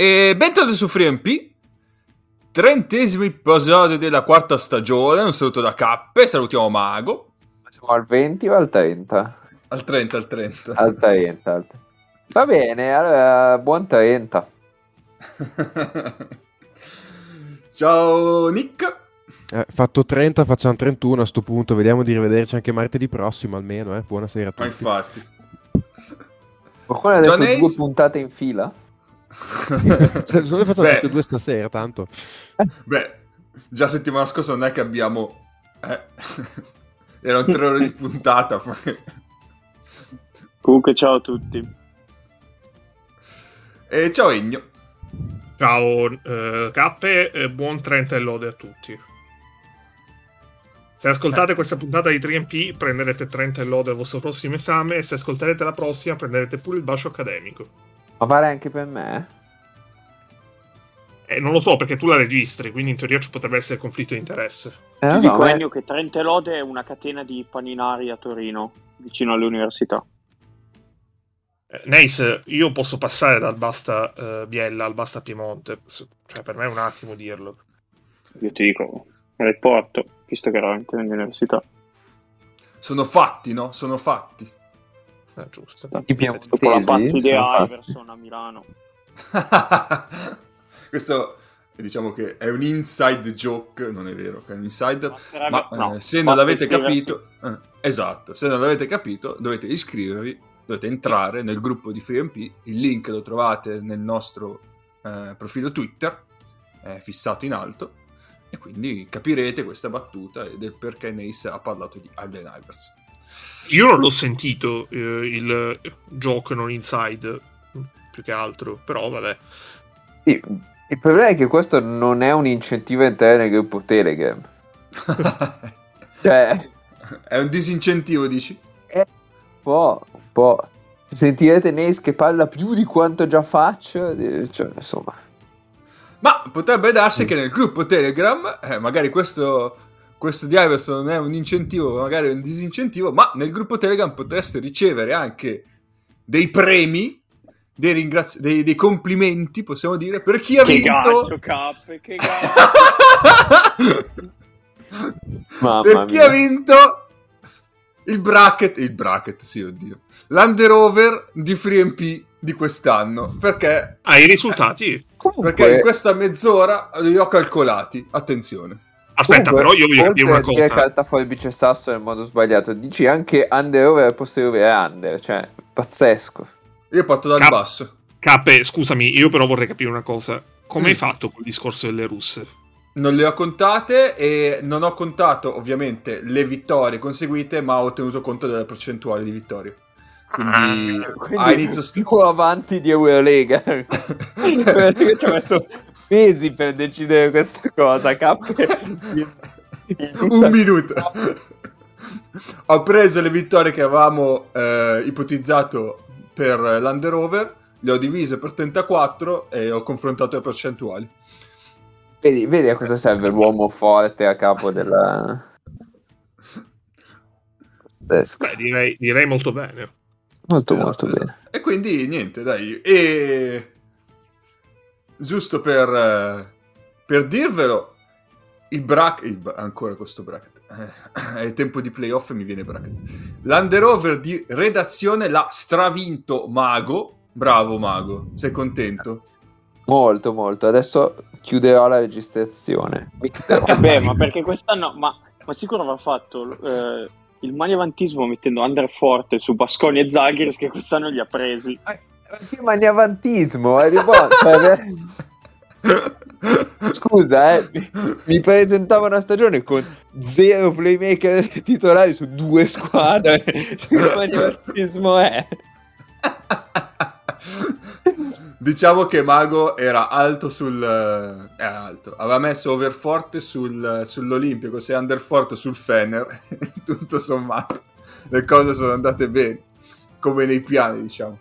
E bentornati su FreeMP, trentesimo episodio della quarta stagione, un saluto da Cappe, salutiamo Mago. Siamo al 20 o al 30? Al 30, al 30. Al 30. Al... Va bene, allora, buon 30. Ciao Nick. Eh, fatto 30, facciamo 31 a sto punto, vediamo di rivederci anche martedì prossimo almeno, eh. Buonasera a tutti. Ma infatti. Qualcuno ha detto due puntate in fila? Cioè, sono passate tutte e due stasera, tanto. Beh, già settimana scorsa non è che abbiamo... Eh, erano tre ore di puntata. Comunque ciao a tutti. E ciao Egno. Ciao eh, Cappe e buon 30 e lode a tutti. Se ascoltate eh. questa puntata di 3MP prenderete 30 e lode al vostro prossimo esame e se ascolterete la prossima prenderete pure il bacio accademico. Ma vale anche per me? Eh, non lo so perché tu la registri, quindi in teoria ci potrebbe essere conflitto di interesse. Eh, Ti dico Ennio che Trente Lode è una catena di paninari a Torino, vicino all'università. Eh, Neis, io posso passare dal basta uh, Biella al basta Piemonte, cioè per me è un attimo dirlo. Io ti dico, reporto, visto che ero anche all'università. Sono fatti, no? Sono fatti. Eh, giusto. I Dopo la pazzidea Iverson a Milano. Questo diciamo che è un inside joke, non è vero che è un inside, ma, no, eh, se non l'avete capito, eh, esatto, se non l'avete capito dovete iscrivervi, dovete entrare nel gruppo di FreeMP, il link lo trovate nel nostro eh, profilo Twitter, fissato in alto, e quindi capirete questa battuta e del perché Nace ha parlato di Alden Iverson. Io non l'ho sentito eh, il gioco non inside più che altro, però vabbè. Sì, il problema è che questo non è un incentivo interno del gruppo Telegram. cioè, è un disincentivo, dici? È un po', un po'. Sentirete Nes che parla più di quanto già faccio, eh, cioè, insomma. Ma potrebbe darsi mm. che nel gruppo Telegram, eh, magari questo questo di Iverson non è un incentivo, magari è un disincentivo, ma nel gruppo Telegram potreste ricevere anche dei premi, dei, ringrazi- dei, dei complimenti, possiamo dire, per chi ha che vinto... Gaccio, cappe, che gaccio. per chi ha vinto il bracket, il bracket, sì, oddio, l'under over di FreeMP di quest'anno, perché... Hai i risultati? Perché in questa mezz'ora li ho calcolati, attenzione. Aspetta, Comunque, però io voglio capire una cosa. Dire carta fuori bice sasso nel modo sbagliato. Dici anche under over over under, cioè pazzesco. Io parto dal Cap- basso. Cappe, scusami, io però vorrei capire una cosa. Come mm. hai fatto col discorso delle russe? Non le ho contate e non ho contato ovviamente le vittorie conseguite, ma ho tenuto conto della percentuale di vittorie. Quindi, ah, quindi a inizio st- avanti di Eurolega. Ci ho messo mesi per decidere questa cosa, capo. Un minuto. Ho preso le vittorie che avevamo eh, ipotizzato per l'under over, le ho divise per 34 e ho confrontato le percentuali. Vedi, vedi a cosa serve l'uomo forte a capo della... Beh, direi, direi molto bene. Molto, esatto, molto esatto. bene. E quindi niente, dai. E giusto per, eh, per dirvelo, il bracket, ancora questo bracket, eh, è tempo di playoff e mi viene bracket. L'under over di redazione l'ha stravinto Mago. Bravo Mago, sei contento? Molto, molto. Adesso chiuderò la registrazione. eh beh, ma perché quest'anno, ma, ma sicuro avrà fatto eh, il maniavantismo mettendo under forte su Basconi e Zaghiris che quest'anno li ha presi. Eh, che maniavantismo, eh, Scusa, eh, mi, mi presentava una stagione con zero playmaker titolari su due squadre. che maniavantismo è? Diciamo che Mago era alto sul... Eh, era alto, aveva messo over forte sul, sull'Olimpico, sei under forte sul Fener, tutto sommato. Le cose sono andate bene, come nei piani, diciamo.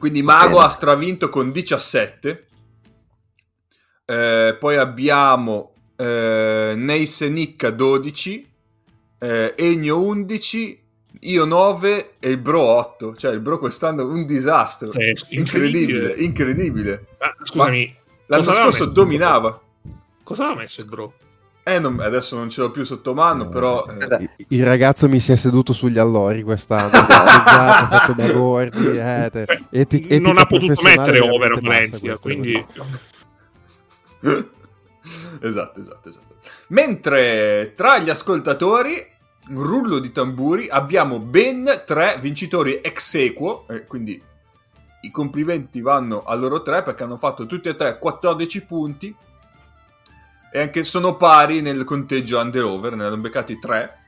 Quindi Mago ha stravinto con 17. Eh, poi abbiamo eh, Neis e Nicca 12, eh, Egno 11 Io 9 e il Bro 8. Cioè, il Bro quest'anno è un disastro. Sì, incredibile, incredibile. incredibile. Ah, scusami, Ma l'anno scorso dominava. Cosa aveva messo il Bro? Eh, non, adesso non ce l'ho più sotto mano, però... Eh. Il ragazzo mi si è seduto sugli allori quest'anno, ha fatto da gordi, eh, te, etica, non ha potuto mettere over Valencia, quindi... esatto, esatto, esatto. Mentre tra gli ascoltatori, un rullo di tamburi, abbiamo ben tre vincitori ex equo, eh, quindi i complimenti vanno a loro tre perché hanno fatto tutti e tre 14 punti e anche sono pari nel conteggio under-over, ne hanno beccati 3.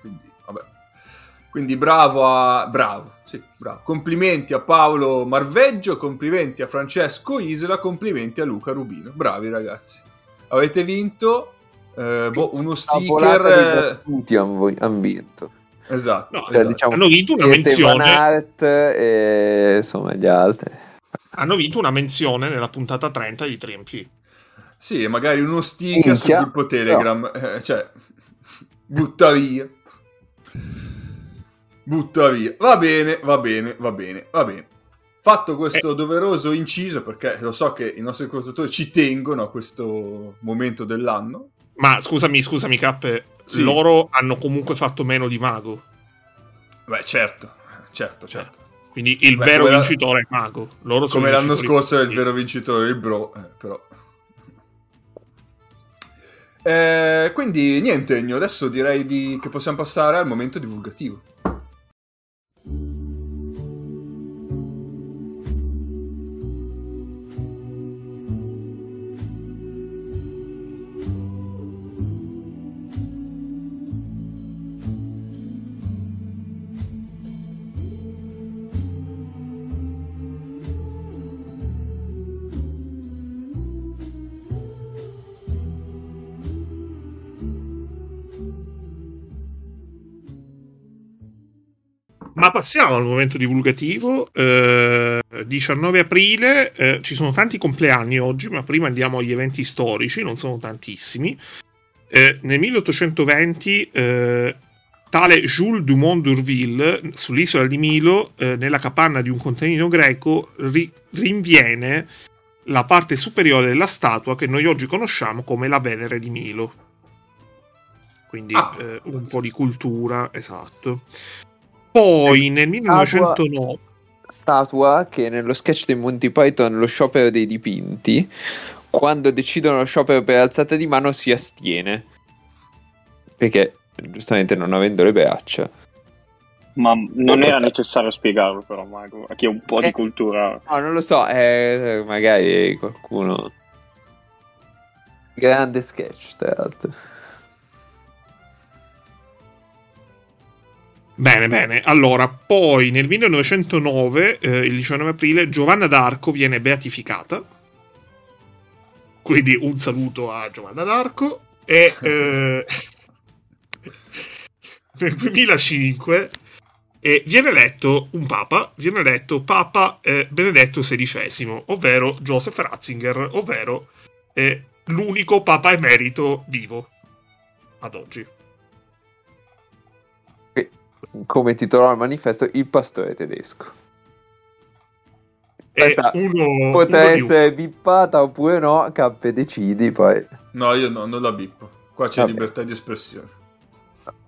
Quindi, vabbè. Quindi bravo a... bravo, sì, bravo. Complimenti a Paolo Marveggio, complimenti a Francesco Isola, complimenti a Luca Rubino. Bravi ragazzi. Avete vinto eh, boh, uno sticker... Tutti hanno vinto. Esatto, no, cioè, esatto. Diciamo, hanno vinto una menzione. Art e insomma gli altri. Hanno vinto una menzione nella puntata 30 di 3MP. Sì, magari uno sticker sul gruppo Telegram. No. Eh, cioè, butta via. Butta via. Va bene, va bene, va bene, va bene. Fatto questo eh. doveroso inciso, perché lo so che i nostri ascoltatori ci tengono a questo momento dell'anno. Ma scusami, scusami, Cappe, sì. loro hanno comunque fatto meno di Mago. Beh, certo, certo, certo. Quindi il Beh, vero vincitore è Mago. Loro come l'anno scorso era il vero vincitore il Bro, eh, però... Eh, quindi niente, adesso direi di... che possiamo passare al momento divulgativo. Ma passiamo al momento divulgativo. Eh, 19 aprile, eh, ci sono tanti compleanni oggi, ma prima andiamo agli eventi storici, non sono tantissimi. Eh, nel 1820, eh, tale Jules Dumont d'Urville, sull'isola di Milo, eh, nella capanna di un contadino greco, ri- rinviene la parte superiore della statua che noi oggi conosciamo come la Venere di Milo. Quindi ah, eh, un po' di cultura, esatto. Poi nel 1909 statua che nello sketch di Monty Python lo sciopero dei dipinti quando decidono lo sciopero per alzata di mano si astiene. Perché giustamente non avendo le braccia. Ma non era necessario spiegarlo però Mago a chi ha un po' di eh, cultura. No non lo so eh, magari qualcuno. Grande sketch tra l'altro Bene, bene. Allora, poi nel 1909, eh, il 19 aprile, Giovanna d'Arco viene beatificata. Quindi un saluto a Giovanna d'Arco. E eh, nel 2005 eh, viene eletto un papa, viene eletto Papa eh, Benedetto XVI, ovvero Joseph Ratzinger, ovvero eh, l'unico papa emerito vivo ad oggi come titolò il manifesto, il pastore tedesco. Aspetta, uno, potrà uno essere bippata oppure no, Cappe decidi poi. No, io no, non la bippo. Qua c'è Vabbè. libertà di espressione.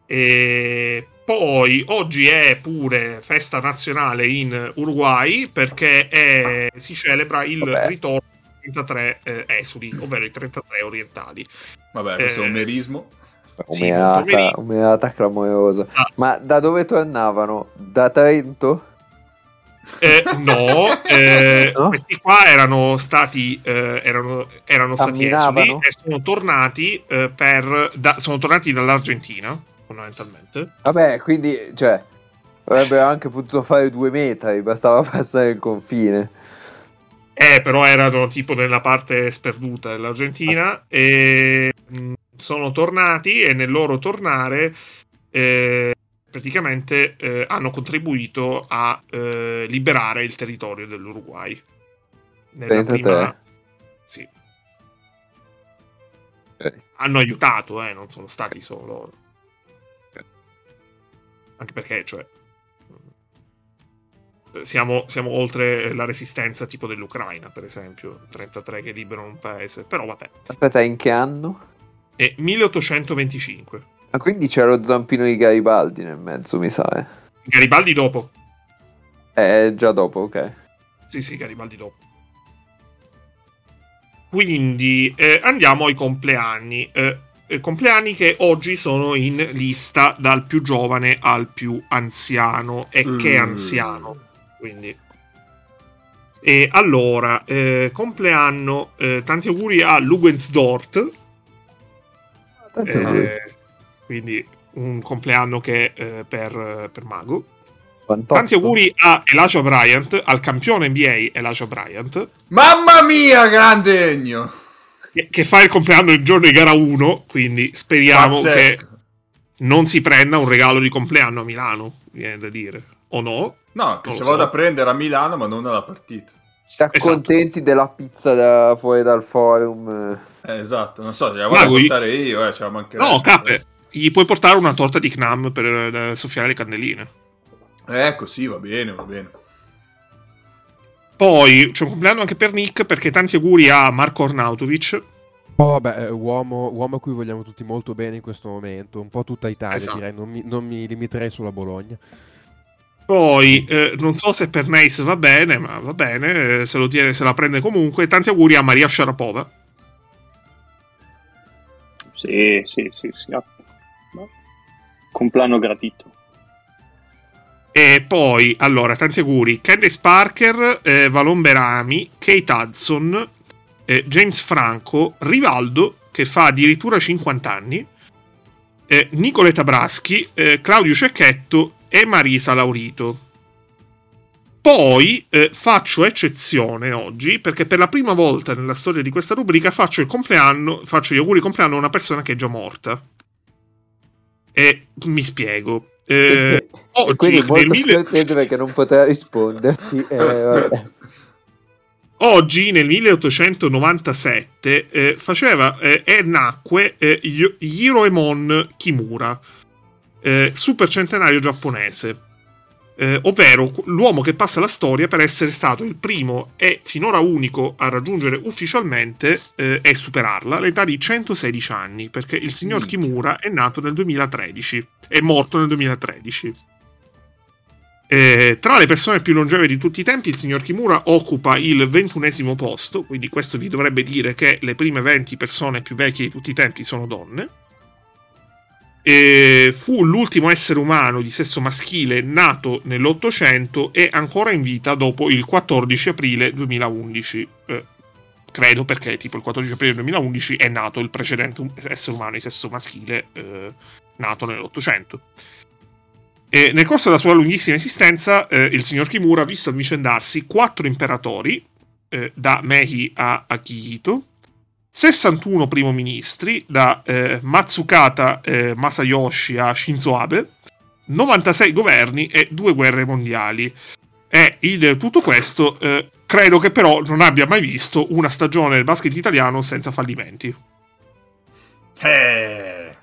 E poi oggi è pure festa nazionale in Uruguay perché è, si celebra il Vabbè. ritorno dei 33 eh, esuli, ovvero i 33 orientali. Vabbè, questo eh, è un merismo. Umeata, sì, umeata clamorosa. Ah. Ma da dove tornavano? Da Trento? Eh, no, eh, no, questi qua erano stati, eh, erano, erano stati esuli e sono tornati, eh, per, da, sono tornati dall'Argentina, fondamentalmente. Vabbè, quindi, cioè, avrebbero anche potuto fare due metri, bastava passare il confine. Eh, però erano tipo nella parte sperduta dell'Argentina ah. e mh, sono tornati e nel loro tornare eh, praticamente eh, hanno contribuito a eh, liberare il territorio dell'Uruguay. Nella prima... Sì. Okay. Hanno aiutato, eh, non sono stati solo loro. Anche perché, cioè, siamo, siamo, oltre la resistenza tipo dell'Ucraina, per esempio, 33 che liberano un paese, però vabbè. Aspetta, in che anno? È 1825. Ma quindi c'è lo zampino di Garibaldi nel mezzo, mi sa. Eh. Garibaldi dopo. Eh, già dopo, ok. Sì, sì, Garibaldi dopo. Quindi eh, andiamo ai compleanni. Eh, eh, compleanni che oggi sono in lista dal più giovane al più anziano. E mm. che anziano. Quindi. E allora, eh, compleanno, eh, tanti auguri a Lugensdort. Eh, quindi un compleanno che eh, per, per Mago. 58. Tanti auguri a Elijah Bryant, al campione NBA Elijah Bryant. Mamma mia, grande Egno! Che, che fa il compleanno il giorno di gara 1, quindi speriamo Pazzesco. che non si prenda un regalo di compleanno a Milano, viene da dire. O no? No, che se so. vado a prendere a Milano, ma non alla partita. Si accontenti esatto. della pizza da, fuori dal forum. Eh, esatto, non so, la voglio portare io, eh, cioè No, cape, gli puoi portare una torta di Knam per eh, soffiare le candeline. Ecco, sì, va bene, va bene. Poi c'è un compleanno anche per Nick perché tanti auguri a Marco Ornautovic. Oh, vabbè, uomo, uomo, a cui vogliamo tutti molto bene in questo momento, un po' tutta Italia esatto. direi, non mi, non mi, limiterei sulla Bologna. Poi, eh, non so se per Nice va bene, ma va bene, eh, se lo tiene, se la prende comunque. Tanti auguri a Maria Sharapova. Sì, sì, sì, sì. Compleanno gratito. E poi, allora, tanti auguri. Candice Parker, eh, Valon Berami, Kate Hudson, eh, James Franco, Rivaldo, che fa addirittura 50 anni, eh, Nicoletta Braschi, eh, Claudio Cecchetto e Marisa Laurito. Poi eh, faccio eccezione oggi perché per la prima volta nella storia di questa rubrica faccio il compleanno, faccio gli auguri di compleanno a una persona che è già morta. E mi spiego. Eh, oggi, quindi molto nel mille... perché non potrà risponderti. Eh, oggi nel 1897 eh, faceva eh, e nacque eh, Hiroemon Kimura, eh, supercentenario giapponese. Eh, ovvero l'uomo che passa la storia per essere stato il primo e finora unico a raggiungere ufficialmente eh, e superarla l'età di 116 anni, perché il signor Kimura è nato nel 2013, è morto nel 2013. Eh, tra le persone più longeve di tutti i tempi, il signor Kimura occupa il ventunesimo posto, quindi questo vi dovrebbe dire che le prime 20 persone più vecchie di tutti i tempi sono donne. E fu l'ultimo essere umano di sesso maschile nato nell'Ottocento e ancora in vita dopo il 14 aprile 2011. Eh, credo perché tipo il 14 aprile 2011 è nato il precedente essere umano di sesso maschile eh, nato nell'Ottocento. E nel corso della sua lunghissima esistenza, eh, il signor Kimura ha visto avvicendarsi quattro imperatori, eh, da Meiji a Akihito, 61 primo ministri, da eh, Matsukata eh, Masayoshi a Shinzo Abe, 96 governi e due guerre mondiali. E in tutto questo eh, credo che però non abbia mai visto una stagione del basket italiano senza fallimenti. Eh.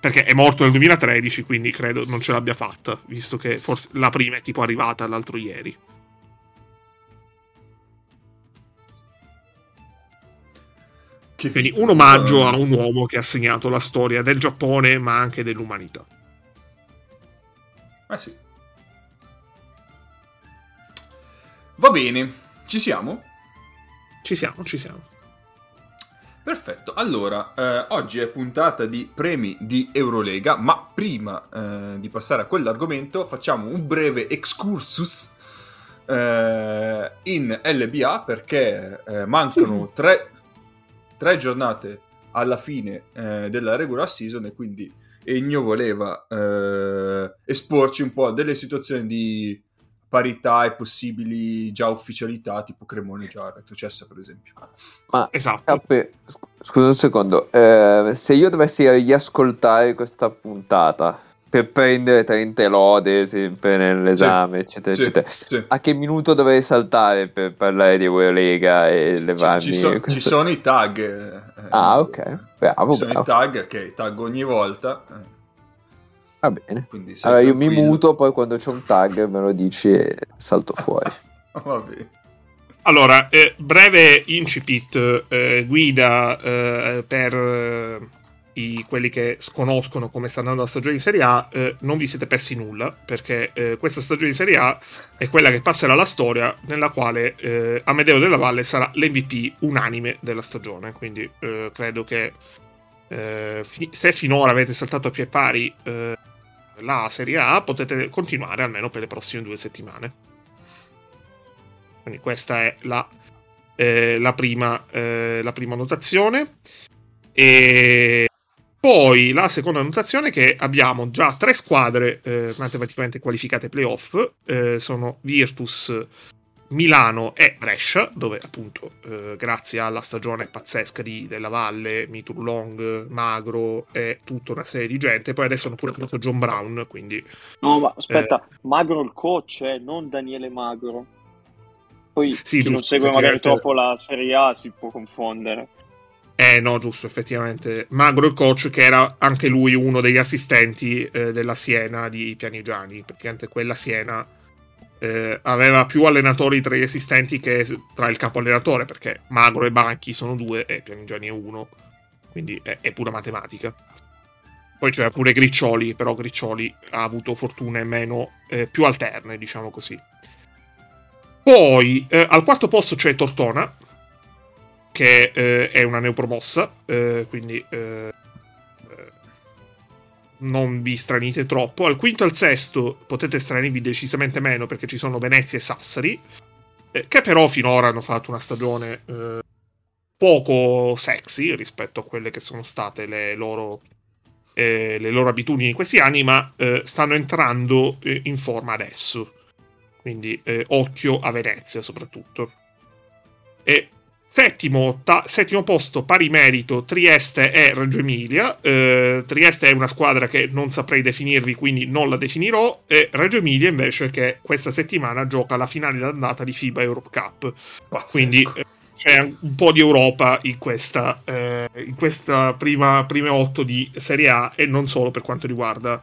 Perché è morto nel 2013, quindi credo non ce l'abbia fatta, visto che forse la prima è tipo arrivata l'altro ieri. Quindi un omaggio a un uomo che ha segnato la storia del Giappone, ma anche dell'umanità. Eh sì. Va bene, ci siamo? Ci siamo, ci siamo. Perfetto, allora, eh, oggi è puntata di premi di Eurolega, ma prima eh, di passare a quell'argomento facciamo un breve excursus eh, in LBA perché eh, mancano tre tre giornate alla fine eh, della regular season e quindi Egno voleva eh, esporci un po' delle situazioni di parità e possibili già ufficialità tipo Cremone già retrocessa per esempio. Ma esatto. Cappe, scusa un secondo eh, se io dovessi riascoltare questa puntata per prendere 30 lode sempre nell'esame, sì, eccetera, sì, eccetera. Sì. A che minuto dovrei saltare per parlare di Eurolega e levarmi? Ci, ci, so, ci sono i tag. Eh, ah, ok. Bravo, ci sono bravo. i tag che tag ogni volta. Va bene. allora io mi muto, poi quando c'è un tag me lo dici e salto fuori. Va bene. Allora, eh, breve incipit, eh, guida eh, per eh, i, quelli che sconoscono come sta andando la stagione di Serie A, eh, non vi siete persi nulla, perché eh, questa stagione di Serie A è quella che passerà alla storia, nella quale Amedeo della Valle sarà l'MVP unanime della stagione, quindi credo che fi- se finora avete saltato a pie pari la Serie A, potete continuare almeno per le prossime due settimane. Quindi questa è la, eh, la, prima, eh, la prima notazione. E poi la seconda notazione è che abbiamo già tre squadre eh, matematicamente qualificate playoff, eh, sono Virtus, Milano e Brescia, dove appunto eh, grazie alla stagione pazzesca di Della Valle, Miturlong, Magro e tutta una serie di gente, poi adesso hanno pure preso John Brown, quindi... No, ma aspetta, eh, Magro il coach, eh, non Daniele Magro. Poi sì, chi giusto, non segue magari troppo la Serie A si può confondere. Eh no, giusto, effettivamente. Magro il coach che era anche lui uno degli assistenti eh, della Siena di Pianigiani, praticamente quella Siena eh, aveva più allenatori tra gli assistenti che tra il capo allenatore, perché Magro e Banchi sono due e Pianigiani è uno, quindi è, è pura matematica. Poi c'era pure Griccioli, però Griccioli ha avuto fortune meno, eh, più alterne, diciamo così. Poi eh, al quarto posto c'è Tortona, che eh, è una neopromossa, eh, quindi eh, eh, non vi stranite troppo. Al quinto e al sesto potete stranirvi decisamente meno perché ci sono Venezia e Sassari, eh, che però finora hanno fatto una stagione poco sexy rispetto a quelle che sono state le loro, le loro abitudini in questi anni, ma stanno entrando in forma adesso. Quindi eh, occhio a Venezia soprattutto. E settimo, ta- settimo posto, pari merito, Trieste e Reggio Emilia. Eh, Trieste è una squadra che non saprei definirvi, quindi non la definirò. E Reggio Emilia invece che questa settimana gioca la finale d'andata di FIBA Europe Cup. Pazzesco. Quindi eh, c'è un po' di Europa in questa, eh, in questa prima, prime otto di Serie A e non solo per quanto riguarda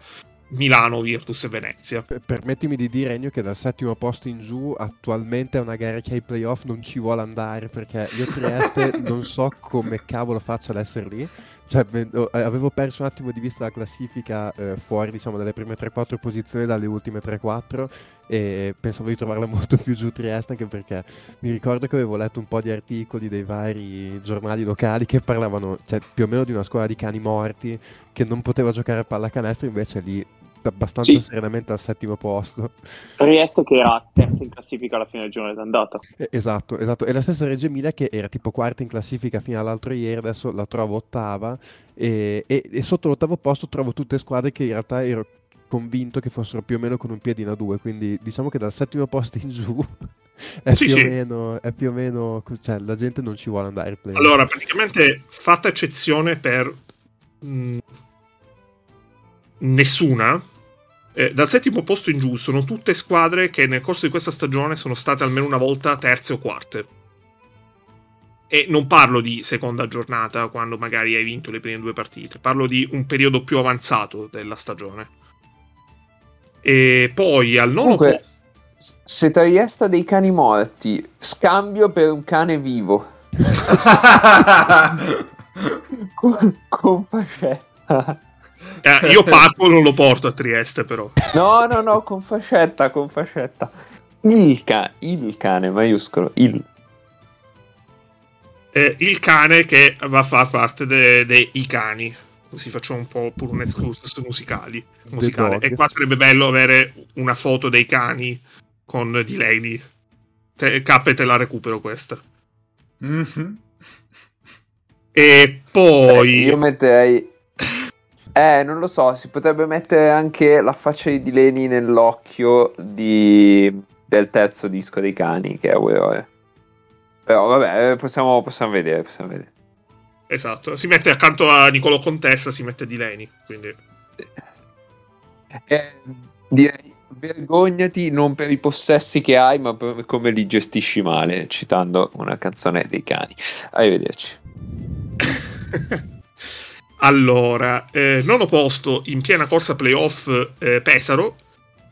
Milano, Virtus e Venezia. Per- permettimi di dire, Ennio, che dal settimo posto in giù attualmente è una gara che ai playoff non ci vuole andare perché io Trieste non so come cavolo faccia ad essere lì. Cioè, eh, avevo perso un attimo di vista la classifica eh, fuori diciamo, dalle prime 3-4 posizioni, dalle ultime 3-4 e pensavo di trovarla molto più giù Trieste anche perché mi ricordo che avevo letto un po' di articoli dei vari giornali locali che parlavano cioè, più o meno di una scuola di cani morti che non poteva giocare a pallacanestro invece lì abbastanza sì. serenamente al settimo posto. Trieste che era terza in classifica alla fine del giorno d'andata. esatto, esatto. E la stessa Reggio Emilia che era tipo quarta in classifica fino all'altro ieri, adesso la trovo ottava. E, e, e sotto l'ottavo posto trovo tutte squadre che in realtà ero convinto che fossero più o meno con un piedino a due. Quindi diciamo che dal settimo posto in giù è, sì, più sì. Meno, è, più o meno, cioè la gente non ci vuole andare. Allora, praticamente fatta eccezione per mh, mm, nessuna. Eh, dal settimo posto in giù sono tutte squadre che nel corso di questa stagione sono state almeno una volta terze o quarte. E non parlo di seconda giornata, quando magari hai vinto le prime due partite, parlo di un periodo più avanzato della stagione. E poi al nono Comunque, posto... Se Triesta dei cani morti, scambio per un cane vivo. con, con fascetta. Eh, io Paco non lo porto a Trieste, però. No, no, no, con fascetta, con fascetta. Il, ca- il cane, maiuscolo, il. Eh, il cane che va a far parte dei de- cani. Così facciamo un po' pure un excursus musicali, musicale. E qua sarebbe bello avere una foto dei cani con di lei. Te, K te la recupero questa. Mm-hmm. E poi... Eh, io metterei eh, non lo so, si potrebbe mettere anche la faccia di Leni nell'occhio di... del terzo disco dei cani, che è Aurore. Però vabbè, eh, possiamo, possiamo, vedere, possiamo vedere. Esatto, si mette accanto a Nicolo Contessa, si mette di Leni, quindi... Eh, direi, vergognati non per i possessi che hai, ma per come li gestisci male, citando una canzone dei cani. Arrivederci. Allora, eh, nono posto in piena corsa playoff eh, Pesaro,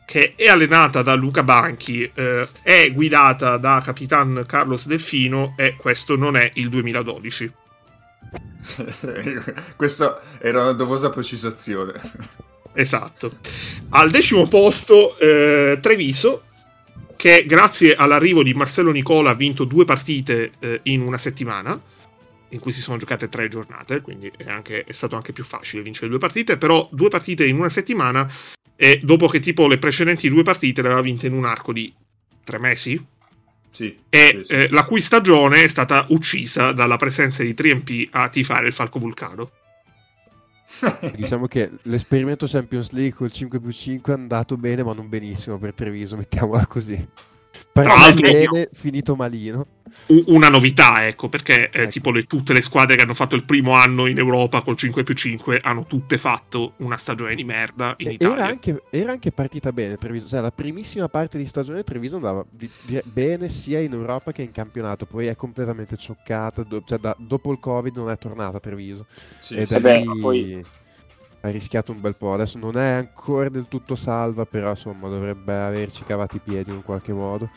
che è allenata da Luca Banchi, eh, è guidata da capitan Carlos Delfino e questo non è il 2012. Questa era una doverosa precisazione. Esatto. Al decimo posto eh, Treviso, che grazie all'arrivo di Marcello Nicola ha vinto due partite eh, in una settimana in cui si sono giocate tre giornate, quindi è, anche, è, stato anche più facile vincere due partite, però due partite in una settimana e dopo che tipo le precedenti due partite le aveva vinte in un arco di tre mesi. Sì, e sì, sì. Eh, la cui stagione è stata uccisa dalla presenza di 3MP a tifare il Falco Vulcano. diciamo che l'esperimento Champions League col 5 più 5 è andato bene, ma non benissimo per Treviso, mettiamola così. Partito bene, finito malino. Una novità, ecco, perché eh, ecco. tipo le, tutte le squadre che hanno fatto il primo anno in Europa col 5 più 5 hanno tutte fatto una stagione di merda in e Italia. Era anche, era anche, partita bene Treviso, cioè la primissima parte di stagione Treviso andava di, di, bene sia in Europa che in campionato, poi è completamente cioccata, do, cioè da, dopo il Covid non è tornata Treviso. Sì, e sì. da Beh, lì... poi ha rischiato un bel po'. Adesso non è ancora del tutto salva, però insomma dovrebbe averci cavati i piedi in qualche modo.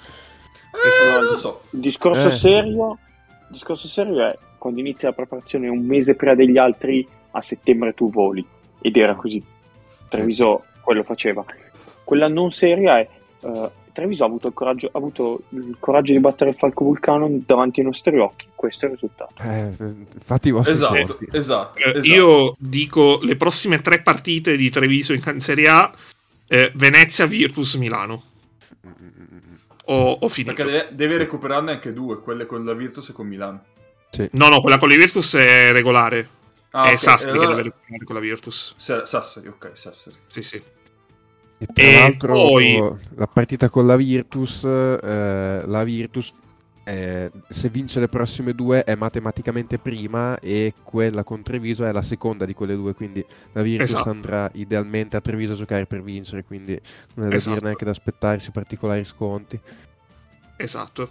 Eh, non lo so. Il discorso, Eh. serio, il discorso serio è quando inizia la preparazione un mese prima degli altri, a settembre tu voli. Ed era così. Treviso quello faceva. Quella non seria è eh, Treviso ha avuto, il coraggio, ha avuto il coraggio di battere il Falco Vulcano davanti ai nostri occhi. Questo è il risultato. Eh, fate i vostri Esatto, esatto, Eh, esatto. Io dico le prossime tre partite di Treviso in Serie A, eh, Venezia, Virtus, Milano. Ho, ho finito. Perché deve, deve recuperarne anche due, quelle con la Virtus e con Milano. No, no, quella con le Virtus è regolare. Ah, è ok, Sassari allora- che deve recuperare con la Virtus. Sa- Sassari, ok, Sassari. Sì, sì. E tra E l'altro poi- la partita con la Virtus, eh, la Virtus eh, se vince le prossime due è matematicamente prima e quella con Treviso è la seconda di quelle due, quindi la Virtus Esatto. andrà idealmente a Treviso a giocare per vincere, quindi non è da Esatto. dire neanche da aspettarsi particolari sconti. Esatto.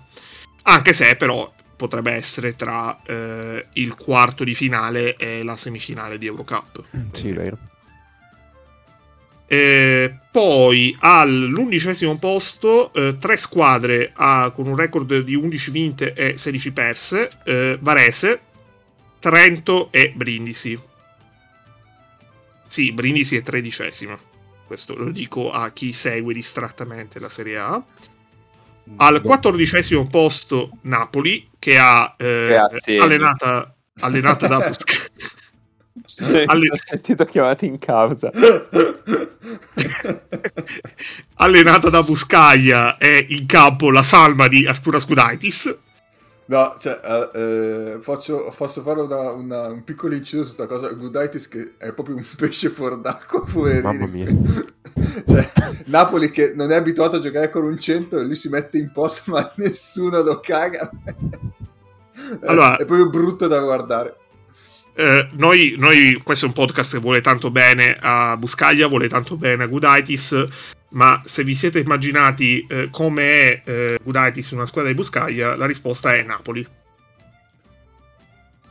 Anche se però potrebbe essere tra eh, il quarto di finale e la semifinale di Eurocup. Sì, vero. Eh, poi all'undicesimo posto, eh, tre squadre ah, con un record di 11 vinte e 16 perse: eh, Varese, Trento e Brindisi. Sì, Brindisi è tredicesima. Questo lo dico a chi segue distrattamente la Serie A. Al quattordicesimo posto Napoli, che ha eh, Grazie. allenata, allenata da Busca- Mi sono sentito chiamato in causa. allenata da Buscaglia e in campo la salma di Arturo Scudaitis. No, cioè, eh, eh, faccio, posso fare una- una- un piccolo inciso su questa cosa. Gudaitis che è proprio un pesce fuor d'acqua, poverino. Mamma mia. cioè, Napoli che non è abituato a giocare con un centro e lui si mette in posto ma nessuno lo caga. Allora- è proprio brutto da guardare. Eh, noi, noi- questo è un podcast che vuole tanto bene a Buscaglia, vuole tanto bene a Gudaitis, ma se vi siete immaginati eh, come è eh, in una squadra di Buscaglia, la risposta è Napoli.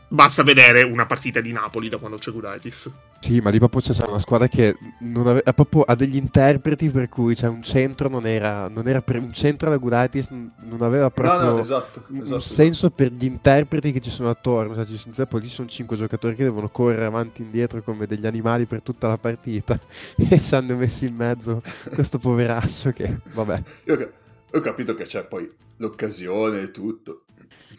Basta vedere una partita di Napoli da quando c'è Gudaitis. Sì, ma lì proprio c'è una squadra che non ave- ha, proprio, ha degli interpreti per cui c'è un centro non era, non era pre- un centro da Gudaitis non aveva No, proprio no, esatto. un, un esatto. senso per gli interpreti che ci sono attorno. Cioè, ci sono, cioè, poi lì ci sono cinque giocatori che devono correre avanti e indietro come degli animali per tutta la partita e ci hanno messo in mezzo questo poveraccio che, vabbè. Io, ho capito che c'è poi l'occasione e tutto.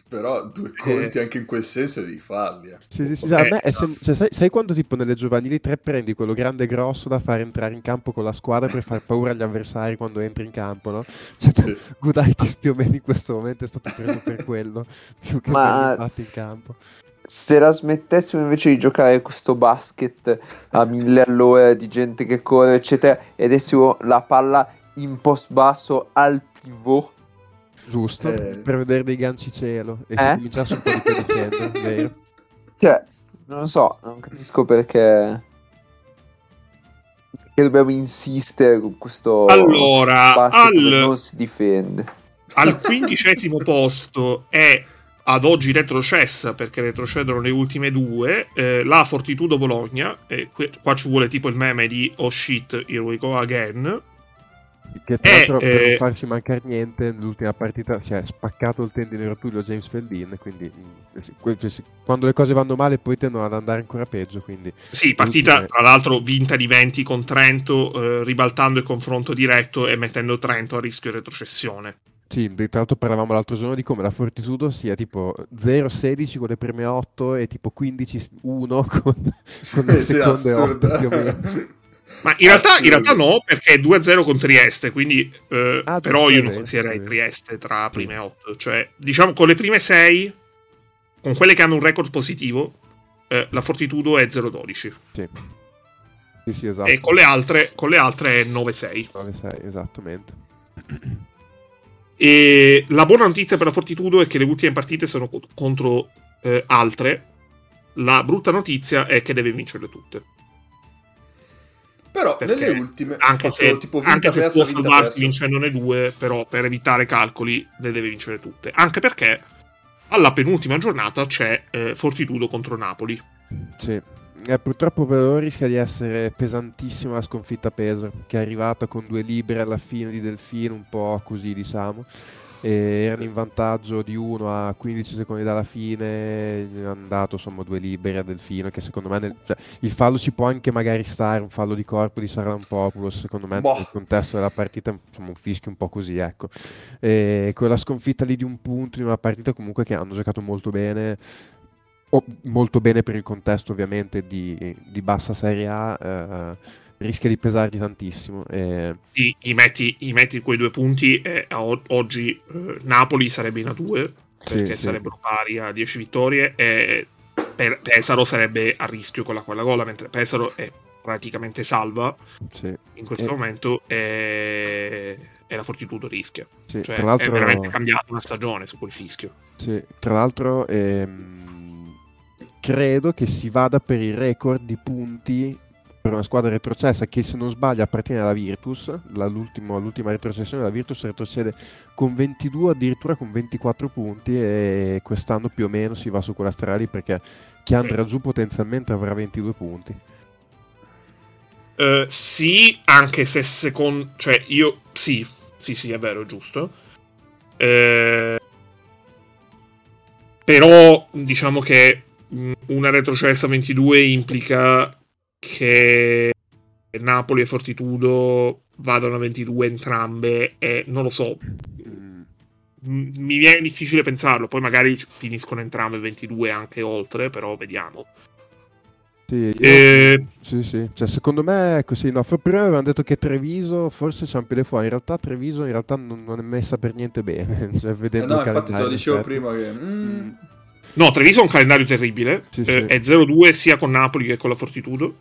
Però due conti anche in quel senso devi farli. eh. Sì, sì, sì, Ok. a me è sem- cioè, sai, sai quando tipo nelle giovanili 3 prendi quello grande e grosso da fare entrare in campo con la squadra per far paura agli avversari quando entri in campo, no? Cioè, Sì. Gudaitis più o meno in questo momento è stato preso per quello, più che Ma- per in campo. Se la smettessimo invece di giocare questo basket a mille all'ora di gente che corre, eccetera, e dessimo la palla in post basso al pivot, Giusto, Eh. per vedere dei ganci cielo e si Eh? cominciasse un po' di difendere, vero? cioè, non lo so, non capisco perché. Perché dobbiamo insistere con questo Allora, al, non si difende. al quindicesimo posto è ad oggi retrocessa perché retrocedono le ultime due, eh, la Fortitudo Bologna, e qua ci vuole tipo il meme di Oh shit, here we go again. Che tra l'altro eh, per non farci mancare niente, nell'ultima partita si è spaccato il tendine rotulio James Feldin, quindi mm, quando le cose vanno male poi tendono ad andare ancora peggio. Quindi, sì, partita tra l'altro vinta di 20 con Trento, eh, ribaltando il confronto diretto e mettendo Trento a rischio retrocessione. Sì, tra l'altro parlavamo l'altro giorno di come la Fortitudo sia tipo 0-16 con le prime 8 e tipo 15-1 con, con le seconde 8 più o meno. Ma in realtà, in realtà, no, perché è 2-0 con Trieste, quindi eh, ah, però io non considererei Trieste tra prime 8. Cioè, diciamo, con le prime 6, con quelle che hanno un record positivo, eh, la Fortitudo è 0-12. Sì. Sì, sì, esatto. E con le altre, con le altre è 9-6. 9-6, esattamente. E la buona notizia per la Fortitudo è che le ultime partite sono contro eh, altre. La brutta notizia è che deve vincerle tutte. Però Perché nelle ultime, anche se, tipo anche se può salvarsi vincendone due, però per evitare calcoli le deve vincere tutte. Anche perché alla penultima giornata c'è eh, Fortitudo contro Napoli. Sì. Eh, purtroppo però rischia di essere pesantissima la sconfitta Pesaro, che è arrivata con due libere alla fine di Delfino, un po' così diciamo. E erano in vantaggio di 1 a 15 secondi dalla fine, hanno dato insomma due liberi a Delfino che secondo me nel, cioè, il fallo ci può anche magari stare, un fallo di corpo di Sarlampopoulos, secondo me boh. nel contesto della partita insomma un fischio un po' così ecco. E quella sconfitta lì di un punto in una partita comunque che hanno giocato molto bene, molto bene per il contesto ovviamente di, di bassa Serie A, eh, rischia di pesargli tantissimo. E... Sì, gli metti, gli metti quei due punti e oggi eh, Napoli sarebbe in A2 perché sì, sarebbero sì. pari a 10 vittorie e per Pesaro sarebbe a rischio con la quella gola, mentre Pesaro è praticamente salva sì. in questo e... momento e... e, la Fortitudo rischia. Cioè, è veramente cambiata una stagione su quel fischio. Tra l'altro... Ehm credo che si vada per il record di punti per una squadra retrocessa che se non sbaglio appartiene alla Virtus, l'ultima retrocessione della Virtus retrocede con 22 addirittura con 24 punti e quest'anno più o meno si va su quella strada lì perché chi andrà giù potenzialmente avrà 22 punti. Uh, sì, anche se secondo... cioè io... sì, sì, sì, è vero, giusto. Uh, però diciamo che una retrocessa 22 implica che Napoli e Fortitudo vadano a 22 entrambe e non lo so mi viene difficile pensarlo poi magari finiscono entrambe 22 anche oltre però vediamo sì, io... e... sì, sì. Cioè, secondo me è così. No, prima avevano detto che Treviso forse c'è un piede fuori. In realtà Treviso in realtà non, non è messa per niente bene. cioè, vedendo eh no, infatti te lo dicevo certo. prima che... Mm. No, Treviso ha un calendario terribile. Sì, eh, sì. È 0-2 sia con Napoli che con la Fortitudo.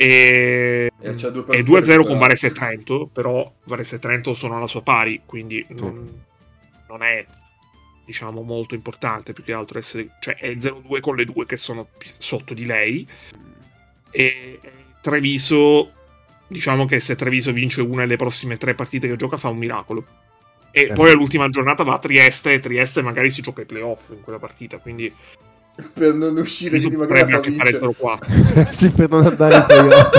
E, e è 2-0 con Varese e Trento. Però Varese e Trento sono alla sua pari, quindi sì. non, non, è diciamo molto importante più che altro essere. Cioè è 0-2 con le due che sono sotto di lei. E Treviso. Diciamo che se Treviso vince una delle prossime tre partite che gioca, fa un miracolo e eh. poi all'ultima giornata va a Trieste e Trieste magari si gioca i playoff in quella partita, quindi... Per non uscire, quindi magari anche fare 0-4. sì, per non andare in playoff.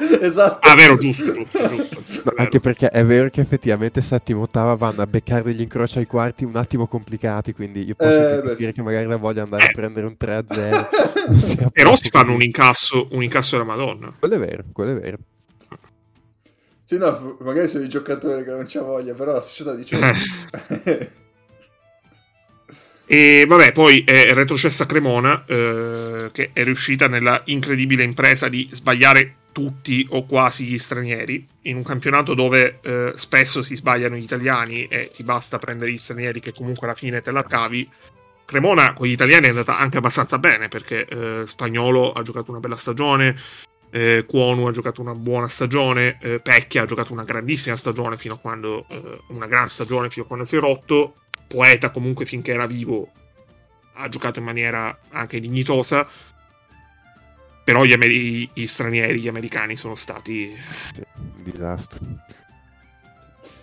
esatto. Ah, vero, giusto, giusto, giusto. No, anche perché è vero che effettivamente settimo e ottava vanno a beccare degli incroci ai quarti un attimo complicati, quindi io posso eh, capire sì. che magari la voglia andare eh. a prendere un 3-0. Però si fanno un incasso, un incasso della Madonna. Quello è vero, quello è vero. Sì, no, magari sono i giocatori che non c'ha voglia, però la società dice... e vabbè, poi è retrocessa Cremona, eh, che è riuscita nella incredibile impresa di sbagliare tutti o quasi gli stranieri, in un campionato dove eh, spesso si sbagliano gli italiani e ti basta prendere gli stranieri che comunque alla fine te la cavi. Cremona con gli italiani è andata anche abbastanza bene perché eh, Spagnolo ha giocato una bella stagione, eh, Kwonu ha giocato una buona stagione, eh, Pecchia ha giocato una grandissima stagione fino a quando eh, una gran stagione fino a quando si è rotto, Poeta comunque finché era vivo ha giocato in maniera anche dignitosa, però gli, amer- gli stranieri, gli americani sono stati un disastro.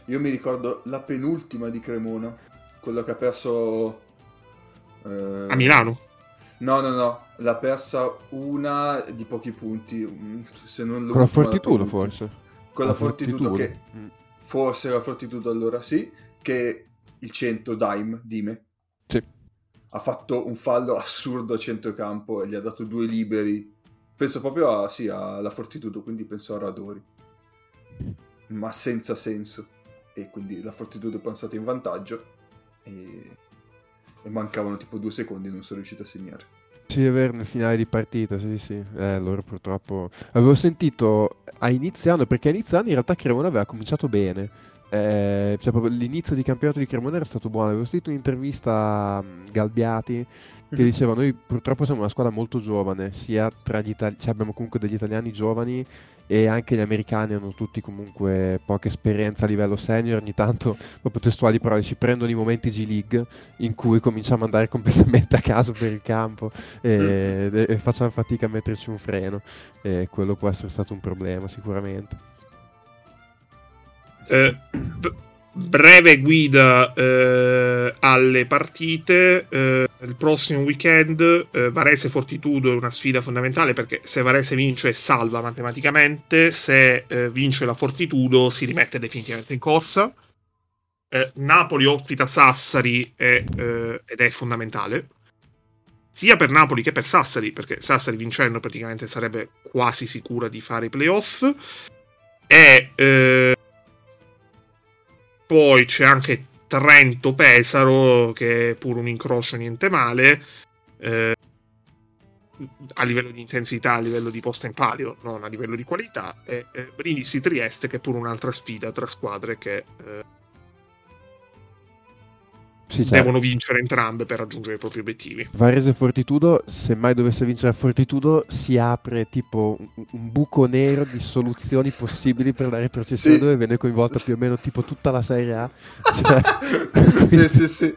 Io mi ricordo la penultima di Cremona, quello che ha perso Eh, a Milano? No, no, no, l'ha persa una di pochi punti. Mm, se non lo Con la Fortitudo forse? Con la, la Fortitudo, Fortitudo che... Mm. Forse la Fortitudo allora sì, che il 100 Dime, Dime. Sì. Ha fatto un fallo assurdo a centrocampo e gli ha dato due liberi. Penso proprio a, sì, alla Fortitudo, quindi penso a Radori. Ma senza senso. E quindi la Fortitudo è passata in vantaggio e... e mancavano tipo due secondi e non sono riuscito a segnare. Sì, è vero, nel finale di partita, sì, sì. Eh, loro purtroppo... Avevo sentito a inizio anno, perché a inizio anno in realtà Cremona aveva cominciato bene eh, cioè l'inizio di campionato di Cremona era stato buono. Avevo sentito un'intervista a mm, Galbiati che mhm. diceva: Noi purtroppo siamo una squadra molto giovane, sia tra gli italiani, cioè abbiamo comunque degli italiani giovani e anche gli americani hanno tutti comunque poca esperienza a livello senior. Ogni tanto, proprio testuali parole, ci prendono i momenti G League in cui cominciamo ad andare completamente a caso per il campo e, mhm. e facciamo fatica a metterci un freno. E quello può essere stato un problema, sicuramente. Eh, b- breve guida eh, alle partite. Eh, il prossimo weekend eh, Varese Fortitudo è una sfida fondamentale perché se Varese vince salva matematicamente, se eh, vince la Fortitudo si rimette definitivamente in corsa. Napoli ospita Sassari è, ed è fondamentale sia per Napoli che per Sassari, perché Sassari vincendo praticamente sarebbe quasi sicura di fare i playoff. E eh, poi c'è anche Trento Pesaro, che è pure un incrocio niente male. Eh, a livello di intensità, a livello di posta in palio, non a livello di qualità, e eh, Brindisi Trieste, che è pure un'altra sfida tra squadre che eh, sì, certo. devono vincere entrambe per raggiungere i propri obiettivi. Varese Fortitudo, se mai dovesse vincere Fortitudo, si apre tipo un, un buco nero di soluzioni possibili per la retrocessione sì. dove viene coinvolta più o meno tipo tutta la Serie A. Cioè... sì, sì, sì.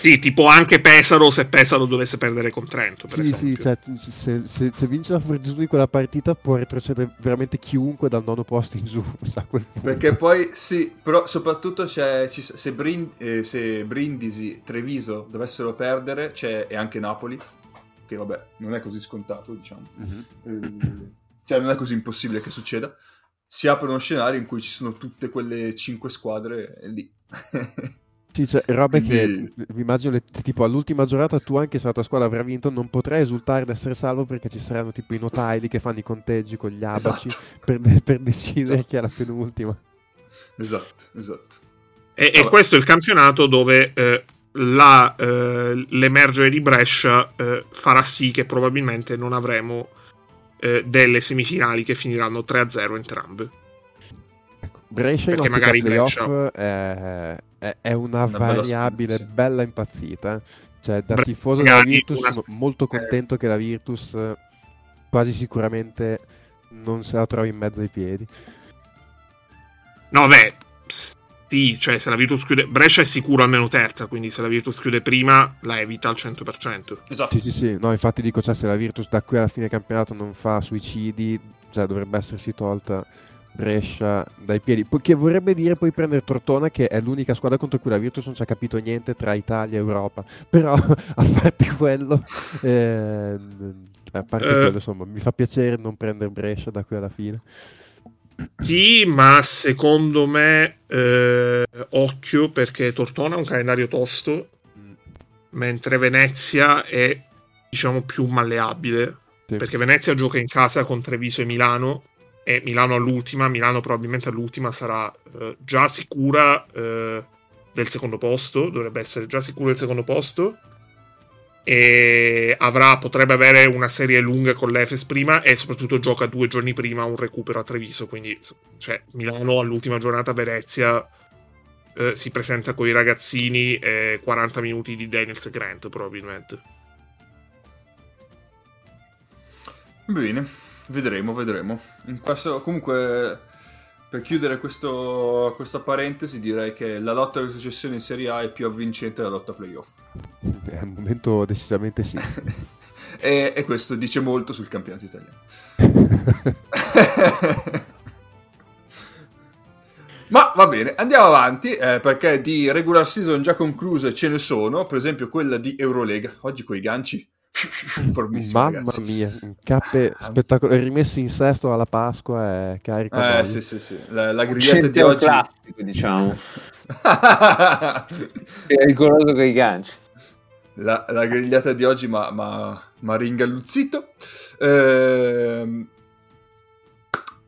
Sì, tipo anche Pesaro se Pesaro dovesse perdere con Trento. sì, esempio. sì, cioè, se, se, se, vince la Fortitudo di quella partita può retrocedere veramente chiunque dal nono posto in giù. Perché poi sì, però soprattutto c'è, se, Brind, eh, se, Brindisi, Treviso dovessero perdere, c'è e anche Napoli, che vabbè, non è così scontato, diciamo. Eh, cioè non è così impossibile che succeda. Si apre uno scenario in cui ci sono tutte quelle cinque squadre lì. Sì, cioè, robe Quindi... che mi immagino le, tipo all'ultima giornata tu anche se la tua squadra avrà vinto non potrai esultare ad essere salvo perché ci saranno tipo i notaili che fanno i conteggi con gli abaci esatto. per, per, decidere esatto. chi è la penultima. Esatto, esatto. E, e questo è il campionato dove eh, la, eh, l'emergere di Brescia eh, farà sì che probabilmente non avremo eh, delle semifinali che finiranno 3-0 entrambe. Brescia in magari playoff Brescia... è è, è una, una, variabile bella, bella impazzita. Cioè, da tifoso della Virtus una... sono molto contento che la Virtus quasi sicuramente non se la trovi in mezzo ai piedi. No, beh, sì, cioè se la Virtus chiude... Brescia è sicuro almeno terza, quindi se la Virtus chiude prima la evita al 100%. Esatto. Sì, sì, sì. No, infatti dico, cioè, se la Virtus da qui alla fine campionato non fa suicidi, cioè dovrebbe essersi tolta Brescia dai piedi, che vorrebbe dire poi prendere Tortona che è l'unica squadra contro cui la Virtus non ci ha capito niente tra Italia e Europa, però a parte quello, eh, a parte eh, quello insomma mi fa piacere non prendere Brescia da qui alla fine. Sì, ma secondo me eh, occhio perché Tortona ha un calendario tosto, mm. mentre Venezia è diciamo più malleabile. Sì. Perché Venezia gioca in casa con Treviso e Milano e Milano all'ultima, Milano probabilmente all'ultima sarà eh, già sicura eh, del secondo posto, dovrebbe essere già sicura del secondo posto e avrà, potrebbe avere una serie lunga con l'Efes prima e soprattutto gioca due giorni prima un recupero a Treviso, quindi cioè, Milano all'ultima giornata Venezia eh, si presenta con i ragazzini e 40 minuti di Daniels Grant probabilmente. Bene. Vedremo, vedremo. Questo, comunque, per chiudere questo, questa parentesi, direi che la lotta alla successione in Serie A è più avvincente della lotta playoff. Beh, al momento decisamente sì. e, e, questo dice molto sul campionato italiano. Ma va bene, andiamo avanti eh, perché di regular season già concluse ce ne sono, per esempio quella di Eurolega. Oggi con i ganci Formissimo, Mamma ragazzi. mia, cappe ah. spettacolari, rimessi in sesto alla Pasqua e carico. Eh, sì, sì, sì. La, la grigliata di oggi... classico, diciamo. è rigoroso con i ganci. La, la, grigliata di oggi mi ha ringalluzzito. Ehm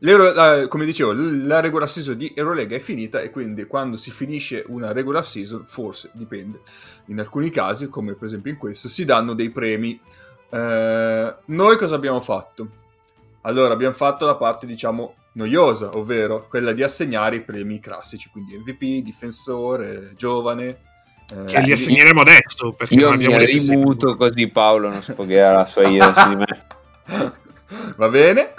la, come dicevo, la regular season di Eurolega è finita e quindi quando si finisce una regular season, forse dipende, in alcuni casi, come per esempio in questo, si danno dei premi. Eh, noi cosa abbiamo fatto? Allora, abbiamo fatto la parte, diciamo, noiosa, ovvero quella di assegnare i premi classici, quindi MVP, difensore, giovane. Eh, che li assegneremo adesso, perché io mi rimuto così Paolo non sfogherà la sua ira su di me. Va bene.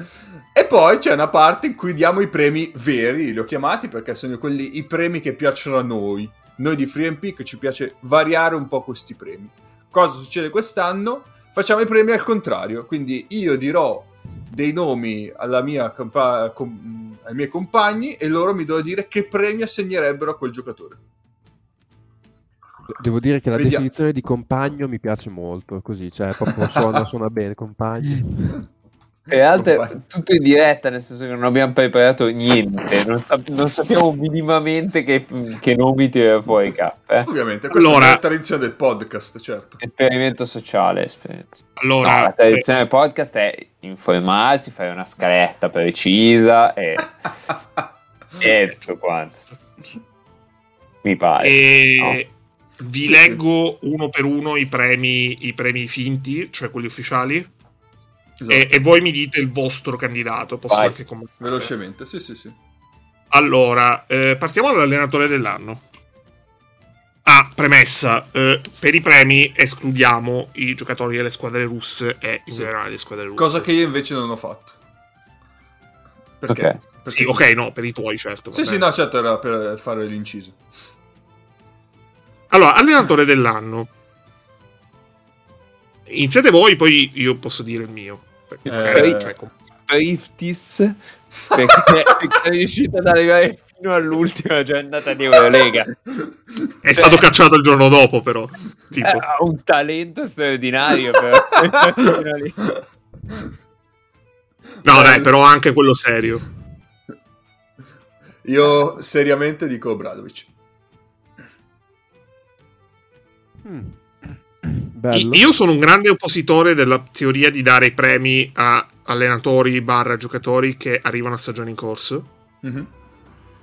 E poi c'è una parte in cui diamo i premi veri, li ho chiamati perché sono quelli i premi che piacciono a noi. Noi di Free Peak ci piace variare un po' questi premi. Cosa succede quest'anno? Facciamo i premi al contrario, quindi io dirò dei nomi compa- com- ai miei compagni e loro mi devono dire che premi assegnerebbero a quel giocatore. Devo dire che la Vediamo. definizione di compagno mi piace molto, così, cioè proprio suona, suona bene, compagno. E altre, tutto in diretta, nel senso che non abbiamo preparato niente, non, non sappiamo minimamente che, che nomi tirare fuori K. Eh? Ovviamente, questa allora, è la tradizione del podcast, certo. Esperimento sociale. Esperimento. Allora, no, la tradizione eh... del podcast è informarsi, fare una scaletta precisa e, e tutto quanto. Mi pare. E... No? Vi sì, leggo sì. uno per uno i premi, i premi finti, cioè quelli ufficiali. Esatto. E, e, voi mi dite il vostro candidato. Posso Vai. anche commentare. Velocemente, sì, sì, sì. Allora, eh, partiamo dall'allenatore dell'anno. Ah, premessa, eh, per i premi escludiamo i giocatori delle squadre russe e in sì. generale le squadre russe. Cosa che io invece non ho fatto. Perché? Okay. Perché... Sì, ok, no, per i tuoi, certo. Sì, sì, no, certo, era per fare l'inciso. Allora, allenatore dell'anno. Iniziate voi, poi io posso dire il mio. Perché eh... cioè, perché è riuscito ad arrivare fino all'ultima giornata di Eurolega. È cioè, stato cacciato il giorno dopo, però. Tipo. Ha un talento straordinario, però. no, dai, però anche quello serio. Io seriamente dico Bradovic. Hmm. Io sono un grande oppositore della teoria di dare i premi a allenatori barra giocatori che arrivano a stagione in corso. Mm-hmm.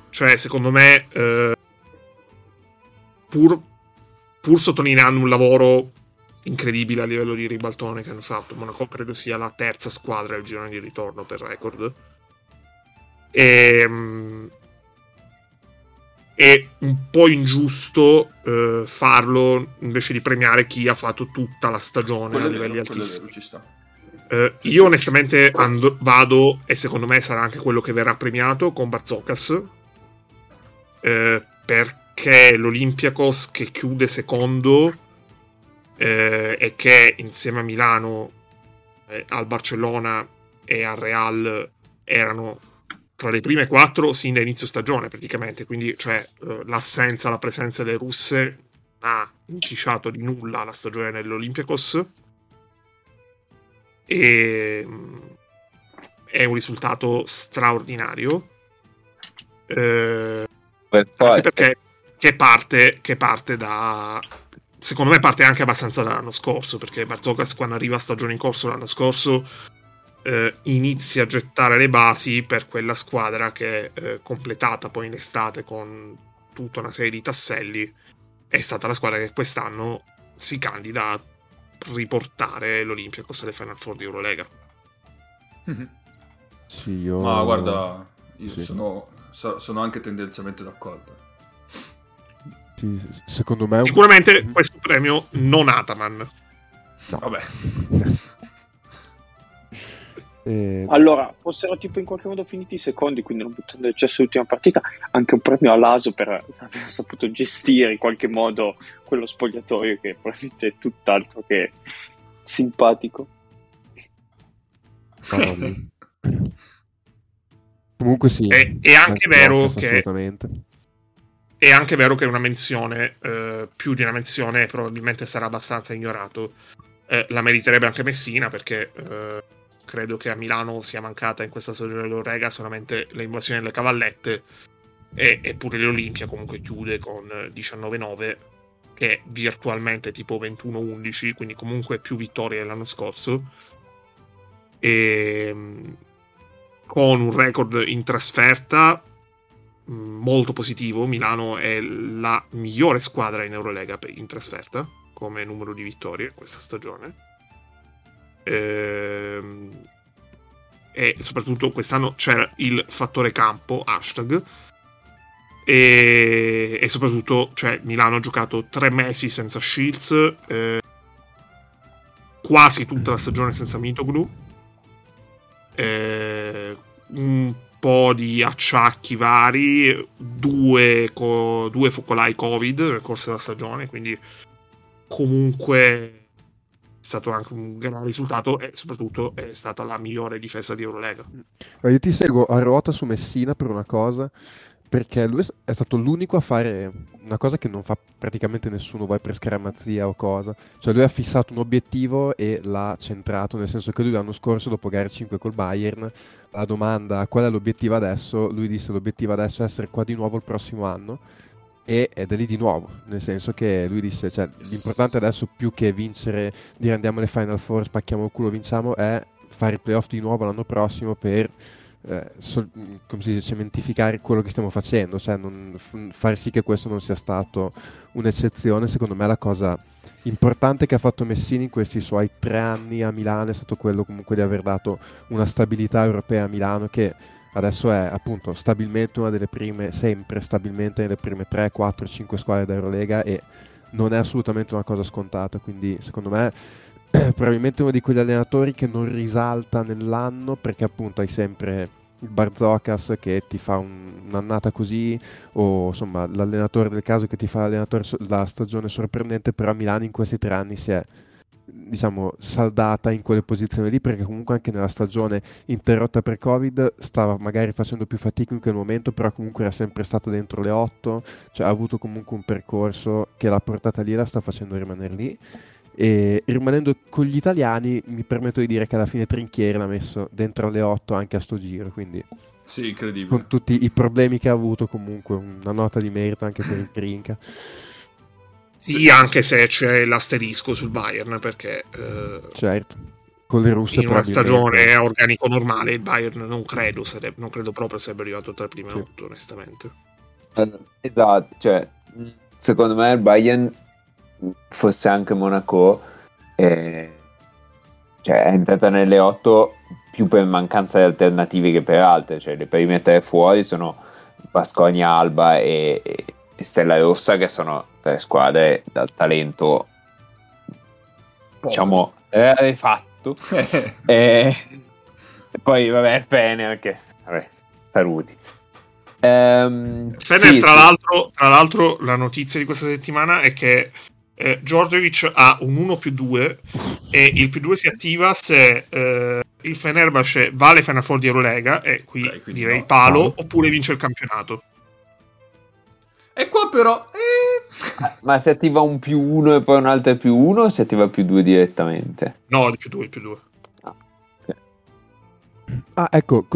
Cioè, secondo me, eh, pur, pur, sottolineando un lavoro incredibile a livello di ribaltone che hanno fatto, Monaco credo sia la terza squadra del girone di ritorno per record. E, ehm, è un po' ingiusto eh, farlo invece di premiare chi ha fatto tutta la stagione quello a livelli vero, altissimi. Eh, io onestamente and- vado, e secondo me sarà anche quello che verrà premiato, con Barzocas, eh, perché l'Olympiakos che chiude secondo eh, e che insieme a Milano, eh, al Barcellona e al Real erano tra le prime quattro sin da inizio stagione praticamente, quindi cioè, eh, l'assenza, la presenza delle russe ha inficiato di nulla la stagione dell'Olympiakos e mm, è un risultato straordinario. Eh, anche perché che parte, che parte da secondo me parte anche abbastanza dall'anno scorso perché Barzokas quando arriva a stagione in corso l'anno scorso eh, inizia a gettare le basi per quella squadra che eh, completata poi in estate con tutta una serie di tasselli è stata la squadra che quest'anno si candida a riportare l'Olympiacos alle Final Four di Eurolega mm-hmm. sì, io... ma guarda io sì. sono, sono, anche tendenzialmente d'accordo sì, secondo me sicuramente un... questo premio non Ataman no. vabbè Eh... Allora, fossero tipo in qualche modo finiti i secondi, quindi non buttando eccesso l'ultima partita, anche un premio all'Aso per aver saputo gestire in qualche modo quello spogliatoio che probabilmente è tutt'altro che simpatico. Comunque sì. È, è anche vero che... Assolutamente. È anche vero che è una menzione, eh, più di una menzione, probabilmente sarà abbastanza ignorato. Eh, la meriterebbe anche Messina perché eh, credo che a Milano sia mancata in questa stagione dell'Orega solamente l'invasione delle cavallette e, eppure l'Olimpia comunque chiude con 19-9 che è virtualmente tipo 21-11 quindi comunque più vittorie dell'anno scorso e ehm, con un record in trasferta mm, molto positivo. Milano è la migliore squadra in Eurolega in trasferta come numero di vittorie questa stagione. Ehm, e soprattutto quest'anno c'era il fattore campo, hashtag. E, e soprattutto cioè, Milano ha giocato tre mesi senza Shields, eh, quasi tutta la stagione senza Mitoglu eh, un po' di acciacchi vari, due, co- due focolai Covid nel corso della stagione, quindi comunque stato anche un gran risultato e soprattutto è stata la migliore difesa di Eurolega. Io ti seguo a ruota su Messina per una cosa perché lui è stato l'unico a fare una cosa che non fa praticamente nessuno, vai per scaramanzia o cosa. Cioè lui ha fissato un obiettivo e l'ha centrato, nel senso che lui l'anno scorso, dopo gara 5 col Bayern, la domanda qual è l'obiettivo adesso, lui disse l'obiettivo adesso è essere qua di nuovo il prossimo anno e è lì di nuovo, nel senso che lui disse cioè, l'importante adesso più che vincere, dire andiamo alle Final Four, spacchiamo il culo, vinciamo, è fare i playoff di nuovo l'anno prossimo per eh, so, come si dice, cementificare quello che stiamo facendo, cioè non, f- far sì che questo non sia stato un'eccezione, secondo me la cosa importante che ha fatto Messini in questi suoi tre anni a Milano è stato quello comunque di aver dato una stabilità europea a Milano che adesso è appunto stabilmente una delle prime, sempre stabilmente nelle prime 3, 4, 5 squadre d'Eurolega e non è assolutamente una cosa scontata, quindi secondo me probabilmente uno di quegli allenatori che non risalta nell'anno perché appunto hai sempre il Barzocas che ti fa un, un'annata così o insomma l'allenatore del caso che ti fa la stagione sorprendente però a Milano in questi tre anni si è diciamo saldata in quelle posizioni lì perché comunque anche nella stagione interrotta per covid stava magari facendo più fatica in quel momento però comunque era sempre stata dentro le otto cioè ha avuto comunque un percorso che l'ha portata lì e la sta facendo rimanere lì e rimanendo con gli italiani, mi permetto di dire che alla fine Trinchieri l'ha messo dentro alle 8 anche a sto giro. Quindi, sì, incredibile. Con tutti i problemi che ha avuto, comunque, una nota di merito anche per il Trinca. Sì, anche se c'è l'asterisco sul Bayern, perché eh, certo. Con le russe in una stagione a organico normale il Bayern non credo, sarebbe, non credo proprio sarebbe arrivato tra le prime sì. 8, onestamente. Esatto, cioè, secondo me il Bayern fosse anche Monaco, eh, cioè è entrata nelle 8 più per mancanza di alternative che per altre, cioè le prime tre fuori sono Basconia, Alba e, e Stella Rossa che sono tre squadre dal talento diciamo fatto e, e, poi vabbè bene anche vabbè, saluti ehm, Fener, sì, tra, sì. L'altro, tra l'altro la notizia di questa settimana è che eh, Djordjevic ha un 1 più 2 e il più 2 si attiva se eh, il Fenerbahce vale Final Four di Eurolega e qui okay, direi no. palo no. oppure vince il campionato. E qua però... Eh... Ma si attiva un più 1 e poi un altro più 1 o si attiva più 2 direttamente? No, il più 2, il più 2. Ah, ah, ecco,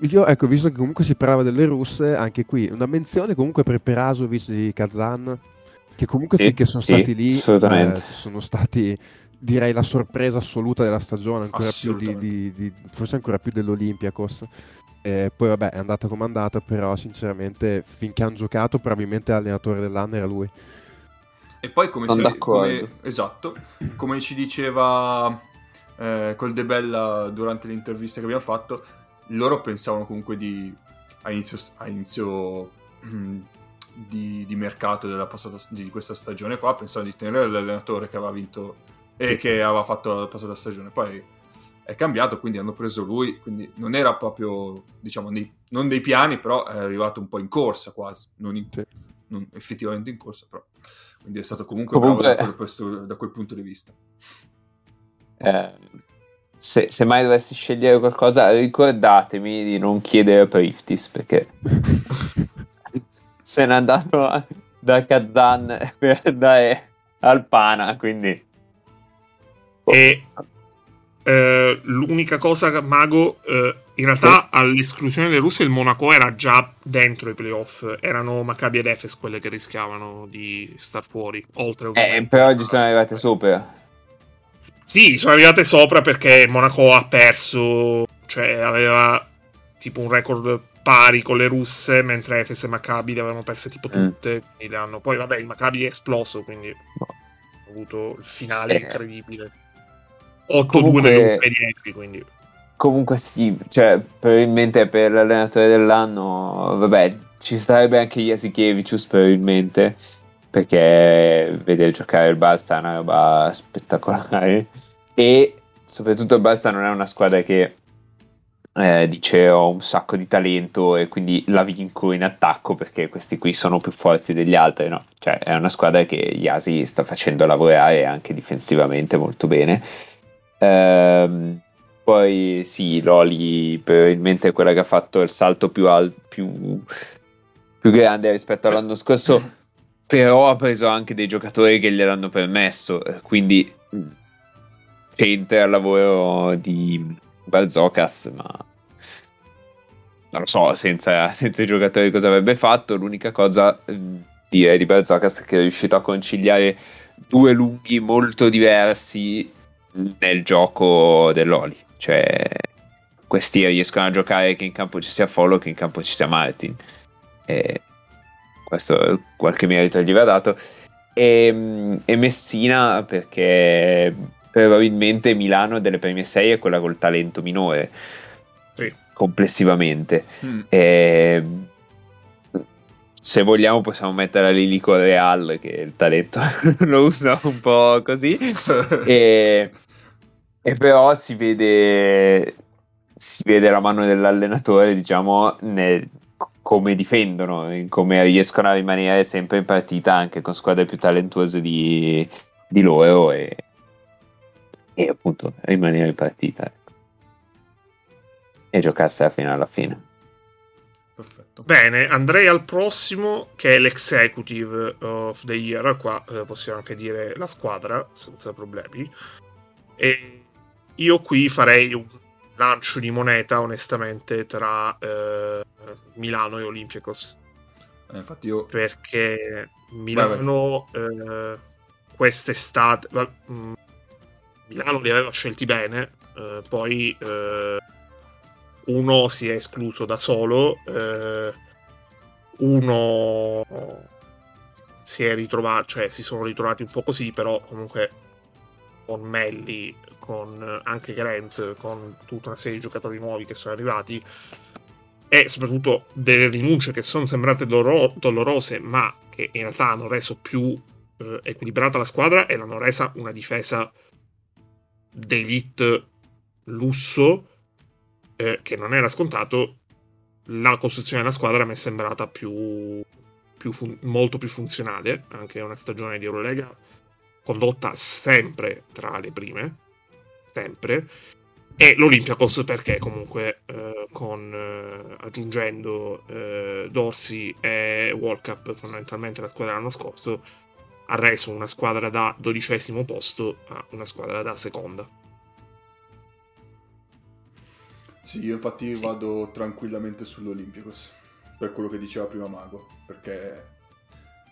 io ecco, visto che comunque si parlava delle russe, anche qui una menzione comunque per Perasovic di Kazan, che comunque sì, finché sono sì, stati lì eh, sono stati direi la sorpresa assoluta della stagione, ancora più di, di, di, forse ancora più dell'Olympiakos. Eh, poi vabbè è andata come è andata, però sinceramente finché hanno giocato probabilmente l'allenatore dell'anno era lui. E poi come, si, come, esatto, come ci diceva eh, col De Bella durante l'intervista che abbiamo fatto, loro pensavano comunque di a inizio, a inizio di, di mercato passata, di questa stagione qua, pensavo di tenere l'allenatore che aveva vinto e che aveva fatto la passata stagione. Poi è cambiato, quindi hanno preso lui, quindi non era proprio, diciamo, nei, non dei piani, però è arrivato un po' in corsa quasi, non, in, sì. non effettivamente in corsa, però. Quindi è stato comunque, comunque... bravo da, questo, da, quel punto di vista. Eh, se, se, mai dovessi scegliere qualcosa, ricordatemi di non chiedere Priftis perché se n'è andato da Kazan per andare al Pana, quindi... E eh, l'unica cosa, Mago, eh, in realtà all'esclusione delle russe il Monaco era già dentro i playoff, erano Maccabi ed Efes quelle che rischiavano di star fuori, oltre Eh, però oggi sono arrivate sopra. Sì, sono arrivate sopra perché Monaco ha perso, cioè aveva tipo un record pari con le russe, mentre Efes e Maccabi le avevano perse tipo mm. tutte. Mm. Poi vabbè, il Maccabi è esploso, quindi no. ha avuto il finale eh. incredibile. 8-2 comunque, nelle 10, quindi... Comunque sì, cioè, probabilmente per l'allenatore dell'anno, vabbè, ci sarebbe anche Jasikevicius probabilmente, perché vedere giocare il Balsa è una roba spettacolare. E soprattutto il Balsa non è una squadra che eh, dice ho un sacco di talento e quindi la vinco in attacco perché questi qui sono più forti degli altri, no? Cioè è una squadra che Yasi sta facendo lavorare anche difensivamente molto bene. Ehm, poi sì, Loli probabilmente è quella che ha fatto il salto più, al- più, più grande rispetto all'anno scorso, però ha preso anche dei giocatori che gliel'hanno permesso, quindi c'entra il lavoro di Balzocas, ma non lo so, senza, senza, i giocatori cosa avrebbe fatto. L'unica cosa direi di Balzocas è che è riuscito a conciliare due lunghi molto diversi nel gioco dell'Oli. Cioè, questi riescono a giocare che in campo ci sia Follow, che in campo ci sia Martin. E questo qualche merito gli va dato. E, e Messina perché probabilmente Milano delle prime sei è quella col talento minore sì. complessivamente mm. e, se vogliamo possiamo mettere Lilico Real che il talento lo usa un po' così e, e, però si vede si vede la mano dell'allenatore diciamo nel, come difendono come riescono a rimanere sempre in partita anche con squadre più talentuose di, di loro e, e appunto rimanere in partita ecco. e giocarsela fino alla fine. Perfetto. Bene, andrei al prossimo che è l'executive of the year. Qua eh, possiamo anche dire la squadra senza problemi. E io qui farei un lancio di moneta, onestamente, tra eh, Milano e Olympiacos. Eh, infatti io... Perché Milano eh, quest'estate... Mm, Milano li aveva scelti bene, eh, poi eh, uno si è escluso da solo, eh, uno si è ritrovato, cioè si sono ritrovati un po' così, però comunque con Melli, con anche Grant, con tutta una serie di giocatori nuovi che sono arrivati e soprattutto delle rinunce che sono sembrate doloro- dolorose, ma che in realtà hanno reso più eh, equilibrata la squadra e l'hanno resa una difesa d'elite lusso eh, che non era scontato, la costruzione della squadra mi è sembrata più, più fun- molto più funzionale, anche una stagione di Eurolega condotta sempre tra le prime, sempre, e l'Olympiacos perché comunque eh, con, eh, aggiungendo eh, Dorsi e World Cup fondamentalmente la squadra dell'anno scorso ha reso una squadra da dodicesimo posto a una squadra da seconda. Sì, io infatti sì. vado tranquillamente sull'Olympiacos, per quello che diceva prima Mago, perché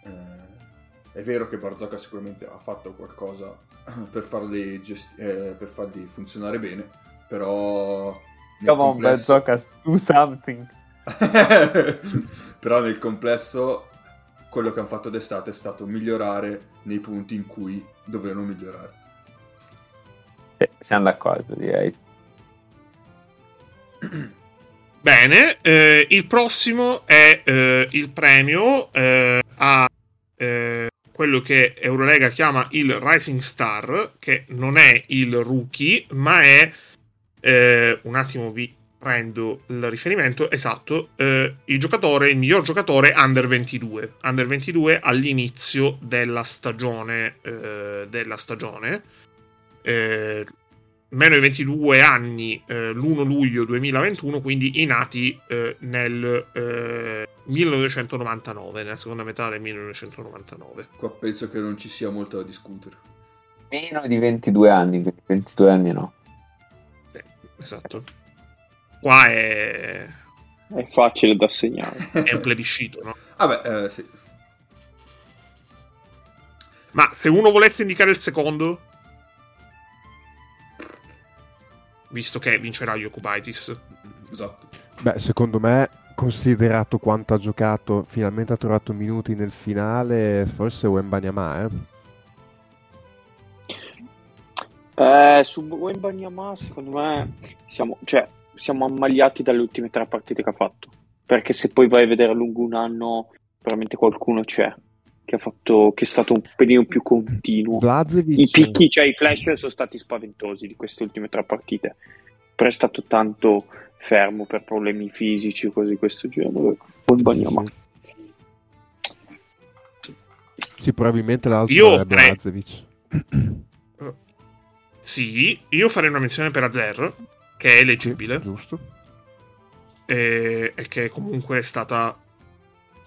eh, è vero che Barzocca sicuramente ha fatto qualcosa per farli, gesti- eh, per farli funzionare bene, però... Come on, Barzocca, do something! però nel complesso quello che hanno fatto d'estate è stato migliorare nei punti in cui dovevano migliorare. Eh, siamo d'accordo, direi. Bene, eh, il prossimo è eh, il premio eh, a eh, quello che Eurolega chiama il Rising Star, che non è il rookie, ma è eh, un attimo vi prendo il riferimento esatto, eh, il giocatore, il miglior giocatore under 22, under 22 all'inizio della stagione, eh, della stagione. Eh, meno di 22 anni eh, l'1 luglio 2021, quindi i nati eh, nel 1999, nella seconda metà del 1999. Qua penso che non ci sia molto da discutere. Meno di 22 anni, 22 anni no. esatto. Qua è... È facile da segnare. è un plebiscito, no? Vabbè, eh, sì. Ma se uno volesse indicare il secondo, visto che vincerà Yokubaitis. Esatto. Beh, secondo me, considerato quanto ha giocato, finalmente ha trovato minuti nel finale, forse Wembanyama, eh? Eh, su Wembanyama, secondo me, siamo, cioè, siamo ammaliati dalle ultime tre partite che ha fatto. Perché se poi vai a vedere a lungo un anno, veramente qualcuno c'è che, ha fatto, che è stato un pelino più continuo. Blazevic... I picchi, cioè i flash sono stati spaventosi di queste ultime tre partite. Però è stato tanto fermo per problemi fisici o cose di questo genere. Poi sì, sì. sì, probabilmente l'altro io è Blazevic. Sì, io farei una menzione per Azer, che è eleggibile. Sì, giusto. E, e, che comunque è stata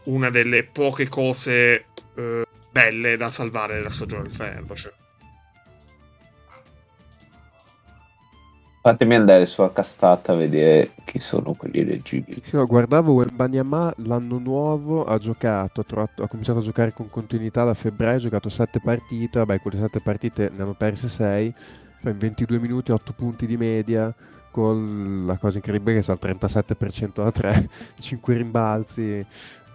una delle poche cose eh, belle da salvare della stagione del Fenerbahce. Fatemi andare su Accastata a vedere chi sono quelli eleggibili. Sì, no, guardavo Wembanyama l'anno nuovo, ha giocato, ha, trovato, ha, cominciato a giocare con continuità da febbraio, ha giocato 7 partite, vabbè quelle 7 partite ne hanno perse 6, cioè in 22 minuti 8 punti di media, con la cosa incredibile che sa il 37% da 3, 5 rimbalzi,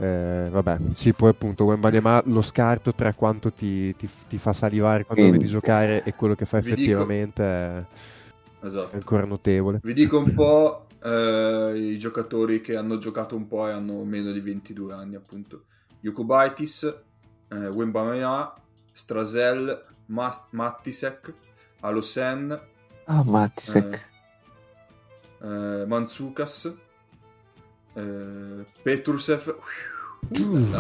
eh, vabbè, sì, poi appunto Wembanyama lo scarto tra quanto ti, ti, ti fa salivare quando lo vedi giocare e quello che fa Vi effettivamente dico... è, esatto. è, ancora notevole. Vi dico un po' eh, i giocatori che hanno giocato un po' e hanno meno di 22 anni, appunto. Yukubaitis, eh, Wembanyama, Strasel, Mas- Mattisek, Alosen, ah, Mattisek. Eh, eh, Mansukas, eh, Petrusev. Mm.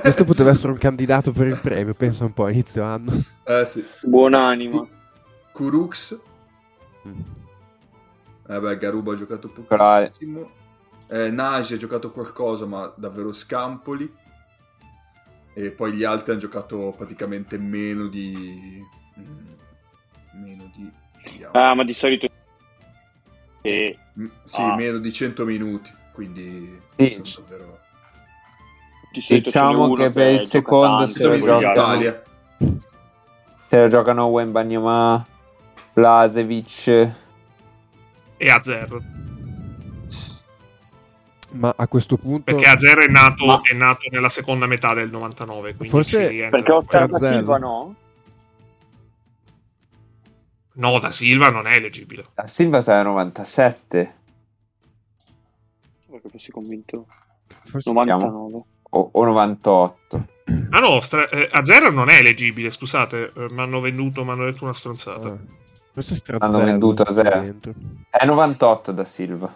Questo poteva essere un candidato per il premio, pensa un po' a inizio anno. Eh sì. Buonanima. Kurux. Mm. Eh beh, Garuba ha giocato pochissimo. Eh, Nage ha giocato qualcosa, ma davvero scampoli. E poi gli altri hanno giocato praticamente meno di... Mm, meno di... Ah, ma di solito e... Sì, ah. meno di 100 minuti, quindi sì. davvero... Diciamo che per il secondo se lo, giocano, se lo giocano Wembanyama, Blasevic e Azer. Ma a questo punto... Perché Azer è nato, Ma... è nato nella seconda metà del 99, Forse... Perché Oscar da Silva no? No, da Silva non è eleggibile. Da Silva sarà 97. Perché fossi convinto. Forse 99. O, o 98. Ah no, stra- eh, a zero non è eleggibile, scusate, eh, mi hanno venduto, mi hanno detto una stronzata. Ah. Questo è stra- Hanno venduto a zero. È 98 da Silva.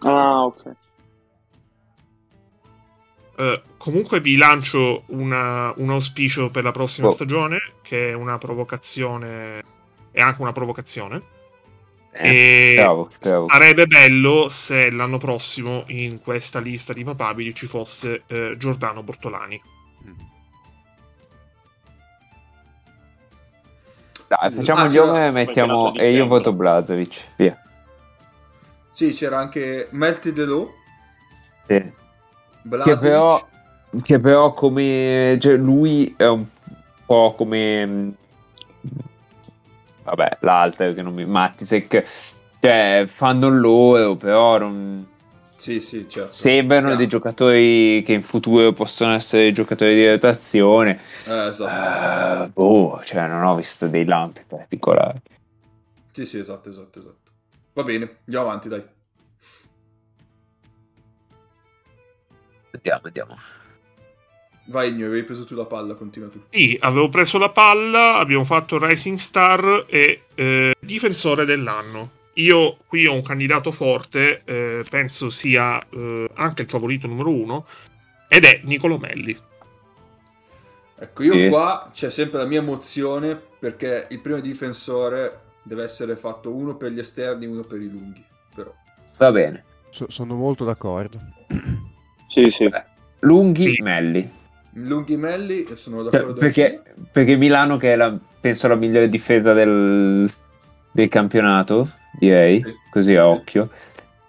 Ah, ok. Uh, comunque vi lancio una, un auspicio per la prossima oh. stagione, che è una provocazione è anche una provocazione. Eh, e bravo, bravo. sarebbe bello se l'anno prossimo in questa lista di papabili ci fosse eh, Giordano Bortolani. Dai, facciamo ah, il nome e mettiamo. E io voto Blazovic. Via. Sì, c'era anche Melty Delò. Sì. Che però, che però come. Cioè, lui è un po' come vabbè, l'altro che non mi... Mattisek, cioè, fanno loro, però non... Sì, sì, certo. Sembrano yeah. dei giocatori che in futuro possono essere giocatori di rotazione. Eh, esatto. Uh, boh, cioè, non ho visto dei lampi particolari. Sì, sì, esatto, esatto, esatto. Va bene, andiamo avanti, dai. Andiamo, andiamo. Vai, Igno, avevi preso tu la palla, continua tu. Sì, avevo preso la palla, abbiamo fatto Rising Star e eh, Difensore dell'anno. Io qui ho un candidato forte, eh, penso sia eh, anche il favorito numero uno, ed è Nicolo Melli. Ecco, io sì. qua c'è sempre la mia emozione perché il primo difensore deve essere fatto uno per gli esterni e uno per i lunghi. Però. Va bene. So, sono molto d'accordo. sì, sì. Beh, lunghi sì. Melli. Lunghi Melli, sono cioè, d'accordo. Perché, perché, Milano, che è la, penso la migliore difesa del, del campionato, direi, sì. così a occhio,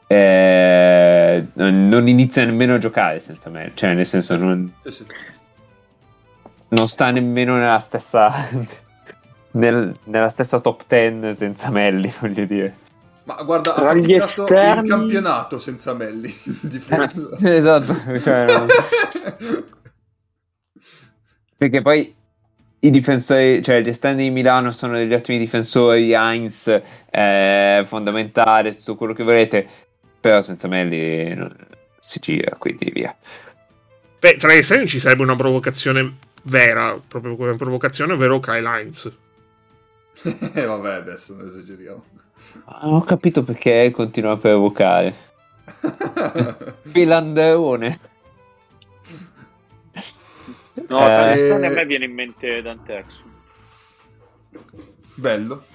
eh, non inizia nemmeno a giocare senza me. Cioè, nel senso, non, non sta nemmeno nella stessa, nel, nella stessa top 10 senza Melli, voglio dire. Ma guarda, ha gli esterni... il campionato senza Melli in difesa. Eh, esatto, cioè, perché poi i difensori, cioè gli esterni di Milano sono degli ottimi difensori, Heinz è fondamentale, tutto quello che volete, però senza Melli non si gira, quindi via. Beh, tra gli esterni ci sarebbe una provocazione vera, proprio come provocazione, ovvero Kyle Heinz. Eh vabbè, adesso non esageriamo. Non ho capito perché continua a provocare. Filanderone. No, tra le strane a me viene in mente Dantex. Bello.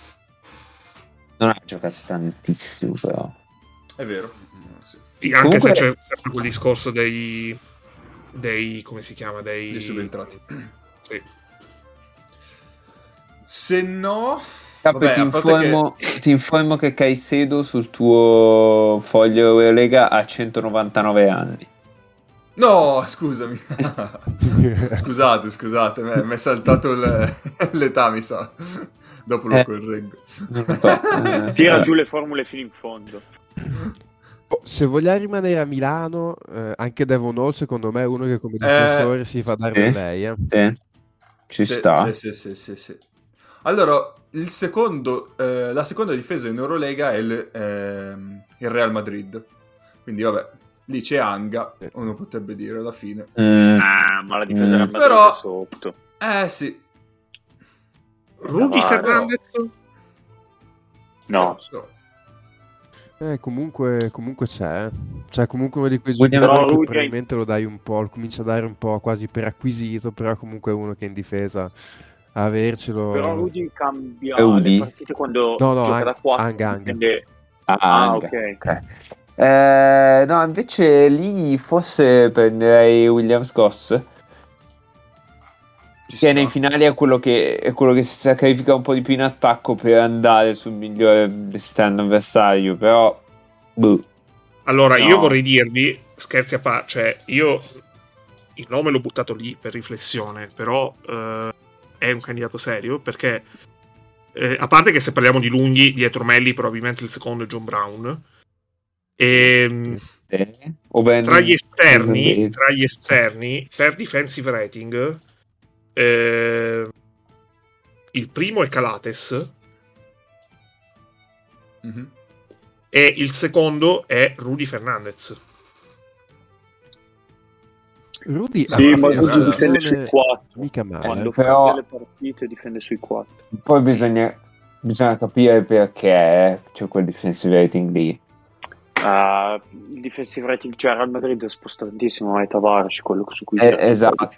Non ha giocato tantissimo, però. È vero. Sì. Sì, anche Comunque... se c'è sempre quel discorso dei... dei... come si chiama? Dei, dei subentrati. Sì. Se no... Capo, Vabbè, ti, informo, che... ti, informo, che... Caicedo sul tuo foglio Lega ha 199 anni. No, scusami. scusate, scusate, mi è saltato le... l'età, mi sa. Dopo lo eh. correggo. Eh, Tira eh. giù le formule fino in fondo. Oh, se vogliamo rimanere a Milano, eh, anche Devon Hall secondo me è uno che come difensore si fa dare sì, lei. Eh. Sì. Ci sì, sta. Sì, sì, sì, sì, Allora, secondo, eh, la seconda difesa in Eurolega è il, eh, il Real Madrid. Quindi vabbè, lì c'è Anga, uno potrebbe dire alla fine. Mm. Ah, ma la difesa mm. Madrid Però, è sotto. Eh sì. Rudy Fernandez? No. no. Eh, comunque, comunque c'è. Cioè, comunque uno di quei giocatori che probabilmente lo dai un po', lo comincia a dare un po' quasi per acquisito, però comunque uno che in difesa a avercelo. Però Rudy cambia Rudy? le partite quando no, no, gioca da 4. Anga, anga. Quindi... Ah, ah ok. okay. Eh, no, invece lì forse prenderei Williams Goss. Ci che sta. nei finali è quello che, è quello che si sacrifica un po' di più in attacco per andare sul migliore esterno avversario. Però, boh. Allora, no. io vorrei dirvi, scherzi a parte, cioè io il nome l'ho buttato lì per riflessione, però eh, è un candidato serio perché, eh, a parte che se parliamo di lunghi, dietro Melli probabilmente il secondo è John Brown e, ehm, eh, tra, gli esterni, tra gli esterni, per defensive rating, eh, il primo è Calates mm-hmm. e il secondo è Rudy Fernandez. Rudy sì, ma Rudy difende sui 4 mica male quando però... le partite difende sui 4 poi bisogna, bisogna capire perché c'è quel defensive rating lì Uh, il defensive rating, cioè Real Madrid sposta tantissimo ai Tavares, quello su cui eh, esatto.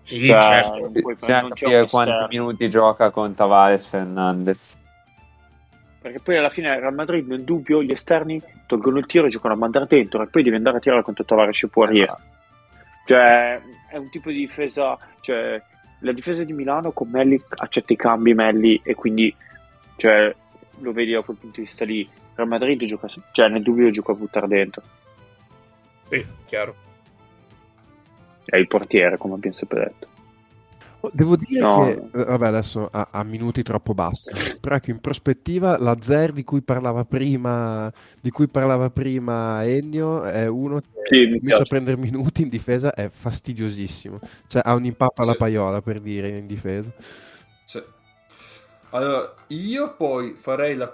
Sì, cioè, certo. Bisogna capire quanti esterno. minuti gioca con Tavares Fernandez. Perché poi alla fine Real Madrid, nel dubbio, gli esterni tolgono il tiro e giocano a mandare dentro e poi devi andare a tirare contro Tavares e Poirier. Ah. Cioè, è un tipo di difesa, cioè, la difesa di Milano con Melli accetta i cambi Melli e quindi, cioè, lo vedi da quel punto di vista lì Real Madrid gioca, cioè nel dubbio gioca a buttare dentro. Sì, chiaro. È il portiere, come abbiamo sempre detto. Oh, devo dire no. che, vabbè, adesso ha, ha, minuti troppo bassi, però che in prospettiva la Zer di cui parlava prima, di cui parlava prima Ennio è uno che sì, comincia a prendere minuti in difesa, è fastidiosissimo. Cioè ha un impappo alla paiola per dire in difesa. Allora, io poi farei la,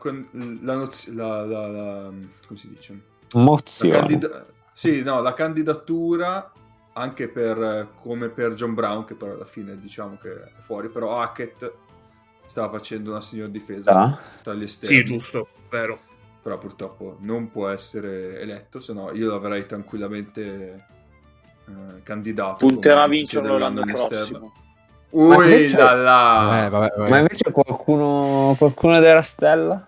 la, noz- la, la, la come si dice? Mozione. Candida- sì, no, la candidatura anche per come per John Brown, che però alla fine diciamo che è fuori, però Hackett stava facendo una signor difesa ah. tra gli esterni. Sì, giusto, vero. Però purtroppo non può essere eletto, se no io l'avrei tranquillamente eh, candidato. Punterà a vincerlo l'anno prossimo. Ui invece... là là. Eh, vabbè, vabbè. Ma invece qualcuno, qualcuno della stella?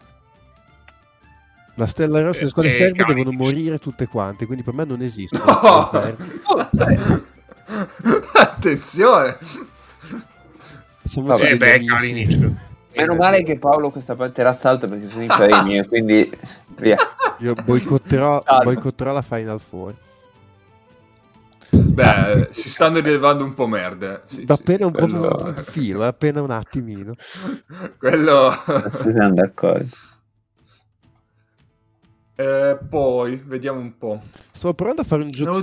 La stella rossa e le scuole eh, serbe cani. devono morire tutte quante, quindi per me non esistono. No! Attenzione! Siamo Vabbè, beh, Meno male che Paolo questa parte la salta perché sono i premi e quindi via. Io boicotterò, boicotterò la Final Four. Beh, si stanno rilevando un po' merde. Sì, da appena sì, un quello... po' un filo, appena un attimino. quello... Si siamo d'accordo. Eh, poi vediamo un po'. Stavo provando a fare un gioco.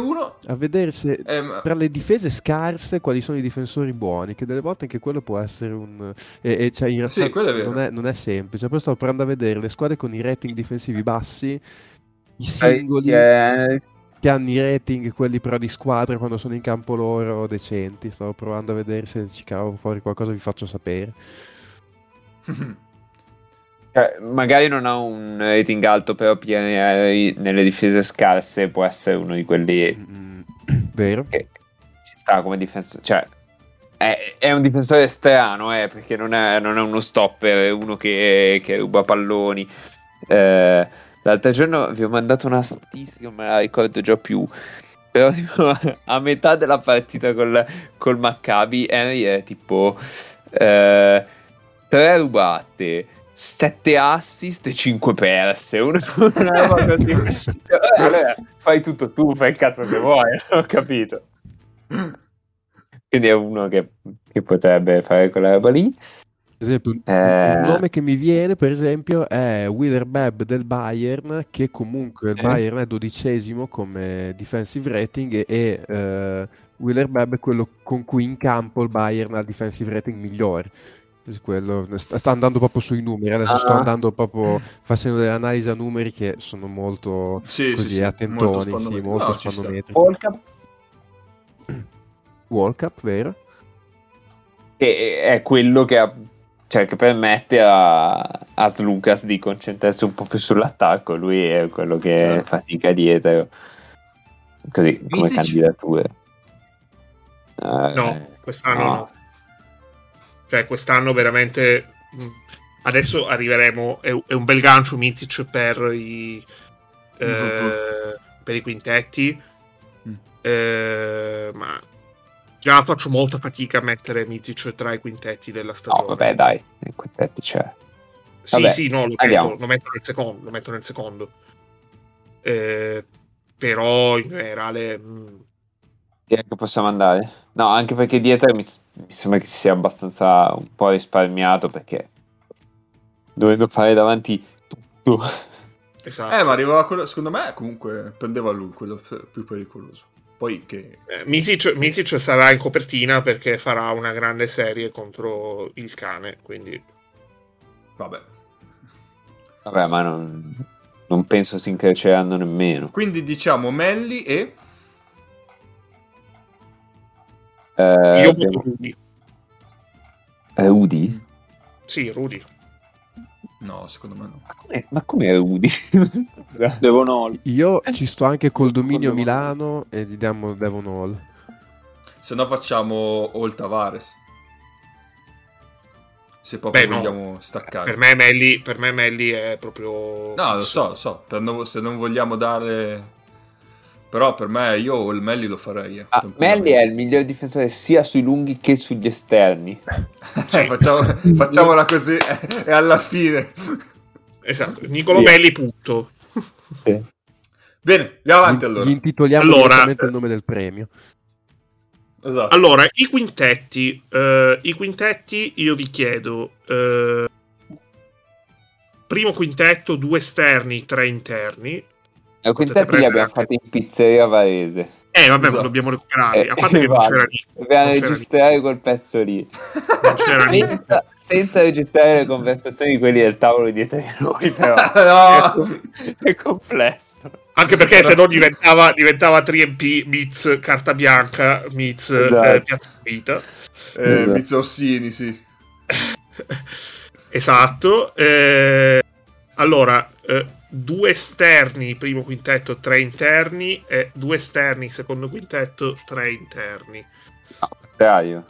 Uno. A vedere se eh, ma... tra le difese scarse quali sono i difensori buoni. Che delle volte anche quello può essere un. E, e cioè, in realtà sì, è non, è, non, è, semplice. Poi stavo provando a vedere le squadre con i rating difensivi bassi, i singoli. Eh, che hanno i rating, quelli però di squadra quando sono in campo loro decenti. Stavo provando a vedere se ci cavo fuori qualcosa, vi faccio sapere. Cioè, magari non ha un rating alto, però nelle difese scarse può essere uno di quelli. Mm, vero. Che ci sta come difensore. Cioè, è, è, un difensore strano, eh, perché non è, non è, uno stopper, è uno che, che ruba palloni. Eh, l'altro giorno vi ho mandato una statistica, non me la ricordo già più. Però a metà della partita col, col Maccabi, Henry è tipo eh, rubate 7 assist e 5 perse. Una, una roba così. Cioè, allora, fai tutto tu, fai il cazzo che vuoi, ho capito. Quindi è uno che, che potrebbe fare quella roba lì. Esempio, eh... un nome che mi viene, per esempio, è Wheeler Bebb del Bayern, che comunque il eh. Bayern è dodicesimo come defensive rating e eh, Wheeler Bebb è quello con cui in campo il Bayern ha il defensive rating migliore. Quello, sta andando proprio sui numeri. Adesso ah. sto andando proprio facendo delle analisi a numeri che sono molto sì, così, sì, sì. attentoni, molto, sì, molto no, spannometri. World Cup. World Cup, vero? Che è quello che, ha, cioè, che permette a, a Lucas di concentrarsi un po' più sull'attacco. Lui è quello che certo. fatica dietro. Così come Mitici. candidature. no, eh, quest'anno no. no. Cioè, quest'anno veramente. Mm, adesso arriveremo. È, è un bel gancio Mizic per i. Eh, per i quintetti. Mm. Eh, ma già faccio molta fatica a mettere Mizic tra i quintetti della stagione. No, vabbè, dai, i quintetti c'è. Sì, vabbè, sì, no, lo metto, lo metto, nel secondo. Lo metto nel secondo. Eh, però in generale. Mh, mm, Direi che possiamo andare. No, anche perché dietro mi, mi, sembra che si sia abbastanza un po' risparmiato perché dovendo fare davanti tutto. Esatto. Eh, ma arrivava quello, secondo me comunque prendeva lui quello più pericoloso. Poi che... Eh, Misic, Misic sarà in copertina perché farà una grande serie contro il cane, quindi... Vabbè. Vabbè, ma non, non penso si increceranno nemmeno. Quindi diciamo Melli e... Eh, Io voto Rudy. È Rudy? Sì, Rudy. No, secondo me no. Ma come, è Rudy? Devon Hall. Io ci sto anche col dominio Milano e gli diamo Devon Hall. Se no facciamo All Tavares. Se proprio Beh, vogliamo no. staccare. Per me, Melli, per me Melli è proprio... No, lo so, lo so. No, se non vogliamo dare però per me io il Melli lo farei. Eh, ah, Melli è il miglior difensore sia sui lunghi che sugli esterni. Sì. facciamo, facciamola così e alla fine. Esatto, Nicolo yeah. Melli punto. Sì. Bene, andiamo avanti allora. Gli intitoliamo allora, il nome del premio. Esatto. Allora, i quintetti, uh, i quintetti io vi chiedo, uh, primo quintetto, due esterni, tre interni, i quintetti li abbiamo fatti in pizzeria Varese. Eh, vabbè, esatto. dobbiamo recuperarli. Eh, a parte che non c'era niente. Dobbiamo registrare quel pezzo lì. Non c'era senza, senza, registrare le conversazioni di quelli del tavolo dietro di noi, però. no. è, è, complesso. Anche perché se no diventava, diventava 3MP Miz carta bianca, Miz eh, esatto. eh, piazza vita. Eh, esatto. Miz Orsini, sì. esatto. Eh, allora, eh, due esterni primo quintetto, tre interni e due esterni secondo quintetto, tre interni. No, Teaio.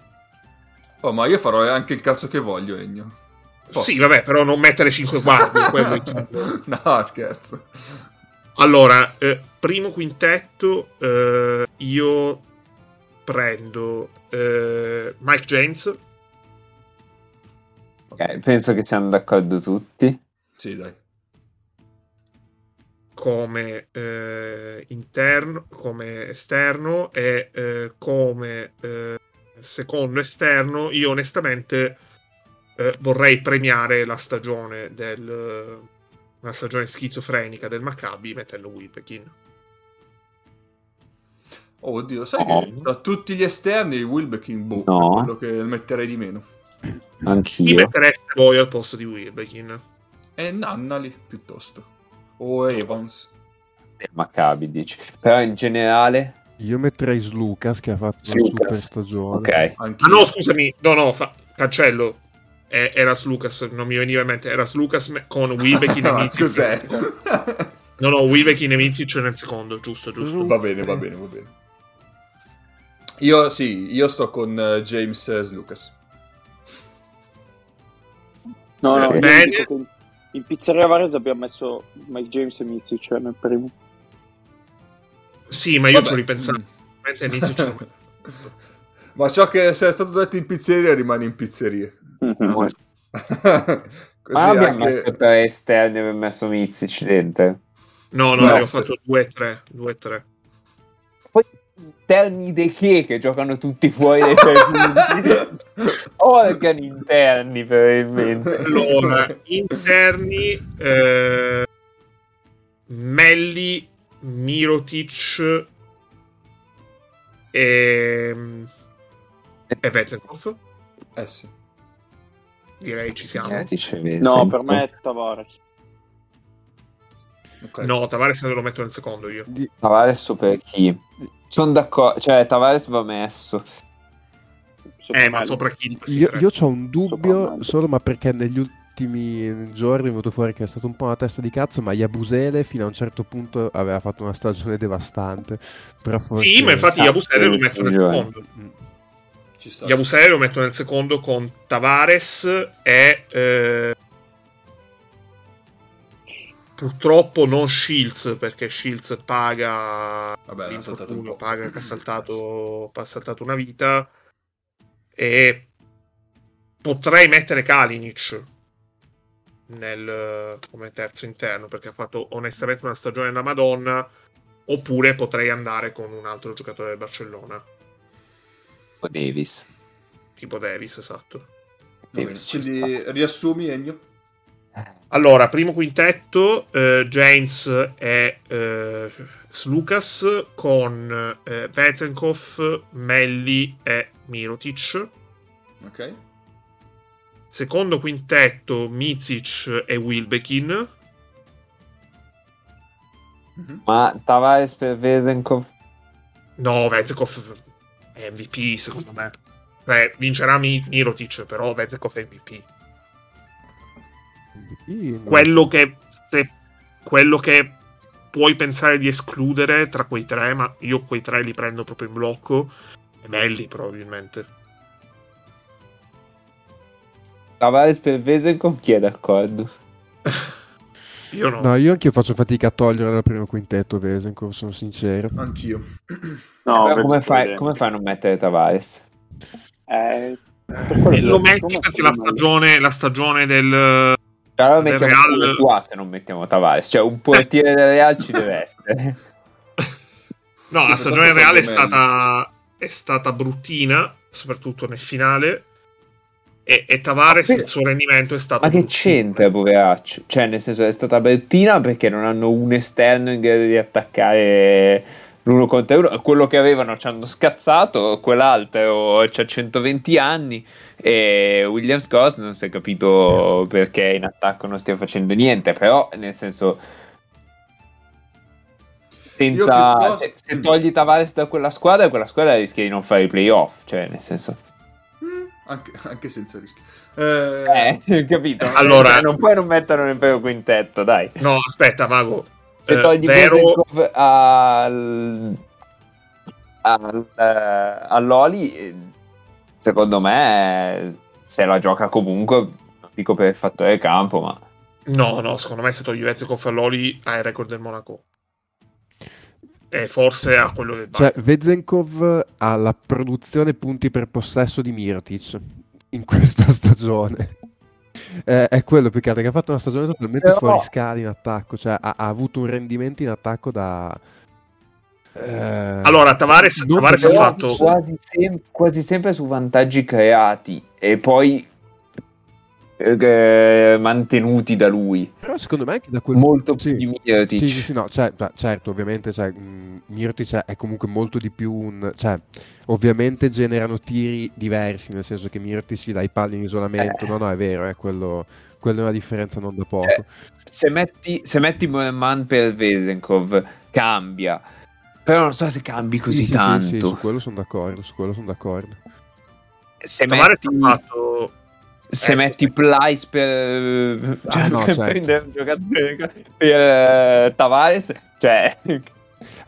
Oh, ma io farò anche il cazzo che voglio, Egno. Posso. Sì, vabbè, però non mettere 5 quarti. no, scherzo. Allora, eh, primo quintetto, eh, io prendo eh, Mike James. Ok, penso che siamo d'accordo tutti. Sì, dai. Come eh, interno, come esterno e eh, come eh, secondo esterno, io onestamente eh, vorrei premiare la stagione del una stagione schizofrenica del Maccabi mettendo Wilbekin. Oh, oddio, sai oh. che tra tutti gli esterni Wilbekin boh, no. è quello che metterei di meno. Anch'io. Chi mettereste voi al posto di Wilbekin? E Nannali piuttosto. O Evans. Il Maccabi dici. Però in generale... Io metterei Slucas che ha fatto Slucas. una super stagione. Ok. Anch'io. Ah no, scusami. No, no, fa... cancello era Lucas, non mi veniva in mente, era Lucas con Wilbekin e Mizic. Cos'è? no, no, Wilbekin e Mizic nel secondo, giusto, giusto. Va bene, va bene, va bene. Io sì, io sto con uh, James uh, Lucas. No, no, bene. In pizzeria Varese abbiamo messo Mike James e Mizic nel primo. Sì, ma io Vabbè. ci ho ripensato. Mm. ma ciò che è stato detto in pizzeria rimane in pizzeria. Mm-hmm. Ma abbiamo anche... messo tre esterni e messo Mizic dentro. No, no, abbiamo fatto 2-3. Interni dei che che giocano tutti fuori dai suoi punti. Organi interni, probabilmente. Allora, interni eh, Melli, Mirotic e, e Vezenkov. Eh sì direi ci siamo. Eh, no, per me è Tavares. Okay. No, Tavares lo metto nel secondo io. Di... Tavares per chi? Sono d'accordo, cioè Tavares va messo. Sopra eh, ma sopra chi? Io, io ho un dubbio solo, ma perché negli ultimi giorni è venuto fuori che è stato un po' una testa di cazzo, ma Yabusele fino a un certo punto aveva fatto una stagione devastante. Però forse... Sì, ma infatti Yabusele lo metto nel secondo. Mm. Yabusele lo metto nel secondo con Tavares e eh, purtroppo non Shields perché Shields paga Vabbè, un paga che ha saltato, ha saltato una vita e potrei mettere Kalinic nel, come terzo interno perché ha fatto onestamente una stagione da Madonna oppure potrei andare con un altro giocatore del Barcellona tipo Davis. Tipo Davis, esatto. Davis Quindi riassumi Ennio? Allora, primo quintetto, eh, James e eh, Slucas con eh, Vezenkov, Melli e Mirotic. Ok. Secondo quintetto, Mizic e Wilbekin. Mm-hmm. Ma Tavares per Vezenkov? No, Vezenkov è MVP secondo me. Beh, vincerà Mirotic, però Vezekov è MVP. Quello, che, se, quello che puoi pensare di escludere tra quei tre, ma io quei tre li prendo proprio in blocco, è Melli probabilmente. Tavares per Vesenkov chi è d'accordo? io no. No, io anche faccio fatica a togliere dal primo quintetto Vesenkov, sono sincero. Anch'io. No, eh, come, fai, come, fai, a non mettere Tavares? Eh, eh, lo metti perché la stagione, la stagione del... Però del Real... tua se non mettiamo Tavares, cioè un portiere del Real ci deve essere. No, la stagione reale è stata, è stata bruttina, soprattutto nel finale. E, e Tavares, il suo rendimento è stato. Ma che c'entra, poveraccio? Cioè, nel senso, è stata bruttina perché non hanno un esterno in grado di attaccare l'uno contro uno, quello che avevano ci hanno scazzato, quell'altro ha 120 anni e William Scott non si è capito perché in attacco non stia facendo niente, però nel senso senza, posso... se, se, togli Tavares da quella squadra, quella squadra rischia di non fare i playoff, cioè nel senso mm, anche, anche, senza rischio. Eh, eh capito? Allora, non puoi non metterlo nel primo quintetto, dai. No, aspetta, Mago se eh, togli vero... al, al, uh, all'Oli secondo me se la gioca comunque, non dico per il fattore campo, ma... No, no, secondo me se togli Vezekov a Loli ha il record del Monaco. E forse a quello del Cioè, Vezenkov ha la produzione punti per possesso di Mirtic in questa stagione. Eh, è quello più che altro che ha fatto una stagione totalmente Però... fuori scala in attacco, cioè ha, ha avuto un rendimento in attacco da, eh, allora, Tavares, Tavares ha fatto quasi, sem- quasi, sempre su vantaggi creati e poi eh, mantenuti da lui. Però secondo me anche da quel molto sì. più di Mirtic. Sì, sì, sì, no, cioè, certo, ovviamente cioè, mm, Mirtic è comunque molto di più un... Cioè, ovviamente generano tiri diversi, nel senso che Mirtic si dà i palli in isolamento. Eh. No, no, è vero, è quello, quello è una differenza non da poco. Cioè, se metti, se metti Man per Vesenkov, cambia però non so se cambi così sì, tanto. Sì, sì, su quello sono d'accordo, su quello sono d'accordo. Se metti, fatto... se eh, metti Plyce per, ah, cioè, no, per certo. prendere un giocatore per uh, Tavares, cioè...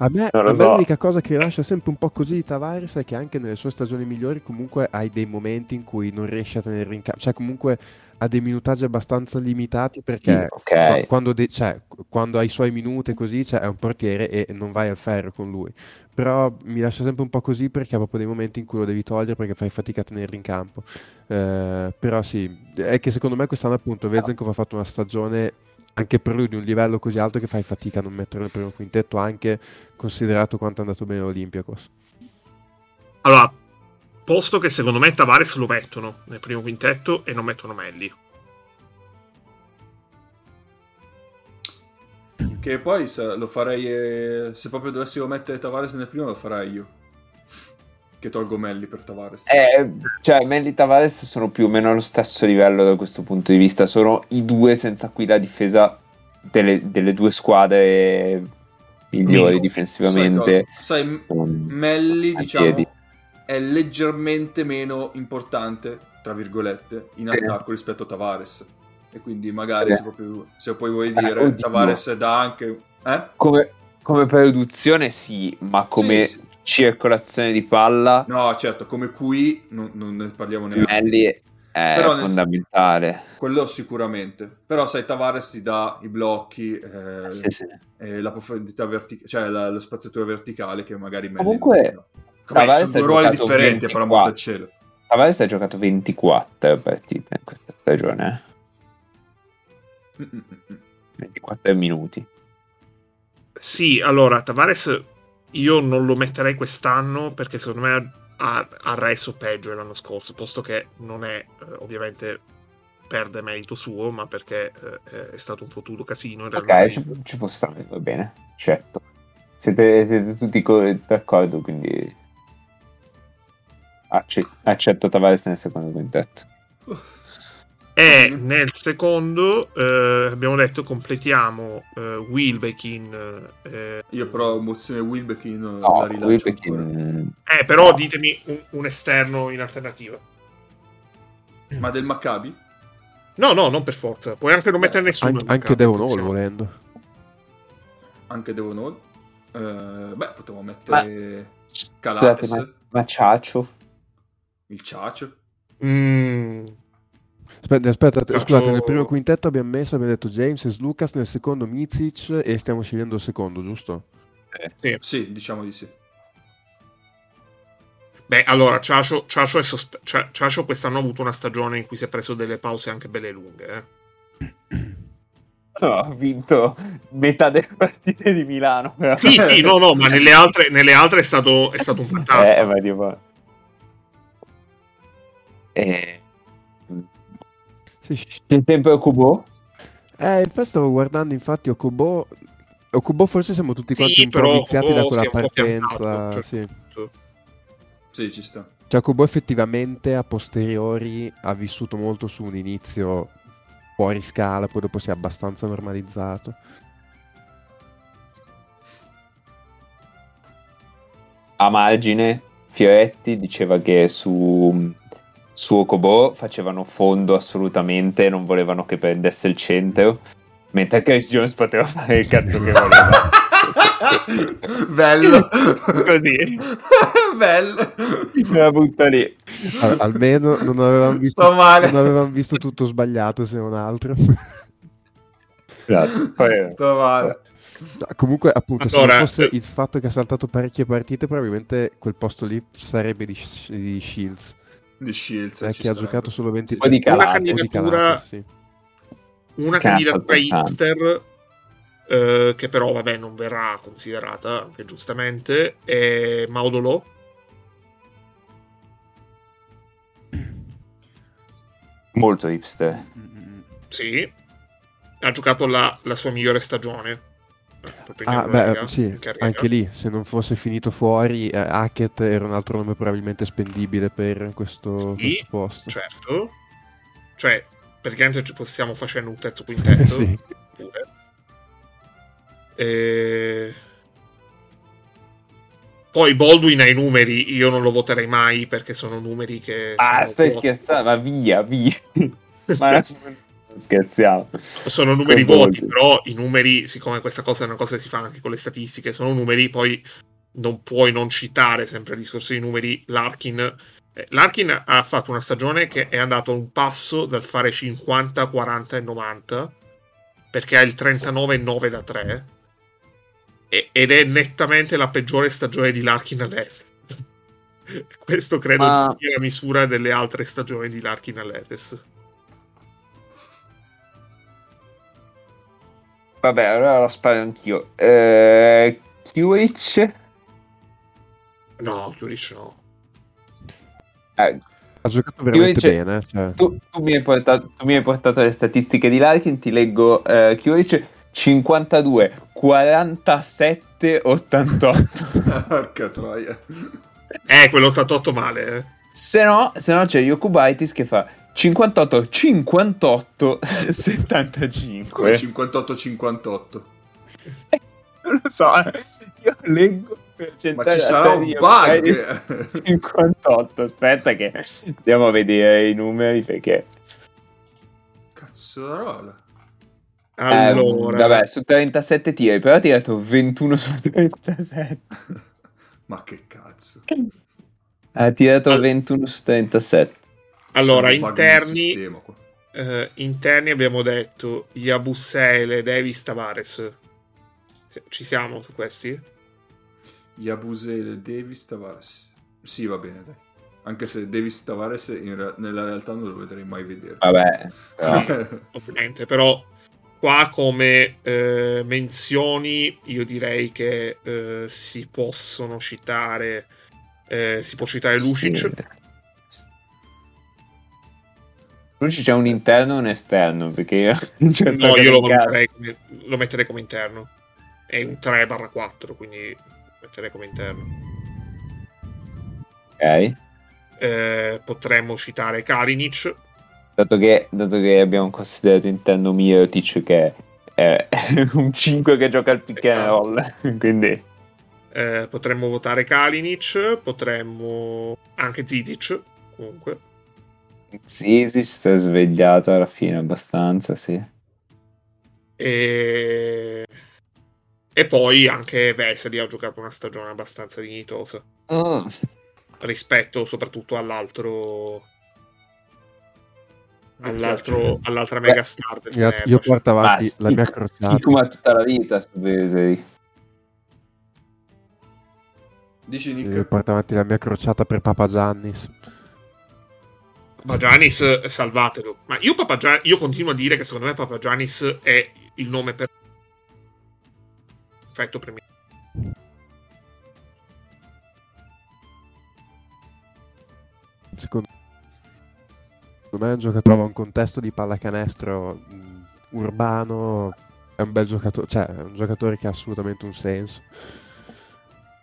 A me, a me so. l'unica cosa che lascia sempre un po' così di Tavares è che anche nelle sue stagioni migliori comunque hai dei momenti in cui non riesci a tenere in campo, cioè comunque ha dei minutaggi abbastanza limitati perché sì, okay. quando, de- cioè, quando, ha i suoi minuti così cioè, è un portiere e non vai al ferro con lui. Però mi lascia sempre un po' così perché ha proprio dei momenti in cui lo devi togliere perché fai fatica a tenerli in campo. Eh, però sì, è che secondo me quest'anno appunto Vezenkov ha fatto una stagione anche per lui di un livello così alto che fai fatica a non metterlo nel primo quintetto anche considerato quanto è andato bene l'Olympiacos. Allora, Posto che secondo me Tavares lo mettono nel primo quintetto e non mettono Melli. Che poi lo farei. Eh, se proprio dovessimo mettere Tavares nel primo, lo farei io. Che tolgo Melli per Tavares. Eh, cioè, Melli e Tavares sono più o meno allo stesso livello da questo punto di vista. Sono i due senza cui la difesa delle, delle due squadre migliori Mino. difensivamente. Sai, sai Melli, diciamo. Piedi è leggermente meno importante, tra virgolette, in attacco rispetto a Tavares. E quindi magari se, proprio, se poi vuoi eh, dire, eh, Tavares dà anche... Eh? Come, come produzione sì, ma come sì, sì. circolazione di palla... No, certo, come qui non, non ne parliamo neanche. Melli è fondamentale. Quello sicuramente. Però sai, Tavares ti dà i blocchi, eh, sì, sì. Eh, la profondità verticale, cioè la, lo spaziatura verticale che magari Melli Comunque... Non Tavares sono due ruoli differenti, 24. per amor del cielo. Tavares ha giocato 24 partite in questa stagione. Eh? 24 minuti. Sì, allora Tavares io non lo metterei quest'anno perché secondo me ha, ha reso peggio l'anno scorso, posto che non è eh, ovviamente perde merito suo, ma perché eh, è stato un fottuto casino. In ok, ci, ci, può stare, va bene, certo. Siete, siete tutti d'accordo, quindi accetto Tavares nel secondo quintetto. E nel secondo eh, abbiamo detto completiamo eh, Wilbekin. Eh, Io però mozione Wilbekin no, la rilancio Wilbekin... Eh, però no. ditemi un, un, esterno in alternativa. Ma del Maccabi? No, no, non per forza. Puoi anche non mettere nessuno. Anche, anche Devon Hall volendo. Anche Devon Hall? Uh, beh, potevo mettere ma... Calates. Scusate, ma, ma Ciaccio? Il Ciacio. Mm. Aspetta, aspetta Ciacio... scusate, nel primo quintetto abbiamo messo, abbiamo detto James e Lucas, nel secondo Mizic e stiamo scegliendo il secondo, giusto? Eh, sì. sì, diciamo di sì. Beh, allora, Ciacio, Ciacio, sospe- Ciacio, quest'anno ha avuto una stagione in cui si è preso delle pause anche belle lunghe. Eh. No, ha vinto metà delle partite di Milano. Sì, sì, no, no, ma nelle altre, nelle altre è, stato, è stato un fantasma. Eh, ma tipo... E... Sì. Il tempo è Okubo? Eh, infatti stavo guardando infatti Okubo. Okubo forse siamo tutti quanti sì, un po' iniziati da quella partenza. Cioè, sì. sì, ci sta. Cioè, Okubo effettivamente a posteriori ha vissuto molto su un inizio fuori scala, poi dopo si è abbastanza normalizzato. A margine, Fioretti diceva che su su Okobo facevano fondo assolutamente, non volevano che prendesse il centro, mentre Chris Jones poteva fare il cazzo che voleva. Bello. Così. Bello. Me la butto lì. Al- almeno non avevamo visto, non avevamo visto tutto sbagliato se non altro. Esatto. Poi- Sto male. No, comunque, appunto, se Allora, non fosse eh, il fatto che ha saltato parecchie partite, probabilmente quel posto lì sarebbe di, di Shields. Di Shields. eh, che ha giocato solo 20 Un po' di partite. calato, Un po' di candidatura- sì. Una candidatura hipster eh, che però vabbè non verrà considerata anche giustamente è Maudolo Molto hipster. Sì ha giocato la, la sua migliore stagione Ah, beh, sì, in carriera. anche lì, se non fosse finito fuori, eh, Hackett era un altro nome probabilmente spendibile per questo, Sì, questo posto. certo cioè praticamente ci possiamo facendo un terzo quintetto Sì. pure. E... Poi Baldwin ha i numeri, io non lo voterei mai perché sono numeri che... Ah, stai voti- scherzando? Ma via, via. Ma scherziamo. Sono numeri voti, però i numeri, siccome questa cosa è una cosa che si fa anche con le statistiche, sono numeri, poi non puoi non citare sempre il discorso dei numeri. Larkin, eh, Larkin ha fatto una stagione che è andato a un passo dal fare 50, 40 e 90, perché ha il 39 e 9 da 3, e- ed è nettamente la peggiore stagione di Larkin all'Efes. Questo credo Ma- sia la misura delle altre stagioni di Larkin all'Efes. Vabbè, allora la sparo anch'io. Eh, Kiewicz? No, Juric no. Eh, Ha giocato veramente invece- bene. Cioè. tu, tu mi hai portato, tu mi hai portato le statistiche di Larkin, ti leggo eh, Kiewicz 52, 47, 88. Porca troia. Eh, quello 88 male, eh. se no, se no c'è Yokubaitis che fa 58, 58, 75. Come 58-58. Non lo so, io leggo Ma percentuale ci sarà un bug. 58, aspetta che andiamo a vedere i numeri perché... Cazzo rola. Allora, Eh, vabbè, su 37 tiri, però ha tirato 21 su 37. Ma che cazzo. Ha tirato All- 21 su 37. Allora interni, eh, interni abbiamo detto Yabusele, Davis, Tavares. Ci siamo su questi? Yabusele, Davis, Tavares. Sì, va bene, dai. Anche se Davis Tavares in re- nella realtà non lo vedrei mai vedere. Vabbè, però- Ovviamente, però qua come eh, menzioni io direi che eh, si possono citare eh, si può citare Lucic Lucic c'è un interno e un esterno, perché c'è no io lo come, lo metterei come interno. È un 3-4 quindi lo metterei come interno. Ok. Eh, potremmo citare Kalinic. Dato che, dato che abbiamo considerato interno Mirotic che è un 5 che gioca al pick and roll, quindi... eh, potremmo votare Kalinic potremmo anche Zizic comunque Sì, sì, si è svegliato alla fine abbastanza, sì. E... e poi anche Vesely ha giocato una stagione abbastanza dignitosa Mm. rispetto soprattutto all'altro all'altro all'altra mega star del Ragazzi, io porto avanti Ah, la mia crociata. sì, ma tutta la vita su Vesely. Dici Io Nick? porto avanti la mia crociata per Papa Giannis. Papa Giannis eh, salvatelo ma io, Papa Gia- io continuo a dire che secondo me Papa Giannis è il nome per perfetto per me Secondo me è un giocatore trova un contesto di pallacanestro mh, urbano. È un bel giocatore, cioè è un giocatore che ha assolutamente un senso.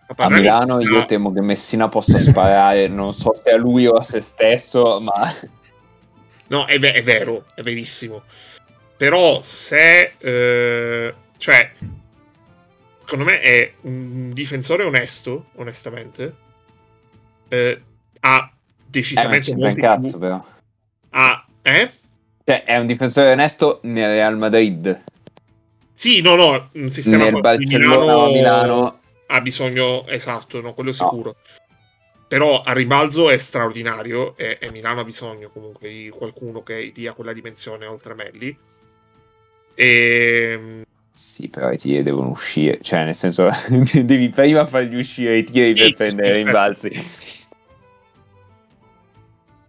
A Milano io temo che Messina possa sparare, non so se a lui o a se stesso, ma... No, è, è vero, è verissimo. Però se... eh, cioè, secondo me è un difensore onesto, onestamente. Eh, ha Eh, decisamente un molti cazzo più- però. ha- eh? Cioè, è un difensore onesto nel Real Madrid. Sì, no, no, un sistema Nel Barcellona Milano, Milano ha bisogno, esatto, no, quello sicuro. No. Però a ribalzo è straordinario e, e, Milano ha bisogno comunque di qualcuno che dia quella dimensione oltre Melli. E... Ehm, sì, però i tiri devono uscire, cioè nel senso devi prima fargli uscire i tiri sì, per prendere i rimbalzi.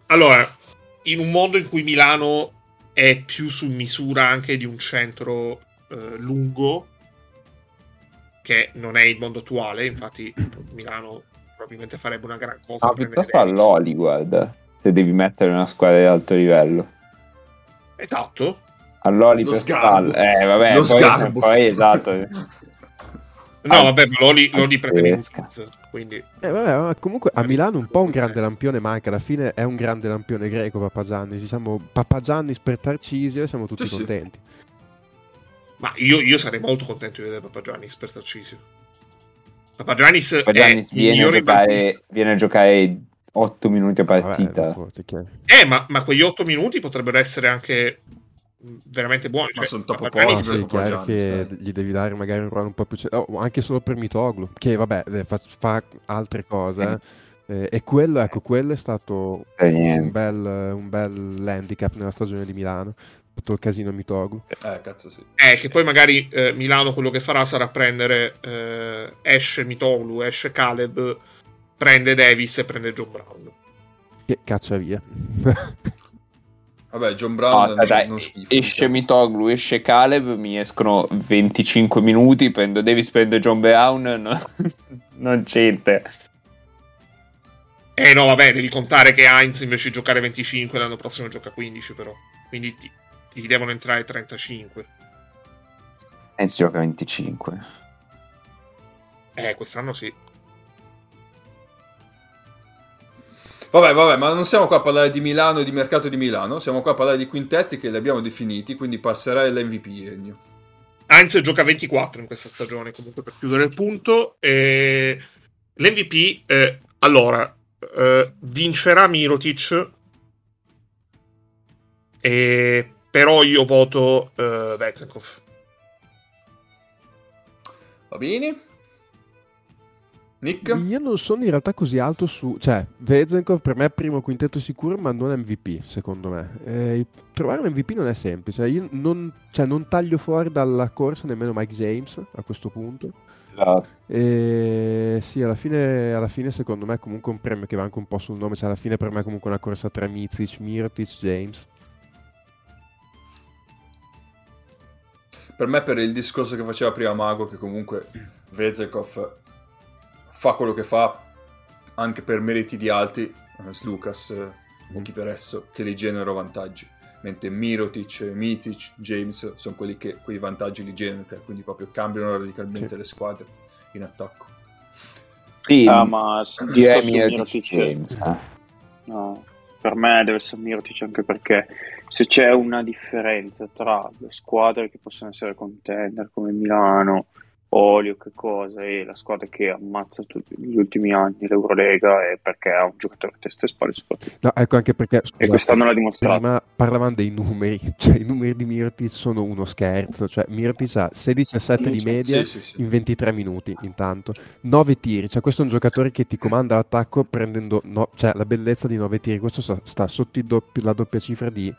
Allora, in un mondo in cui Milano è più su misura anche di un centro eh, lungo, che non è il mondo attuale, infatti Milano probabilmente farebbe una gran cosa. Ah, piuttosto all'Oli, guarda, se devi mettere una squadra di alto livello. Esatto. All'Oli per spalle. Eh, vabbè, Lo poi, poi esatto. No, vabbè, ma Loli, Loli prende quindi... Eh, vabbè, comunque a Milano un po' un grande lampione manca, alla fine è un grande lampione greco Papagiannis, diciamo Papagiannis per Tarcisio e siamo tutti sì, contenti. Sì. Ma io, io, sarei molto contento di vedere Papagiannis per Tarcisio. Papagiannis, Papagiannis viene, a giocare, viene a giocare 8 minuti a partita. Vabbè, eh, ma, ma quegli 8 minuti potrebbero essere anche veramente buoni. Ma cioè, sono troppo pochi. Sì, è chiaro che gli devi dare magari un ruolo un po' più... Oh, anche solo per Mitoglu, che vabbè, eh, fa, fa altre cose. Eh. Eh, e quello, ecco, quello è stato un bel, un bel handicap nella stagione di Milano. Tutto il casino Mitoglu. Eh, cazzo sì. Eh, che poi magari eh, Milano quello che farà sarà prendere eh, esce Mitoglu, esce Caleb, prende Davis e prende John Brown. Che caccia via. Vabbè, John Brown no, dai, non schifo, esce diciamo. Mitoglu, esce Caleb, mi escono 25 minuti, prendo Davis, prendo John Brown, no, non c'entra. Eh no, vabbè, devi contare che Heinz invece di giocare 25 l'anno prossimo gioca 15 però, quindi ti, ti devono entrare 35. Heinz gioca 25. Eh, quest'anno sì. Vabbè, vabbè, ma non siamo qua a parlare di Milano e di mercato di Milano, siamo qua a parlare di quintetti che li abbiamo definiti, quindi passerai l'MVP, Ennio. Heinz gioca 24 in questa stagione, comunque per chiudere il punto. E... L'MVP, eh, allora, eh, vincerà Mirotic, e... però io voto eh, Vezenkov. Va bene. Nick? Io non sono in realtà così alto su... Cioè, Vezenkov per me è primo quintetto sicuro, ma non MVP, secondo me. Eh, trovare un MVP non è semplice. Io non, cioè, non, taglio fuori dalla corsa nemmeno Mike James a questo punto. No. E sì, alla fine, alla fine, secondo me è comunque un premio che va anche un po' sul nome. Cioè, alla fine per me è comunque una corsa tra Mizic, Mirotic, James. Per me, per il discorso che faceva prima Mago, che comunque Vezekov fa quello che fa anche per meriti di altri, uh, Slucas uh, o chi per esso, che li generano vantaggi. Mentre Mirotic, Mitic, James sono quelli che quei vantaggi li generano, quindi proprio cambiano radicalmente sì. le squadre in attacco. Sì, ah, ma Mirotic James. Eh. No, per me deve essere Mirotic anche perché se c'è una differenza tra le squadre che possono essere contender come Milano Olio, che cosa, e la squadra che ammazza tutti gli ultimi anni l'Eurolega è perché ha un giocatore a testa e spalle soprattutto. No, ecco anche perché scusate, e quest'anno l'ha dimostrato. Prima parlavamo dei numeri, cioè i numeri di Mirtic sono uno scherzo, cioè Mirtic ha 16-7 di media sì, sì, sì. in 23 minuti intanto, 9 tiri, cioè questo è un giocatore che ti comanda l'attacco prendendo no, cioè, la bellezza di 9 tiri, questo sta, sta sotto doppi, la doppia cifra di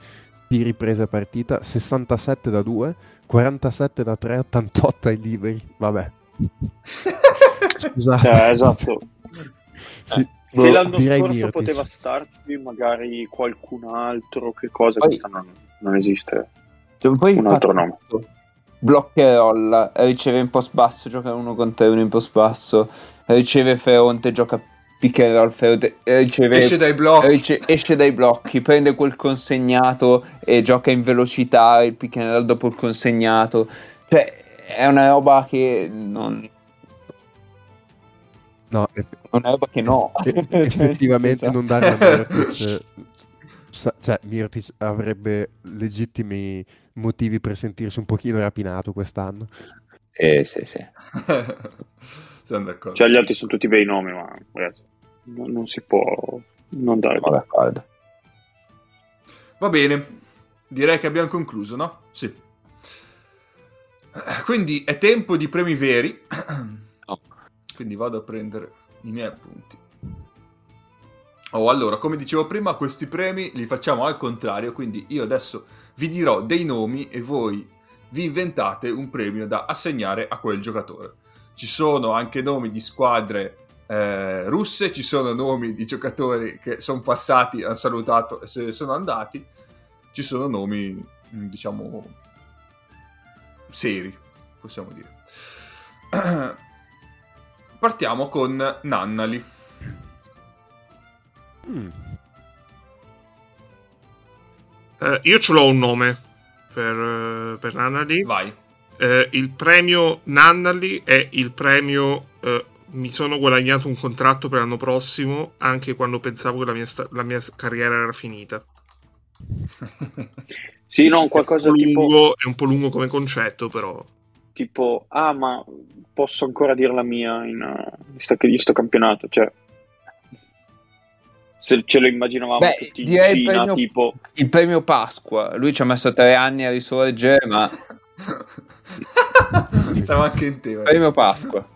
tiri presa partita, 67 da 2 47 da 3, 88 ai liberi. Vabbè. Scusate. Cioè, esatto. sì, eh, se boh, l'anno scorso Mirtis. poteva starci magari qualcun altro, che cosa poi, questa non, non esiste. Cioè, poi un altro nome. Bloccherolla, riceve in post basso, gioca uno contro uno in post basso, riceve Feronte, gioca pick and roll riceve, esce dai blocchi. rice, esce dai blocchi prende quel consegnato e gioca in velocità il pick and roll dopo il consegnato. Cioè è una roba che non no è una roba che no. cioè, effettivamente cioè, non dare a Mirtic cioè Mirtic avrebbe legittimi motivi per sentirsi un pochino rapinato quest'anno. Eh, sì sì siamo d'accordo. Cioè, gli altri sono tutti bei nomi, ma ragazzi, non, non si può non dare d'accordo. Va bene, direi che abbiamo concluso, no? Sì. Quindi è tempo di premi veri. Quindi vado a prendere i miei appunti. Oh, allora, come dicevo prima, questi premi li facciamo al contrario, quindi io adesso vi dirò dei nomi e voi vi inventate un premio da assegnare a quel giocatore. Ci sono anche nomi di squadre eh, russe, ci sono nomi di giocatori che sono passati, hanno salutato e se ne sono andati, ci sono nomi, mm, diciamo, seri, possiamo dire. Partiamo con Nannali. Mm. Eh, io ce l'ho un nome per, per Nannali. Vai. Eh, il premio Nannali è il premio eh, mi sono guadagnato un contratto per l'anno prossimo anche quando pensavo che la mia, sta- la mia carriera era finita. sì, no, qualcosa è tipo... Lungo, è un po' lungo come concetto, però... Tipo, ah, ma posso ancora dire la mia in, uh, in, sto, in sto campionato, cioè... Se ce lo immaginavamo Beh, tutti in Cina, il premio, tipo... Il premio Pasqua, lui ci ha messo tre anni a risorgere, ma... Siamo anche in tema. Premio Pasqua.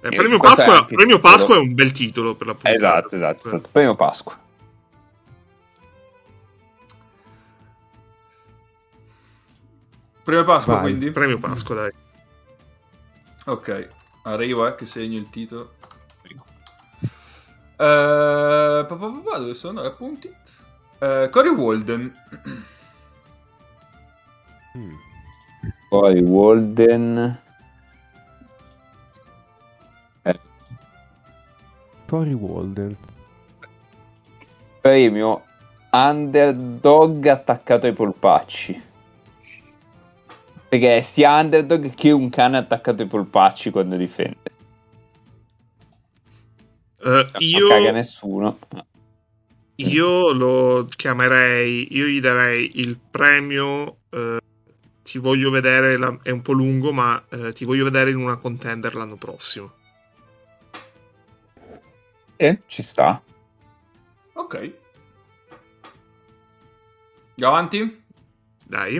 Eh, premio, Pasqua, premio Pasqua, è un bel titolo per la puntata. Esatto, esatto, esatto. Premio Pasqua. Premio Pasqua, Vai. quindi? Premio Pasqua, dai. Ok, arrivo, eh, che segno il titolo. Uh, papà, dove sono? Appunti. Uh, Cory Walden. Mm. Cory Walden. Cory Walden. Premio underdog attaccato ai polpacci. Perché è sia underdog che un cane attaccato ai polpacci quando difende. Uh, io... Non caga nessuno. Io lo chiamerei, io gli darei il premio. Uh, ti voglio vedere, la, è un po' lungo, ma uh, ti voglio vedere in una contender l'anno prossimo. Eh, ci sta. Ok. Andiamo avanti? Dai.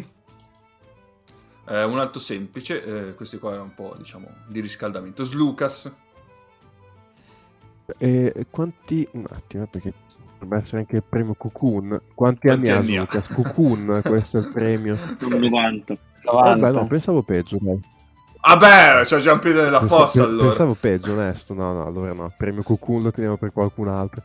Eh, un altro semplice, eh, questi qua erano un po', diciamo, di riscaldamento. Slucas. E quanti... Un attimo, eh, perché dovrebbe essere anche il premio Cocoon. Quanti, quanti anni, anni ha Slucas? Cocoon, questo è il premio. 90. 90. Vabbè, no, pensavo peggio, dai. Vabbè, c'ho già un piede nella pensavo, fossa allora. Pensavo peggio, onesto. No, no, allora no. Premio Cocoon lo teniamo per qualcun altro.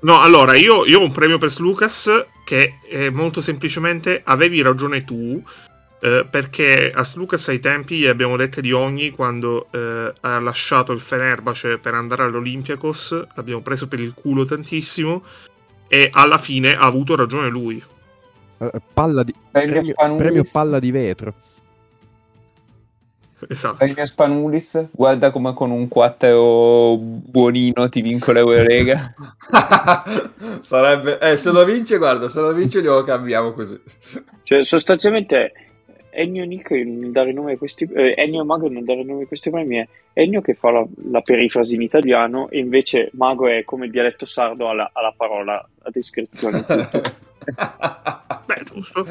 No, allora, io, io ho un premio per Lucas che è molto semplicemente avevi ragione tu, eh, perché a Lucas ai tempi abbiamo dette di ogni quando eh, ha lasciato il Fenerbahce per andare all'Olympiakos, l'abbiamo preso per il culo tantissimo e alla fine ha avuto ragione lui. Uh, palla di... premio, premio palla di vetro. Esatto. Premio Spanulis, guarda come con un 4 buonino ti vinco l'Eurolega. Sarebbe... Eh, se lo vince, guarda, se lo vince glielo cambiamo così. Cioè, sostanzialmente Ennio Nick non dare nome a questi eh, Ennio Mago non dare nome a questi premi è Ennio che fa la, la, perifrasi in italiano e invece Mago è come il dialetto sardo alla, alla parola a descrizione beh giusto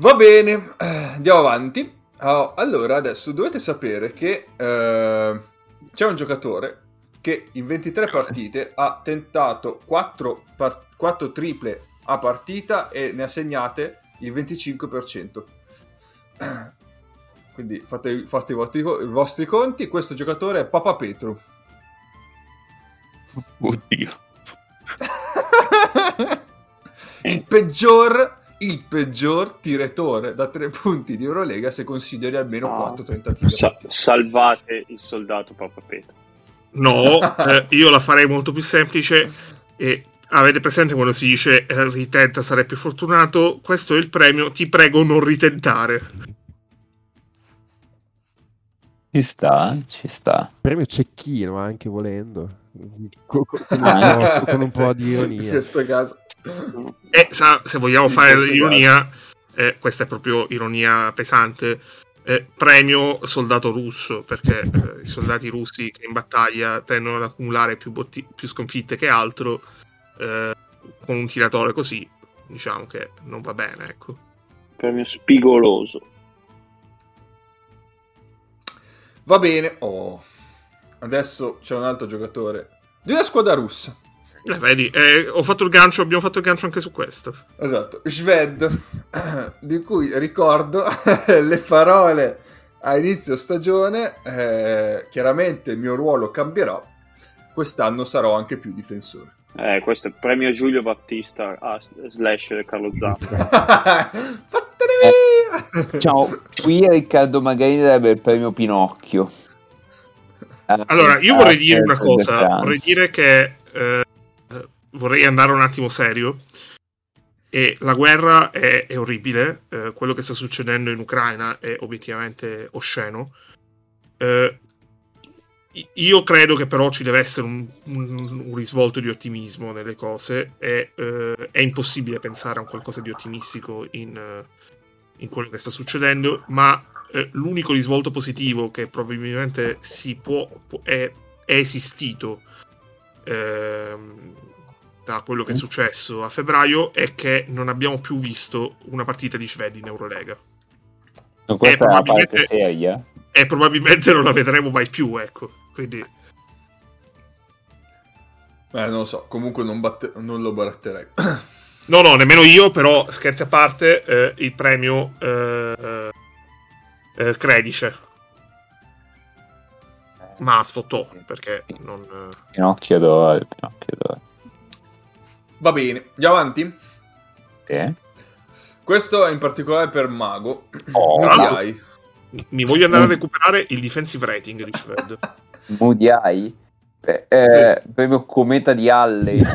Va bene, andiamo avanti. Oh, allora, adesso dovete sapere che eh, c'è un giocatore che in 23 partite ha tentato 4, par- 4 triple a partita e ne ha segnate il 25%. Quindi fate, fate i, vostri, i, vostri, conti. Questo giocatore è Papa Petru. Oddio. il peggior il peggior tiratore da tre punti di Eurolega se consideri almeno no. 4 tentativi. Sa- salvate il soldato Papa Petro. No, eh, io la farei molto più semplice. E avete presente quando si dice eh, ritenta sarai più fortunato? Questo è il premio, ti prego non ritentare. Ci sta, ci sta. Premio cecchino anche volendo. Con, con, un, po', con un po' di ironia. In questo caso. E sa, se vogliamo fare l'ironia, eh, questa è proprio ironia pesante. Eh, premio soldato russo perché eh, i soldati russi che in battaglia tendono ad accumulare più, botti- più sconfitte che altro eh, con un tiratore così diciamo che non va bene, ecco. Premio spigoloso. Va bene, oh. Adesso c'è un altro giocatore di una squadra russa. Eh, vedi, eh, ho fatto il gancio, abbiamo fatto il gancio anche su questo. Esatto, Sved, di cui ricordo le parole a inizio stagione. Eh, chiaramente il mio ruolo cambierà. Quest'anno sarò anche più difensore. Eh, questo è il premio Giulio Battista ah, slash Carlo Zampa. Vattene via! Eh, ciao, qui Riccardo Magarini darebbe il premio Pinocchio. Allora, io vorrei dire una cosa, vorrei dire che eh, vorrei andare un attimo serio. E la guerra è, è orribile, eh, quello che sta succedendo in Ucraina è obiettivamente osceno. Eh, io credo che però ci deve essere un, un, un risvolto di ottimismo nelle cose e eh, è impossibile pensare a un qualcosa di ottimistico in, eh, in quello che sta succedendo, ma eh, l'unico risvolto positivo che probabilmente si può, è, è esistito ehm, da quello che è mm. successo a febbraio è che non abbiamo più visto una partita di Svedi in Eurolega. Questa è la parte seria. E probabilmente non la vedremo mai più, ecco. Quindi... Eh, non lo so, comunque non, batte- non lo baratterei. no, no, nemmeno io, però scherzi a parte, eh, il premio eh, eh, Credice. Ma sfottò, perché non... Pinocchio dove? Pinocchio dove? Va bene, andiamo avanti? Sì. Questo è in particolare per Mago. Oh, Mi voglio andare a recuperare il defensive rating di Shred. Moody Eye? Eh, eh, sì. Proprio cometa di Halley.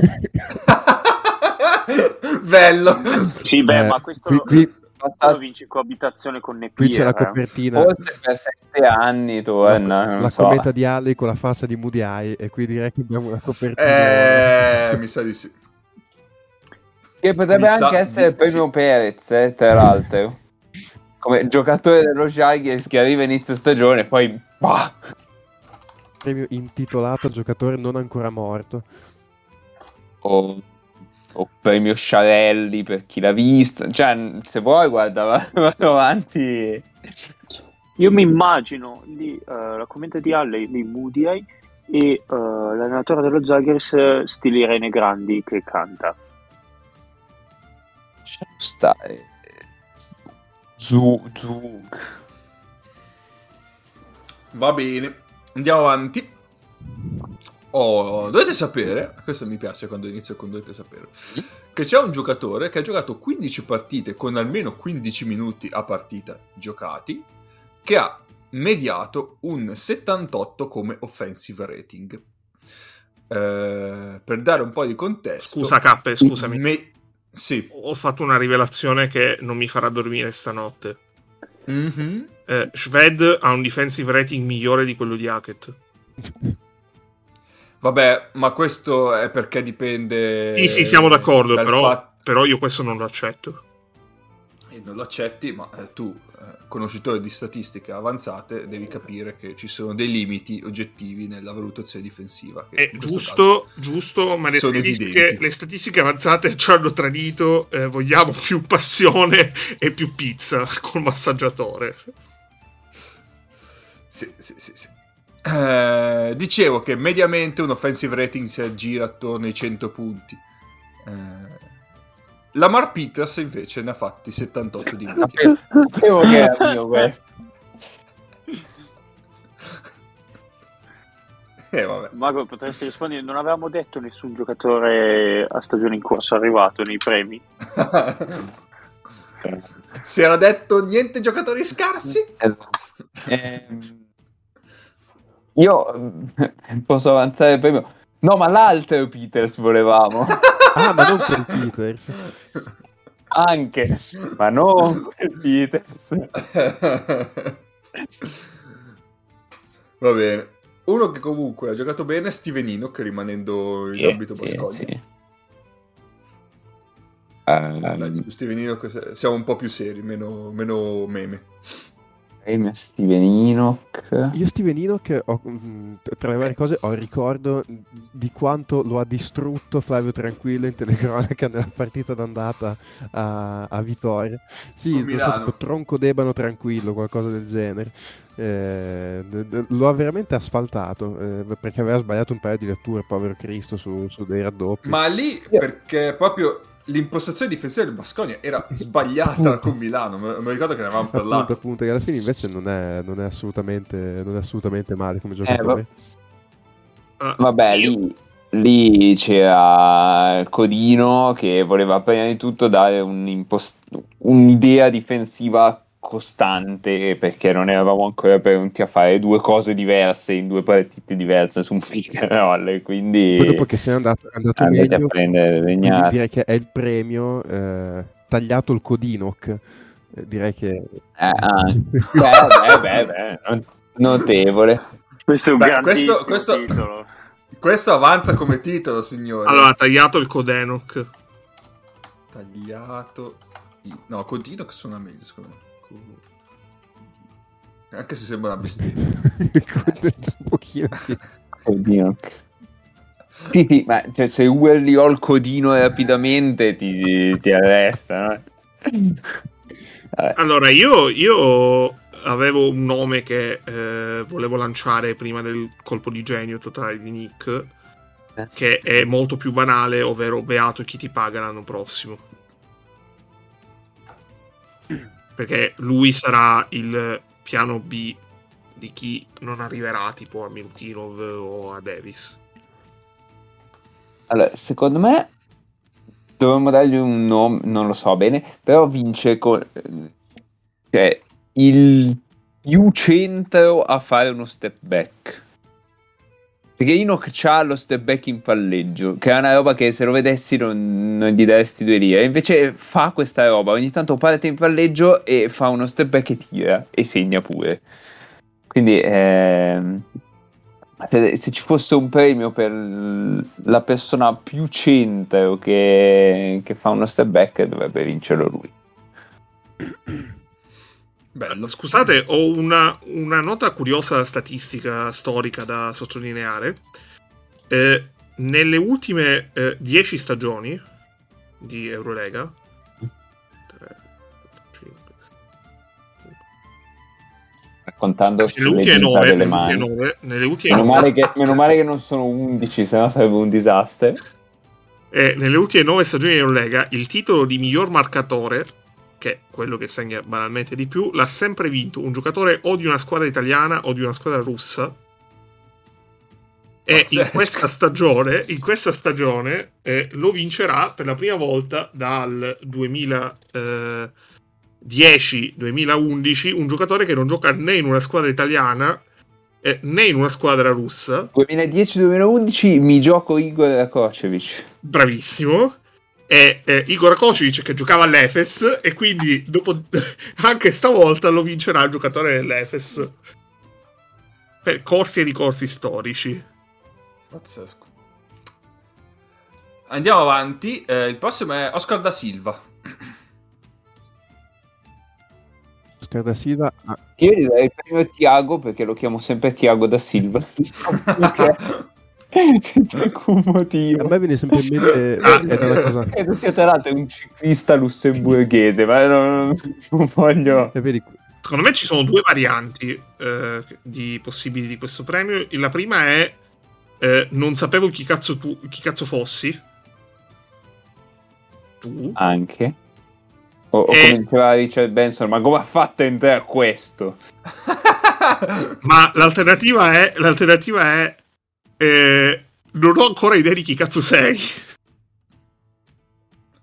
Bello. Sì, beh, eh, ma questo qui, qui... Lo vince coabitazione con Nepier. Qui c'è la eh. copertina. Forse per sette anni tu, eh, la, no, la so. cometa di Halley con la faccia di Moody Eye e qui direi che abbiamo una copertina. Eh, mi sa di sì. Che potrebbe Mi anche essere il premio sì. Perez, eh, tra l'altro. Come giocatore dello Jaguars che arriva inizio stagione e poi... Bah! Premio intitolato giocatore non ancora morto. O, o premio Sciarelli per chi l'ha visto. Cioè, se vuoi, guarda, vado avanti. Io mi immagino lì, uh, la commenta di Alley di Moody e uh, l'allenatore dello Jaguars stile Irene Grandi che canta su, su. Va bene, andiamo avanti. Oh, dovete sapere, questo mi piace quando inizio con dovete sapere, che c'è un giocatore che ha giocato 15 partite con almeno 15 minuti a partita giocati, che ha mediato un 78 come offensive rating. Eh, per dare un po' di contesto... Scusa K, scusami. Me- sì. Ho fatto una rivelazione che non mi farà dormire stanotte. Mm-hmm. Eh, Shved ha un defensive rating migliore di quello di Hackett. Vabbè, ma questo è perché dipende. Sì, sì, siamo d'accordo, però, fat... però, io questo non lo accetto. E non lo accetti, ma eh, tu, conoscitore di statistiche avanzate, devi capire che ci sono dei limiti oggettivi nella valutazione difensiva. È giusto, giusto, ma le statistiche, le statistiche, avanzate ci hanno tradito. Eh, vogliamo più passione e più pizza col massaggiatore. Sì, sì, sì. sì. Eh, dicevo che mediamente un offensive rating si aggira attorno ai 100 punti. Eh, Lamar Peters invece ne ha fatti 78 di media. Sapevo che era mio questo. Eh, vabbè. Mago, potresti rispondere, non avevamo detto nessun giocatore a stagione in corso arrivato nei premi? si era detto niente giocatori scarsi? Eh, io posso avanzare premio. No, ma l'altro Peters volevamo. Ah, ma non quel Peters. Anche, ma non quel Peters. Va bene. Uno che comunque ha giocato bene è Stevenino, che rimanendo in sì, ambito Bascoglia. Sì, sì. Um... Dai, su Stevenino siamo un po' più seri, meno, meno meme. Premio Steven Enoch. Io Steven Enoch, ho, mm, tra le varie cose, ho il ricordo di quanto lo ha distrutto Flavio Tranquillo in telecronaca nella partita d'andata a, a Vittoria. Sì, so, tronco d'ebano tranquillo, qualcosa del genere. Eh, lo ha veramente asfaltato eh, perché aveva sbagliato un paio di letture, povero Cristo, su, su dei raddoppi. Ma lì perché proprio l'impostazione difensiva del Basconia era sbagliata appunto. con Milano. Mi ricordo che ne avevamo parlato. Appunto, appunto, che alla fine invece non è, non è, assolutamente, non è assolutamente male come giocatore. Eh, va- vabbè, lì, lì, c'era Codino che voleva prima di tutto dare un'idea difensiva costante perché non eravamo ancora pronti a fare due cose diverse in due partite diverse su un pick and roll quindi poi dopo che sei andato, andato meglio, a prendere legnate. direi che è il premio eh, tagliato il Codinoc eh, direi che eh, ah. beh, beh, beh, beh, notevole. Questo è un beh, questo, questo, titolo. Questo avanza come titolo signore allora ha tagliato il Codenoc tagliato no Codinoc suona meglio secondo me anche se sembra una bestemmia. un pochino. Oddio. Sì, sì, ma cioè, se urli ho il codino rapidamente ti, ti arresta. No? Allora, io, io, avevo un nome che eh, volevo lanciare prima del colpo di genio totale di Nick, eh. che è molto più banale, ovvero Beato chi ti paga l'anno prossimo perché lui sarà il piano B di chi non arriverà tipo a Milutinov o a Davis. Allora, secondo me dovremmo dargli un nome, non lo so bene, però vince con cioè, il più centro a fare uno step back. Perché Enoch c'ha lo step back in palleggio, che è una roba che se lo vedessi non, non gli daresti due lire. Invece fa questa roba, ogni tanto parte in palleggio e fa uno step back e tira, e segna pure. Quindi ehm, se ci fosse un premio per la persona più centro che, che fa uno step back dovrebbe vincerlo lui. Bello. Scusate, ho una, una, nota curiosa statistica storica da sottolineare. Eh, nelle ultime 10 eh, stagioni di Eurolega, 3, 5, 6, raccontando nelle ultime 9, delle mani. 9, nelle ultime meno, male che, meno male che non sono 11, sennò sarebbe un disastro. Eh, nelle ultime 9 stagioni di Eurolega, il titolo di miglior marcatore che è quello che segna banalmente di più, l'ha sempre vinto un giocatore o di una squadra italiana o di una squadra russa. E in questa stagione, in questa stagione eh, lo vincerà per la prima volta dal 2010-2011 eh, un giocatore che non gioca né in una squadra italiana eh, né in una squadra russa. 2010-2011 mi gioco Igor Rakocevic. Bravissimo è eh, Igor Kocic che giocava all'Efes e quindi dopo, anche stavolta lo vincerà il giocatore dell'Efes per corsi e ricorsi storici. Pazzesco. Andiamo avanti. Eh, il prossimo è Oscar da Silva. Oscar da Silva. Ah. Io direi il primo Tiago perché lo chiamo sempre Tiago da Silva. senza alcun motivo. A me viene sempre in mente ah, è cosa... credo sia tra l'altro un ciclista lussemburghese, ma non, non voglio. Secondo me ci sono due varianti eh, di possibili di questo premio. La prima è eh, non sapevo chi cazzo tu chi cazzo fossi. Tu anche. O, o come diceva Richard Benson, ma come ha fatto a entrare a questo? ma l'alternativa è, l'alternativa è eh, non ho ancora idea di chi cazzo sei.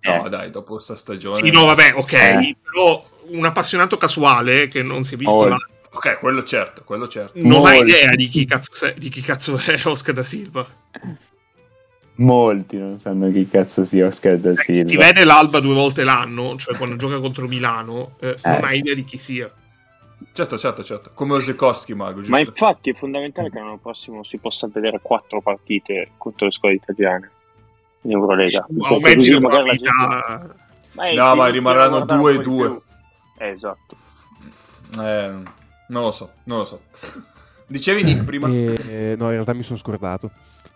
No, eh. dai, dopo questa stagione. Sì, no, vabbè, ok. Eh. Però un appassionato casuale che non si è visto. Oh, là... Ok, quello certo, quello certo. Non ha idea di chi, cazzo, di chi cazzo è Oscar da Silva. Molti non sanno chi cazzo sia Oscar da eh, Silva. Ti vede l'Alba due volte l'anno, cioè quando gioca contro Milano, eh, non ha idea di chi sia. Certo, certo, certo. Come Osekowski, Mago. Giusto? Ma infatti è fondamentale che l'anno prossimo si possa vedere quattro partite contro le squadre italiane in Eurolega. Aumenti la probabilità. Ma no, ma rimarranno due e due. Eh, esatto. Eh, Non lo so, non lo so. Dicevi Nick prima? E, no, in realtà mi sono scordato.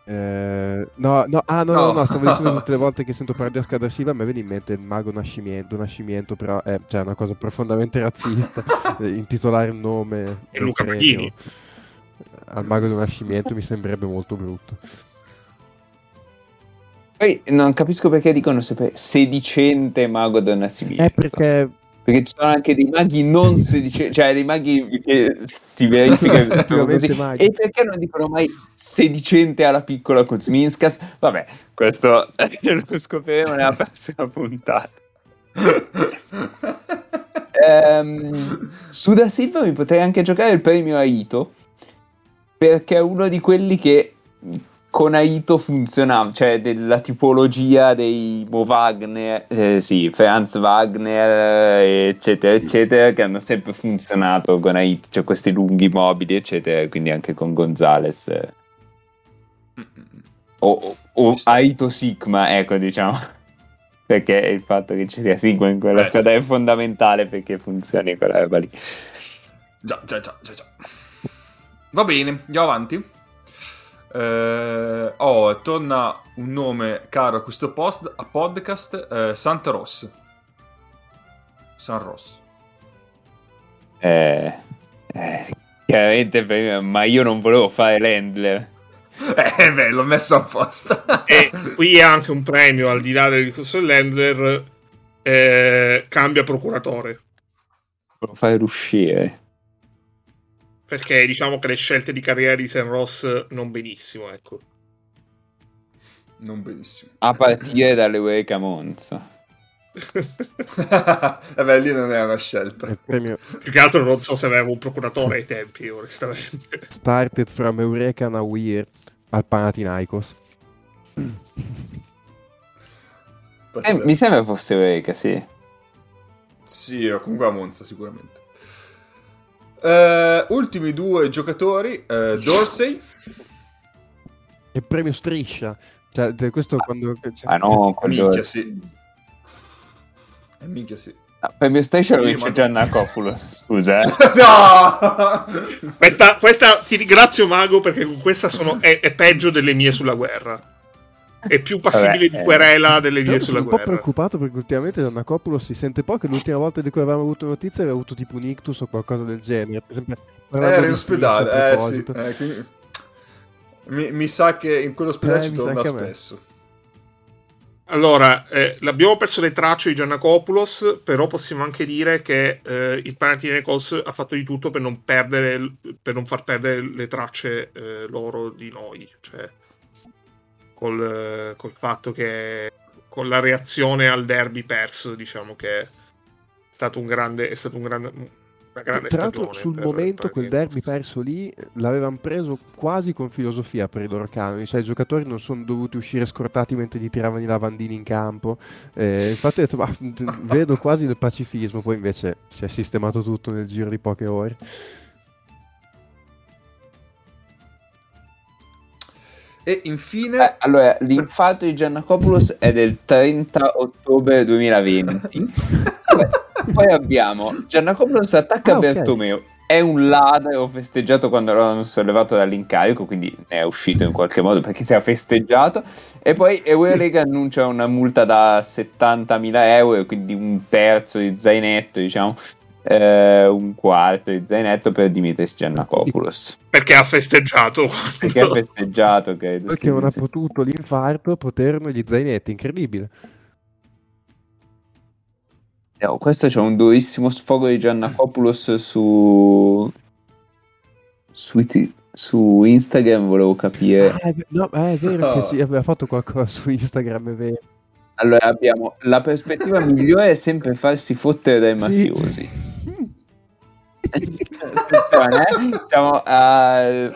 Eh, no, no, ah, no, no, no, no stavo dicendo tutte le volte che sento parlare di Oscar da Silva mi viene in mente il mago Nascimento, Nascimento però è cioè, una cosa profondamente razzista, intitolare un nome e Luca Maghini al mago del Nascimento mi sembrerebbe molto brutto. Poi non capisco perché dicono sempre sedicente mago del Nascimento. È perché perché ci sono anche dei maghi non sedicenti, cioè dei maghi che si verifica così. E perché non dicono mai sedicente alla piccola Kuzminskas? Vabbè, questo lo scopriremo nella prossima puntata. ehm, su Da Silva mi potrei anche giocare il premio Aito perché è uno di quelli che con Aito funzionava, cioè della tipologia dei Mo Wagner, eh, sì, Franz Wagner, eccetera, eccetera, che hanno sempre funzionato con Aito, cioè questi lunghi mobili, eccetera, quindi anche con Gonzales. O, o Aito Sigma, ecco, diciamo. Perché il fatto che ci sia Sigma in quella eh, squadra sì. è fondamentale perché funzioni quella roba lì. Già, già, già, già, già. Va bene, andiamo avanti. Eh, oh, torna un nome caro a questo post, a podcast, eh, Santa Ross. San Ross. Eh, eh, chiaramente, ma io non volevo fare l'handler. Eh beh, l'ho messo apposta. e qui è anche un premio, al di là del discorso dell'handler, eh, cambia procuratore. Volevo fare uscire perché diciamo che le scelte di carriera di Sam Ross non benissimo, ecco. Non benissimo. A partire dalle Eureka Monza. beh, lì non è una scelta. Premio... Più che altro non so se avevo un procuratore ai tempi, onestamente. Started from Eureka Nawir al Panathinaikos. Eh, mi sembra fosse Eureka, sì. Sì, o comunque a Monza sicuramente. Uh, ultimi due giocatori, uh, Dorsey. E premio striscia. Cioè, questo quando... Cioè... Ah no, quando... Minchia sì. Eh, minchia sì. No, premio striscia lo vince Giannacopoulos, scusa. Eh. no! questa, questa, ti ringrazio Mago perché con questa sono, è, è peggio delle mie sulla guerra è più passibile Vabbè, di querela delle vie sulla guerra. Sono un po' preoccupato perché ultimamente da Nacopoulos si sente poco. L'ultima volta di cui avevamo avuto notizie aveva avuto tipo un ictus o qualcosa del genere. Per esempio, era in ospedale, eh sì. Eh, quindi... mi, mi, sa che in quell'ospedale eh, ci torna spesso. Allora, eh, l'abbiamo perso le tracce di Giannakopoulos, però possiamo anche dire che eh, il Panathinaikos ha fatto di tutto per non, perdere, per non far perdere le tracce eh, loro di noi. Cioè, col, col fatto che con la reazione al derby perso, diciamo che è stato un grande, è stato un grande, una grande Tra l'altro sul per, momento per quel derby perso lì l'avevano preso quasi con filosofia per i loro canoni, cioè i giocatori non sono dovuti uscire scortati mentre gli tiravano i lavandini in campo, eh, infatti ho detto ma vedo quasi il pacifismo, poi invece si è sistemato tutto nel giro di poche ore. E infine... Eh, allora, l'infarto di Giannacopoulos è del 30 ottobre 2020. poi, abbiamo Giannacopoulos attacca ah, okay. Bertomeo. È un ladro, ho festeggiato quando l'hanno sollevato dall'incarico, quindi è uscito in qualche modo perché si è festeggiato. E poi Eureka annuncia una multa da 70.000 euro, quindi un terzo di zainetto, diciamo, eh, un quarto di zainetto per Dimitris Giannakopoulos. Perché ha festeggiato. Perché ha festeggiato, credo. Perché non ha potuto l'infarto, poterono gli zainetti, incredibile. No, questo c'è un durissimo sfogo di Giannakopoulos su... su... su Instagram, volevo capire. Ah, è, no, è vero oh. che sì, aveva fatto qualcosa su Instagram, è vero. Allora abbiamo la prospettiva migliore è sempre farsi fottere dai mafiosi. Attenzione, siamo a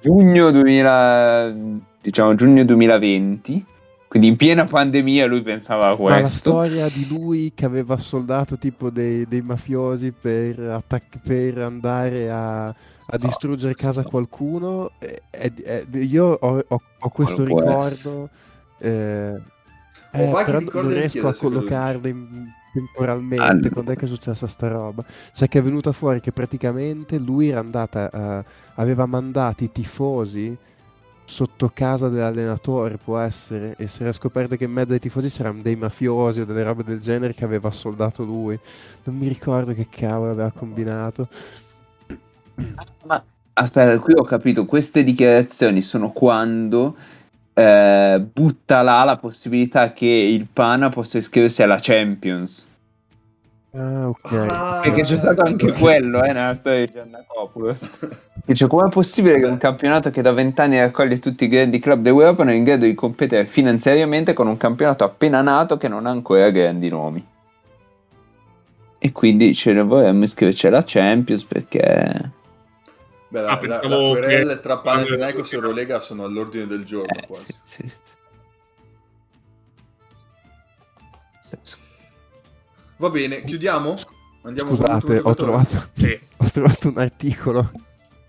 giugno 2000, diciamo giugno 2020. Quindi in piena pandemia lui pensava a questo. Ma la storia di lui che aveva soldato tipo dei, dei mafiosi per, attac- per andare a, a distruggere casa a qualcuno. È, è, è, io ho, ho, ho questo ricordo. Eh, eh, però non riesco a collocarlo in temporalmente, ah, quando è che è successa sta roba? Cioè che è venuta fuori che praticamente lui era andata, uh, aveva mandato i tifosi sotto casa dell'allenatore, può essere, e si era scoperto che in mezzo ai tifosi c'erano dei mafiosi o delle robe del genere che aveva soldato lui. Non mi ricordo che cavolo aveva combinato. Ma aspetta, qui ho capito, queste dichiarazioni sono quando eh, butta là la possibilità che il Pana possa iscriversi alla Champions. Ah, ok. Ah, Perché c'è stato anche quello eh, nella storia di Giannakopoulos. Dice: Com'è possibile che un campionato che da vent'anni raccoglie tutti i grandi club d'Europa non è in grado di competere finanziariamente con un campionato appena nato che non ha ancora grandi nomi? E quindi ce ne vorremmo iscriverci alla Champions perché Beh, la, ah, la, la querelle tra Panathinaikos e Eurolega sono all'ordine del giorno eh, quasi. Sì, sì, sì. Va bene, chiudiamo? Andiamo Scusate, ho trovato, sì. ho trovato un articolo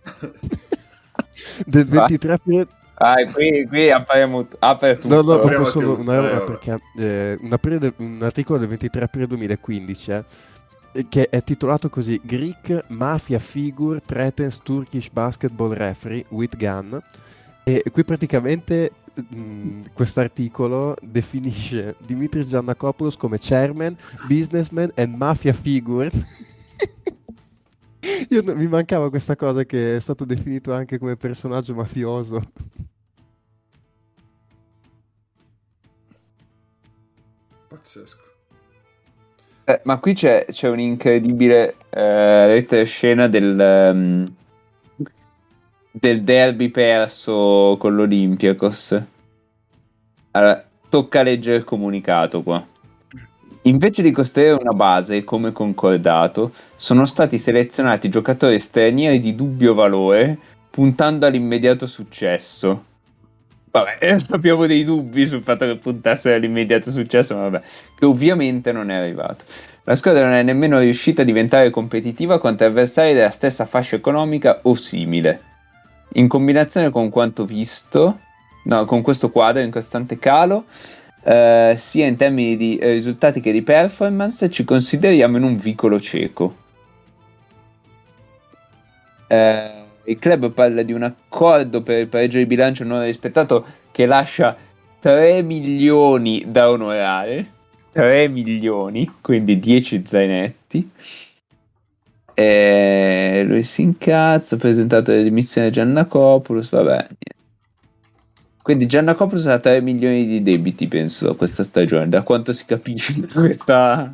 del 23 aprile. Ah, qui, qui appariamo, apre tutto. No, no, proprio solo una roba eh, perché eh, un, aprile, un, articolo del 23 aprile 2015 eh, che è titolato così Greek Mafia Figure Threatens Turkish Basketball Referee with Gun e qui praticamente questo articolo definisce Dimitris Giannakopoulos come chairman, businessman and mafia figure Io, mi mancava questa cosa che è stato definito anche come personaggio mafioso. Pazzesco. Eh, ma qui c'è, c'è un'incredibile eh, scena del, um, del derby perso con l'Olympiakos. Allora, tocca leggere il comunicato qua. Invece di costruire una base, come concordato, sono stati selezionati giocatori stranieri di dubbio valore, puntando all'immediato successo. Vabbè, abbiamo dei dubbi sul fatto che puntasse all'immediato successo, ma vabbè, che ovviamente non è arrivato. La squadra non è nemmeno riuscita a diventare competitiva contro avversari della stessa fascia economica o simile. In combinazione con quanto visto, no, con questo quadro in costante calo, eh, sia in termini di risultati che di performance, ci consideriamo in un vicolo cieco. Eh, il club parla di un accordo per il pareggio di bilancio non rispettato che lascia 3 milioni da onorare. 3 milioni, quindi 10 zainetti. E lui si incazza, ha presentato le dimissioni a Giannacopoulos, vabbè. Niente. Quindi Giannacopoulos ha 3 milioni di debiti, penso, questa stagione, da quanto si capisce questa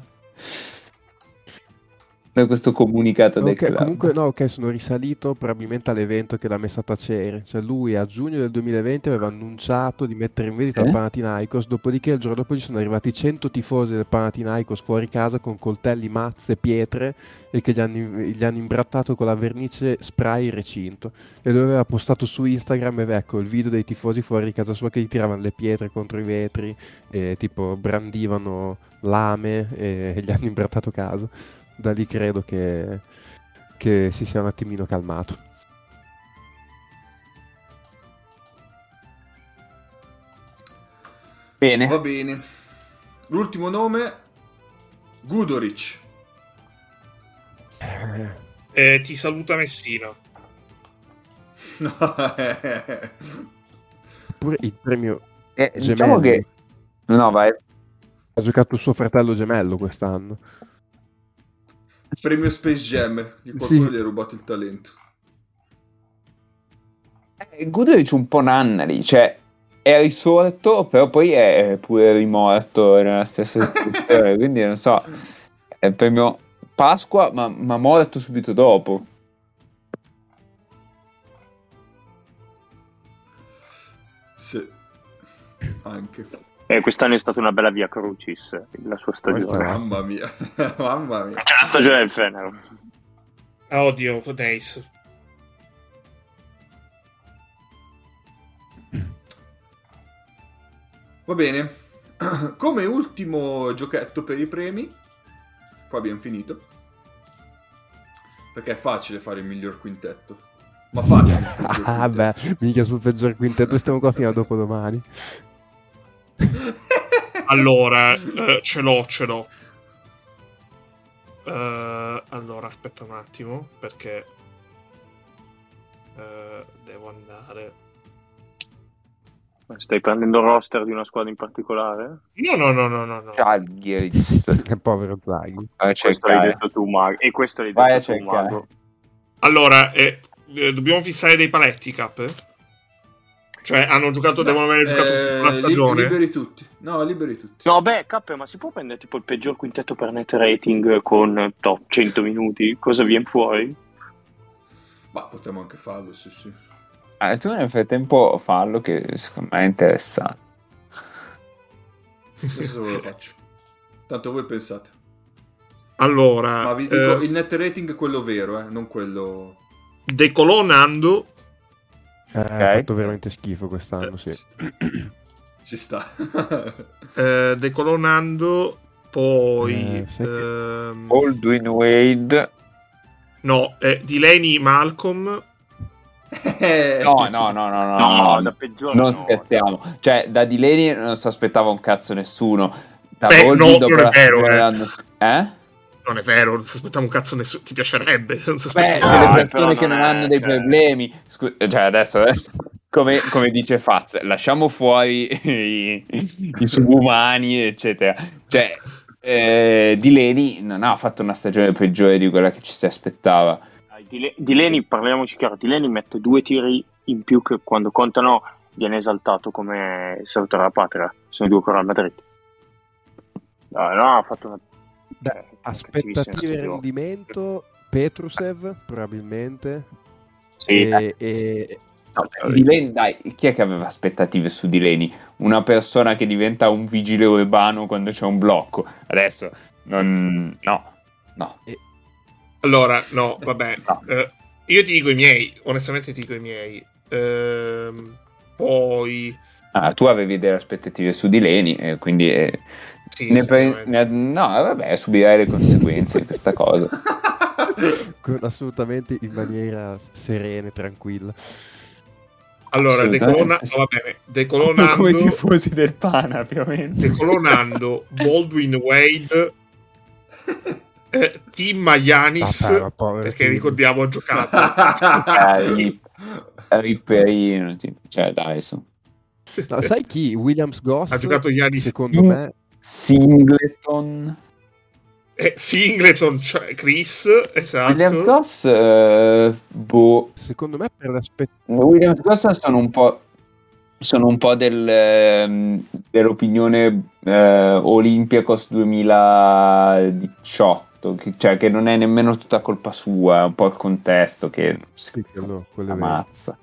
da questo comunicato del okay, club. Comunque no, ok, sono risalito probabilmente all'evento che l'ha messa a tacere. Cioè lui a giugno del 2020 aveva annunciato di mettere in vendita eh? il Panathinaikos, dopodiché il giorno dopo ci sono arrivati 100 tifosi del Panathinaikos fuori casa con coltelli, mazze, pietre e che gli hanno, gli hanno imbrattato con la vernice spray il recinto. E lui aveva postato su Instagram ecco il video dei tifosi fuori di casa sua che gli tiravano le pietre contro i vetri e tipo brandivano lame e gli hanno imbrattato casa da lì credo che, che si sia un attimino calmato. Bene. Va bene. L'ultimo nome, Gudoric. Eh, ti saluta Messina. Pure il premio eh, diciamo che... No, vai. Ha giocato il suo fratello gemello quest'anno. Premio Space Jam, di qualcuno sì. gli ha rubato il talento. Eh, Goodrich un po' Nannari, cioè è risorto, però poi è pure rimorto nella stessa situazione, quindi non so, è il premio Pasqua, ma, ma morto subito dopo. Sì, anche. Eh, quest'anno è stata una bella via Crucis, la sua stagione. Mamma mia, mamma mia. C'è la stagione del Fener. Ah, oddio, Days. Va bene. Come ultimo giochetto per i premi, qua abbiamo finito. Perché è facile fare il miglior quintetto. Ma facile. ah, beh, mica sul peggior quintetto, stiamo qua fino a dopodomani allora, eh, ce l'ho, ce l'ho. Uh, allora, aspetta un attimo, perché uh, devo andare. Stai prendendo il roster di una squadra in particolare? No, no, no, no, no. no. Che povero Zaghi. Questo l'hai detto tu, Mago. E questo l'hai Vai detto tu, Mago. Allora, eh, eh, dobbiamo fissare dei paletti, Cap? Cioè, hanno giocato, no, devono aver giocato eh, la stagione. Liberi tutti. No, liberi tutti. No, beh, Cap, ma si può prendere tipo il peggior quintetto per net rating con top 100 minuti? Cosa viene fuori? Ma potremmo anche farlo, sì, sì. Ah, tu nel frattempo fallo che secondo me è interessante. Adesso ve lo faccio. Tanto voi pensate. Allora... Ma vi dico, eh... il net rating è quello vero, eh, non quello... Decolonando eh, okay. Ha fatto veramente schifo quest'anno, sì. Ci sta. eh, decolonando, poi... Eh, ehm... Baldwin Wade. No, eh, Delaney Malcolm. no, no, no, no, no, no, da peggiore non no. scherziamo. Cioè, da Delaney non si aspettava un cazzo nessuno. Da Beh, Baldwin no, dopo è vero, eh. eh? Non è vero, non si aspettava un cazzo nessuno, ti piacerebbe. Non si Beh, delle persone che non hanno dei cioè... problemi. Scu- cioè, adesso, eh, come, come, dice Faz, lasciamo fuori i, i subumani, eccetera. Cioè, eh, Dileni non ha fatto una stagione peggiore di quella che ci si aspettava. Dileni, parliamoci chiaro, Dileni mette due tiri in più che quando contano viene esaltato come salvatore della patria. Sono due con Real Madrid. No, no, ha fatto una Beh, eh, aspettative di rendimento, Petrusev probabilmente. Sì, e, e... No, dai, chi è che aveva aspettative su Dileni? Una persona che diventa un vigile urbano quando c'è un blocco. Adesso, non... no, no. E... Allora, no, vabbè. No. Uh, io ti dico i miei, onestamente ti dico i miei. Uh, poi... Ah, tu avevi delle aspettative su Dileni, e quindi... Eh sì, ne pre- ne- no, vabbè, subirai le conseguenze di questa cosa. Assolutamente in maniera serena e tranquilla. Allora, decolona- sì. oh, bene, decolonando... Come i tifosi del Pana, ovviamente. Decolonando Baldwin Wade, eh, Team Mayanis, ah, perché team. ricordiamo ha giocato. eh, Ripperino, cioè dai, su. No, sai chi? Williams Goss, ha giocato Giannis. secondo me Singleton. Eh, Singleton, cioè Chris, esatto. William Goss, eh, boh. Secondo me per l'aspetto... William Goss sono un po'... Sono un po' del, ehm, dell'opinione eh, Olympiacos 2018, che, cioè che non è nemmeno tutta colpa sua, è un po' il contesto che sì, quello, quello ammazza.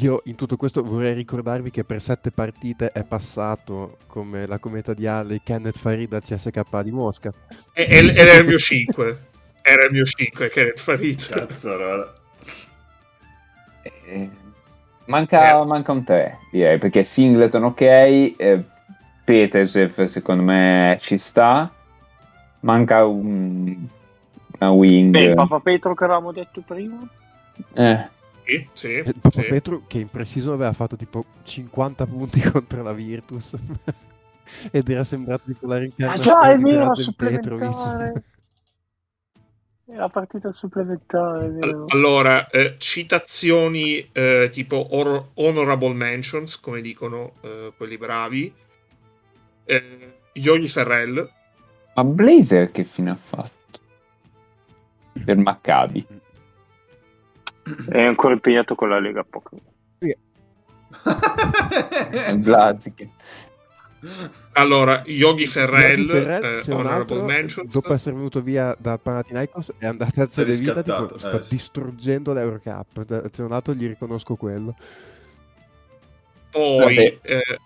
Io in tutto questo vorrei ricordarvi che per sette partite è passato come la cometa di Halley Kenneth Farid al CSK di Mosca. E, ed era il mio 5. Era il mio 5 Kenneth Farid. Cazzo, eh, manca, eh. manca, un 3, direi, perché Singleton ok, eh, Petersev secondo me ci sta, manca un, una wing. Beh, Papa Petro che avevamo detto prima? Eh. Sì, sì, eh, sì. Petru che in preciso aveva fatto tipo 50 punti contro la Virtus ed era sembrato tipo la rincarnazione ah, già, è vero, Petrovic. È la partita supplementare. Allora, eh, citazioni eh, tipo or- honorable mentions, come dicono eh, quelli bravi. Eh, Yogi Ferrell. Ma Blazer che fine ha fatto? Per Maccabi. È ancora impegnato con la Lega Pokémon. Blaziken. Allora, Yogi Ferrell, Yogi Ferrell eh, Honorable Mentions. Dopo essere venuto via da Panathinaikos è andato a Zele Vita, tipo, sta eh, distruggendo l'Eurocup. Se un lato gli riconosco quello. Poi... Eh...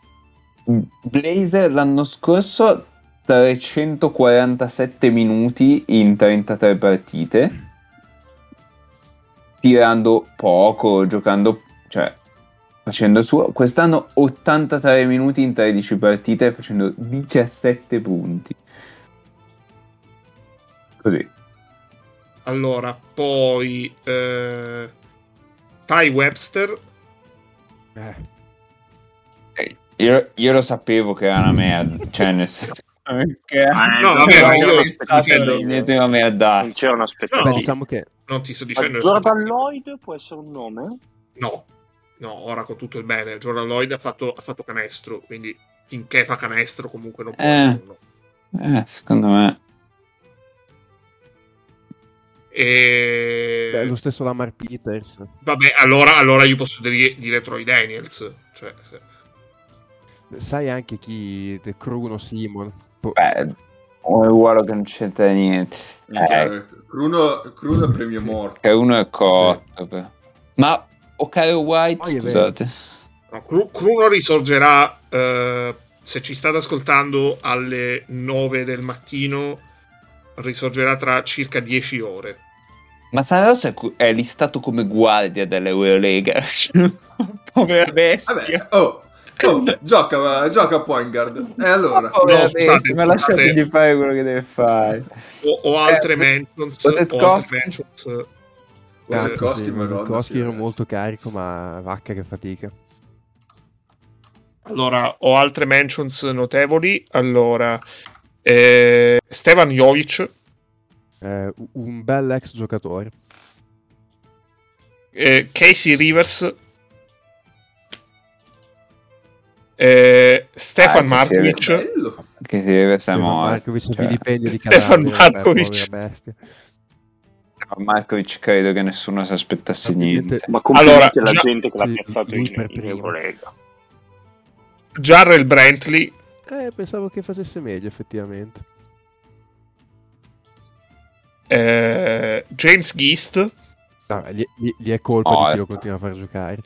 Blazer l'anno scorso 347 minuti in 33 partite tirando poco, giocando, cioè facendo suo. Quest'anno 83 minuti in 13 partite facendo 17 punti. Così. Allora, poi eh, Ty Webster. Eh. Io, io, lo sapevo che era una merda. cioè, nel senso, Okay. Ah, no, vabbè, ma io dicendo, non c'era una aspettativa. No, diciamo che non ti sto dicendo. Jordan Lloyd può essere un nome? No, no, ora con tutto il bene. Jordan Lloyd ha fatto, ha fatto canestro, quindi finché fa canestro comunque non può eh, essere un nome. Eh, secondo me. E... Beh, lo stesso Lamar Peters. Vabbè, allora, allora io posso dire, dire Troy Daniels. Cioè, se... Sai anche chi? The Cruno Simon. Beh, uguale che non c'entra niente. Eh, Cruno, Cruno è premio morto. Che uno è cotto. Sì. Ma Okaio White, oh, scusate. No, Cruno risorgerà uh, se ci state ascoltando alle 9 del mattino risorgerà tra circa 10 ore. Ma Sanos è listato come guardia dell'Eurolega. Povera bestia. Vabbè, oh, oh, gioca, gioca a point guard. E allora? No, scusate, ma lasciategli fare quello che deve fare. O, o altre eh, mentions. O altre mentions. sì, era molto carico, ma vacca che fatica. Allora, ho altre mentions notevoli. Allora, eh, Stevan Jovic. Eh, un bel ex giocatore. Eh, Casey Rivers. Eh, Stefan ah, Markovic. Rivers è morto. Markovic cioè. Stefan Markovic. Stefan Markovic credo che nessuno si aspettasse niente. Ma allora, alla gente che l'ha piazzato in, in Eurolega. Jarrell Brantley eh, pensavo che facesse meglio, effettivamente. Eh, James Geist. No, gli, gli, gli, è colpa oh, di chi lo continua a far giocare.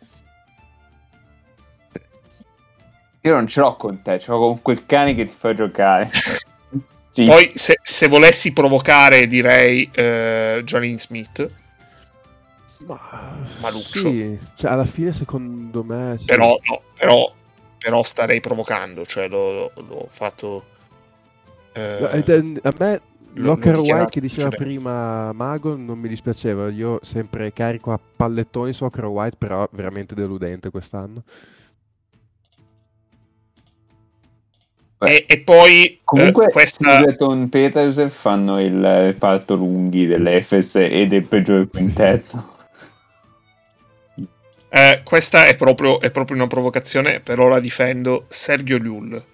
Io non ce l'ho con te, ce l'ho con quel cane che ti fa giocare. sì. Poi, se, se, volessi provocare, direi uh, Johnny Smith. Ma... Maluccio. Sì, cioè, alla fine, secondo me. Sì. Però, no, però però starei provocando, cioè l'ho, l'ho fatto... Eh, a me Locker White che diceva prima Mago non mi dispiaceva, io sempre carico a pallettoni su Locker White, però veramente deludente quest'anno. E, e, poi comunque eh, questa Singleton Peterson fanno il, il parto lunghi dell'Efes e del peggiore quintetto. Eh, questa è proprio, è proprio, una provocazione, per ora difendo Sergio Llull.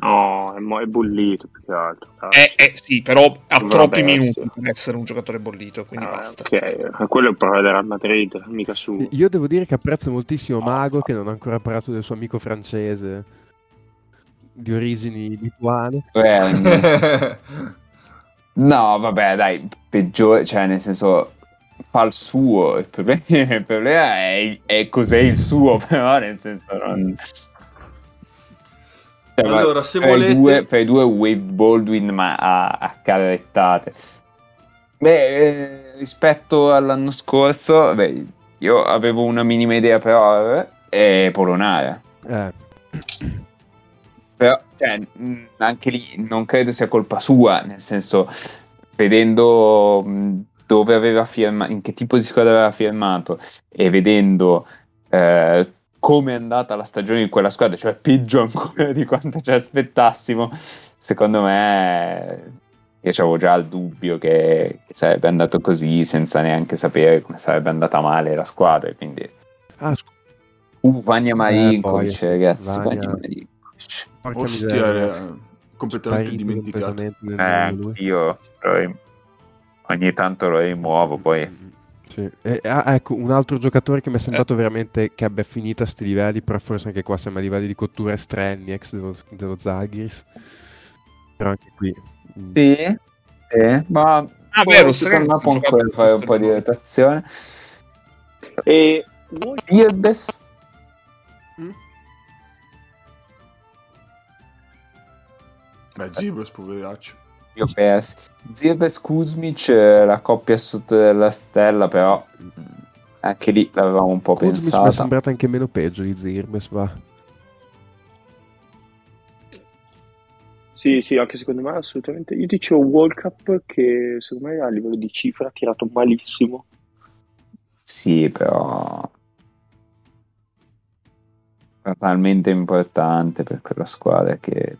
No, è, mo- è bollito più che altro. Eh, eh, sì, però ha Vabbè, troppi minuti per essere un giocatore bollito, quindi ah, basta. Ok, quello è il problema del Real Madrid, mica su. Io devo dire che apprezzo moltissimo Mago, che non ha ancora parlato del suo amico francese di origini lituane. no, vabbè, dai, peggiore, cioè nel senso fa il suo, il problema, il problema è, è, cos'è il suo, però nel senso non... Cioè, allora, se volete... Due, per due Wade Baldwin ma a, a carettate. Beh, eh, rispetto all'anno scorso, beh, io avevo una minima idea però, eh, è Polonara. Eh. Però, cioè, anche lì non credo sia colpa sua, nel senso, vedendo dove aveva firmato, in che tipo di squadra aveva firmato e vedendo eh, come è andata la stagione in quella squadra, cioè peggio ancora di quanto ci aspettassimo, secondo me io avevo già il dubbio che, che, sarebbe andato così senza neanche sapere come sarebbe andata male la squadra, quindi... Ah, scu- uh, Vania Marinkovic, eh, ragazzi, Vania, Vania Marinkovic. Ostia, eh, completamente dimenticato. Eh, io ogni tanto lo rimuovo poi. Sì. E, ah, ecco, un altro giocatore che mi è sembrato eh. veramente che abbia finito a sti livelli, però forse anche qua siamo a livelli di cottura estremi, ex dello, dello Zagris. Però anche qui... Mm. Sì, sì, ma... Ah, vero, secondo me può ancora fare un po' di rotazione. E... Siebes? Beh, Zibes, poveraccio. Io persi. Zirbes Kuzmic, la coppia sotto della stella, però anche lì l'avevamo un po' Kuzmic pensata. mi è sembrata anche meno peggio di Zirbes, va. Sì, sì, anche secondo me assolutamente. Io dicevo World Cup che secondo me a livello di cifra ha tirato malissimo. Sì, però talmente importante per quella squadra che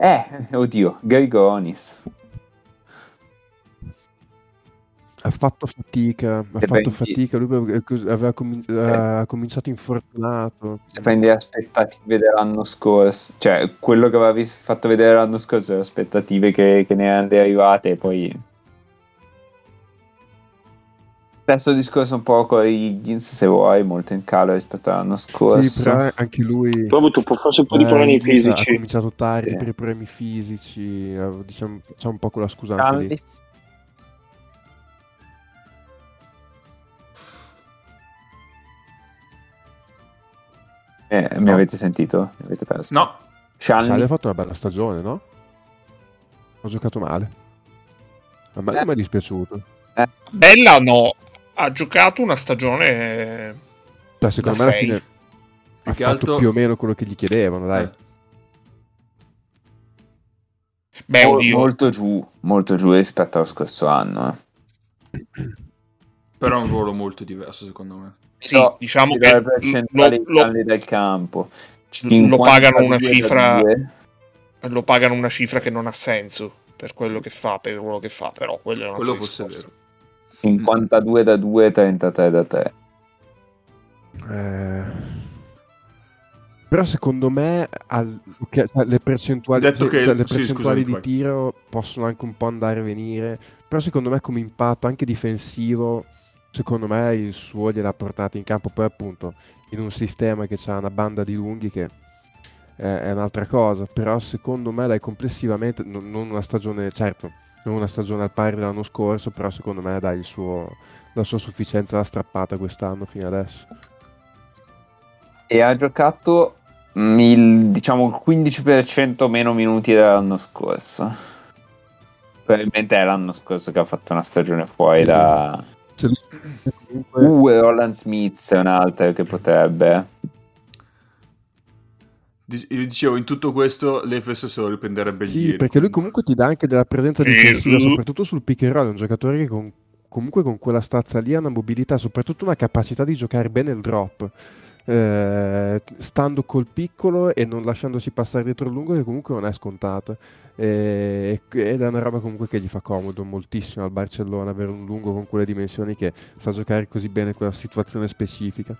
Eh, oddio, Grigonis. Ha fatto fatica, ha fatto fatica, lui aveva com- ha cominciato infortunato. Se prendi le aspettative dell'anno scorso, cioè quello che avevi fatto vedere l'anno scorso, le aspettative che, che ne erano arrivate, poi Stesso discorso un po' con Higgins, se vuoi, molto in calo rispetto all'anno scorso. Sì, però anche lui... Ha avuto forse un po' di eh, problemi fisici. Ha cominciato tardi sì. per i problemi fisici, diciamo, c'è un po' quella scusante Caldi. lì. Eh, no. Mi avete sentito? Mi avete perso? No. Shanley ha fatto una bella stagione, no? Ho giocato male. A me eh. non mi è dispiaciuto. Eh. Bella no, ha giocato una stagione. Cioè, secondo me alla fine ha fatto altro... più o meno quello che gli chiedevano, dai. Eh. Beh, Mol, molto giù, molto giù rispetto allo scorso anno. Eh. Però è un ruolo molto diverso, secondo me. Sì, no, diciamo che lo, lo, del campo. Lo pagano una cifra. Lo pagano una cifra che non ha senso per quello che fa, per quello che fa, però quello è una quello fosse vero. 52 da 2, 33 da 3. Eh... Però secondo me al... okay, cioè, le percentuali, Detto che... cioè, le percentuali sì, di tiro possono anche un po' andare e venire, però secondo me come impatto anche difensivo, secondo me il suo gliel'ha portato in campo poi appunto in un sistema che ha una banda di lunghi che è un'altra cosa, però secondo me dai complessivamente, non una stagione, certo, non una stagione al pari dell'anno scorso, però secondo me dai suo, la sua sufficienza l'ha strappata quest'anno fino adesso. E ha giocato il, diciamo il 15% meno minuti dell'anno scorso. Probabilmente è l'anno scorso che ha fatto una stagione fuori sì. da... Comunque... Uh, Roland Smith è un altro che potrebbe dicevo, in tutto questo l'Efes se lo riprenderebbe sì, ieri. perché lui comunque ti dà anche della presenza sì. difensiva, soprattutto sul pick and roll, è un giocatore che con, comunque con quella stazza lì ha una mobilità, soprattutto una capacità di giocare bene il drop. Eh, stando col piccolo e non lasciandosi passare dietro il lungo che comunque non è scontata eh, ed è una roba comunque che gli fa comodo moltissimo al Barcellona avere un lungo con quelle dimensioni che sa giocare così bene quella situazione specifica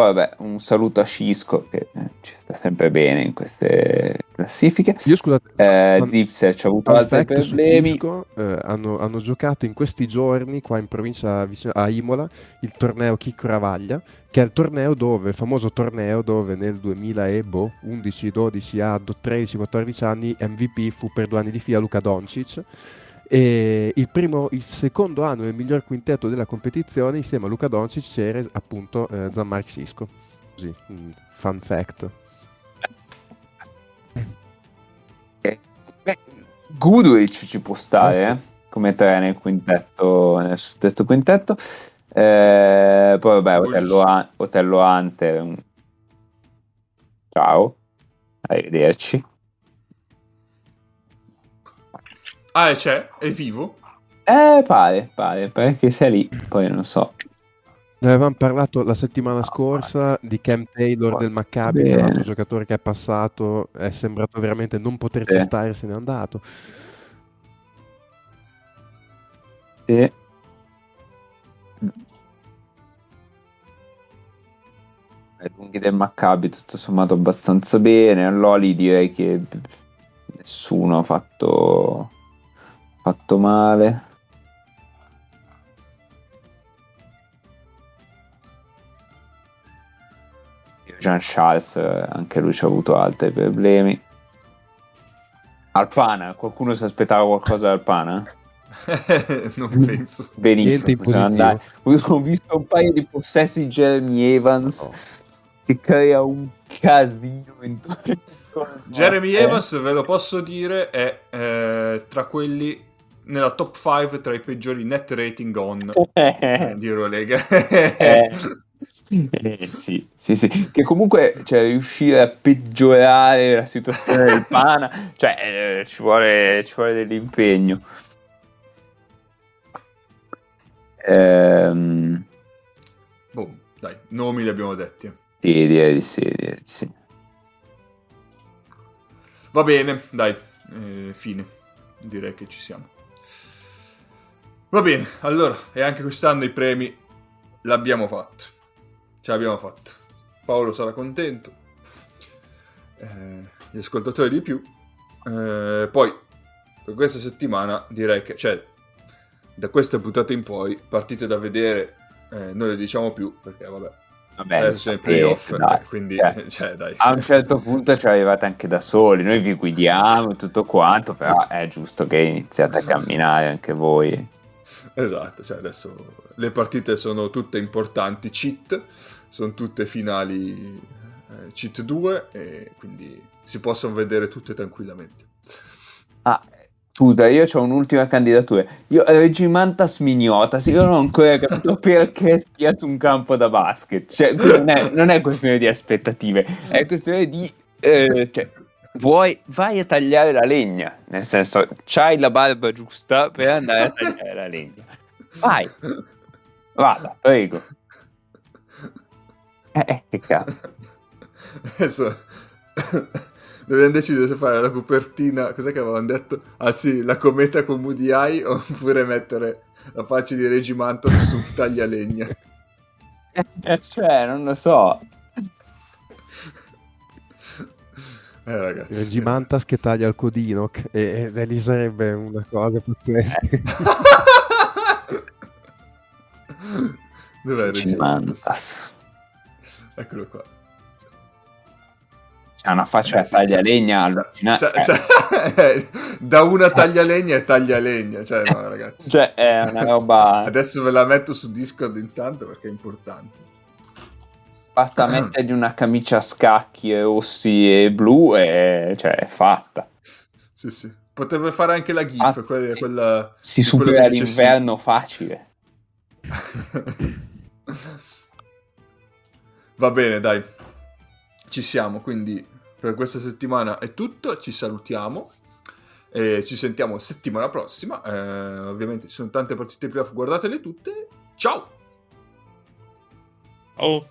poi vabbè, un saluto a Cisco che eh, ci sta sempre bene in queste classifiche. Io scusate, eh, Zipser ci ha avuto altri problemi. Cisco, eh, hanno, hanno, giocato in questi giorni qua in provincia vicino a Imola il torneo Chicco Ravaglia, che è il torneo dove, il famoso torneo dove nel 2011, 12 a 13, 14 anni MVP fu per due anni di fila Luca Doncic e il, primo, il secondo anno del miglior quintetto della competizione, insieme a Luca Doncic, c'era appunto eh, Gianmarco Cisco. Così, un fun fact. Eh, Goodrich ci può stare eh, come tre nel quintetto, nel suddetto quintetto. Eh, poi vabbè, Otello, An- Otello Hunter. Ciao, arrivederci. Ah, c'è? È vivo? Eh, pare, pare, perché sei lì, poi non so. Ne avevamo parlato la settimana scorsa di Cam Taylor del Maccabi, che è un altro giocatore che è passato, è sembrato veramente non poterci sì. stare, se n'è andato. Sì. I lunghi del Maccabi tutto sommato abbastanza bene, all'Oli direi che nessuno ha fatto fatto male. Jean Charles, anche lui ci ha avuto altri problemi. Alpana, qualcuno si aspettava qualcosa da Alpana? non penso. Benissimo, andare. Ho visto un paio di possessi Jeremy Evans oh. che crea un casino. Jeremy. Evans, ve lo posso dire, è eh, tra quelli nella top 5 tra i peggiori net rating on eh, di Eurolega. eh. Eh, sì, sì, sì, che comunque cioè, riuscire a peggiorare la situazione del Pana, cioè eh, ci, vuole, ci vuole dell'impegno. Ehm... Boh, dai, nomi li abbiamo detti. Sì, direi di sì, direi di sì. Va bene, dai, eh, fine. Direi che ci siamo. Va bene, allora, e anche quest'anno i premi l'abbiamo fatto. Ce l'abbiamo fatta. Paolo sarà contento. Eh, gli ascoltatori di più. Eh, poi, per questa settimana direi che, cioè, da questa puntata in poi, partite da vedere, eh, noi le diciamo più, perché vabbè, Vabbè, adesso i playoff, dai, quindi, cioè, cioè, dai. A un certo punto ci arrivate anche da soli, noi vi guidiamo e tutto quanto, però è giusto che iniziate a camminare anche voi. Esatto, cioè adesso le partite sono tutte importanti, cheat, sono tutte finali eh, cheat 2 e quindi si possono vedere tutte tranquillamente. Ah, scusa, io ho un'ultima candidatura. Io Regimantas Mignotas, io non ho ancora capito perché stia su un campo da basket. Cioè, non è, non è questione di aspettative, è questione di... Eh, cioè, vuoi, vai a tagliare la legna, nel senso, c'hai la barba giusta per andare a tagliare la legna. Vai, vada, prego. Eh, eh che cazzo. Adesso dobbiamo decidere se fare la copertina, cos'è che avevamo detto? Ah sì, la cometa con Moody Eye oppure mettere la faccia di Regimantas su un taglialegna. Eh, cioè, non lo so. Eh ragazzi. Regimantas che taglia il codinoc e, e lì sarebbe una cosa pazzesca. Eh. Dov'è Regimantas? Eccolo qua. C'ha una faccia Eh, sì, taglialegna Cioè, allucinante. cioè, cioè, da una taglialegna e taglialegna, cioè no ragazzi. Cioè, è una roba. Adesso ve la metto su Discord intanto perché è importante. Basta mettergli una camicia a scacchi e rossi e blu e cioè è fatta. Sì, sì. Potrebbe fare anche la GIF, Ah, quella, sì. quella- Si supera dice sì. l'inverno facile. Va bene, dai. Ci siamo, quindi per questa settimana è tutto, ci salutiamo e ci sentiamo settimana prossima. Eh, ovviamente ci sono tante partite playoff, guardatele tutte. Ciao! Oh.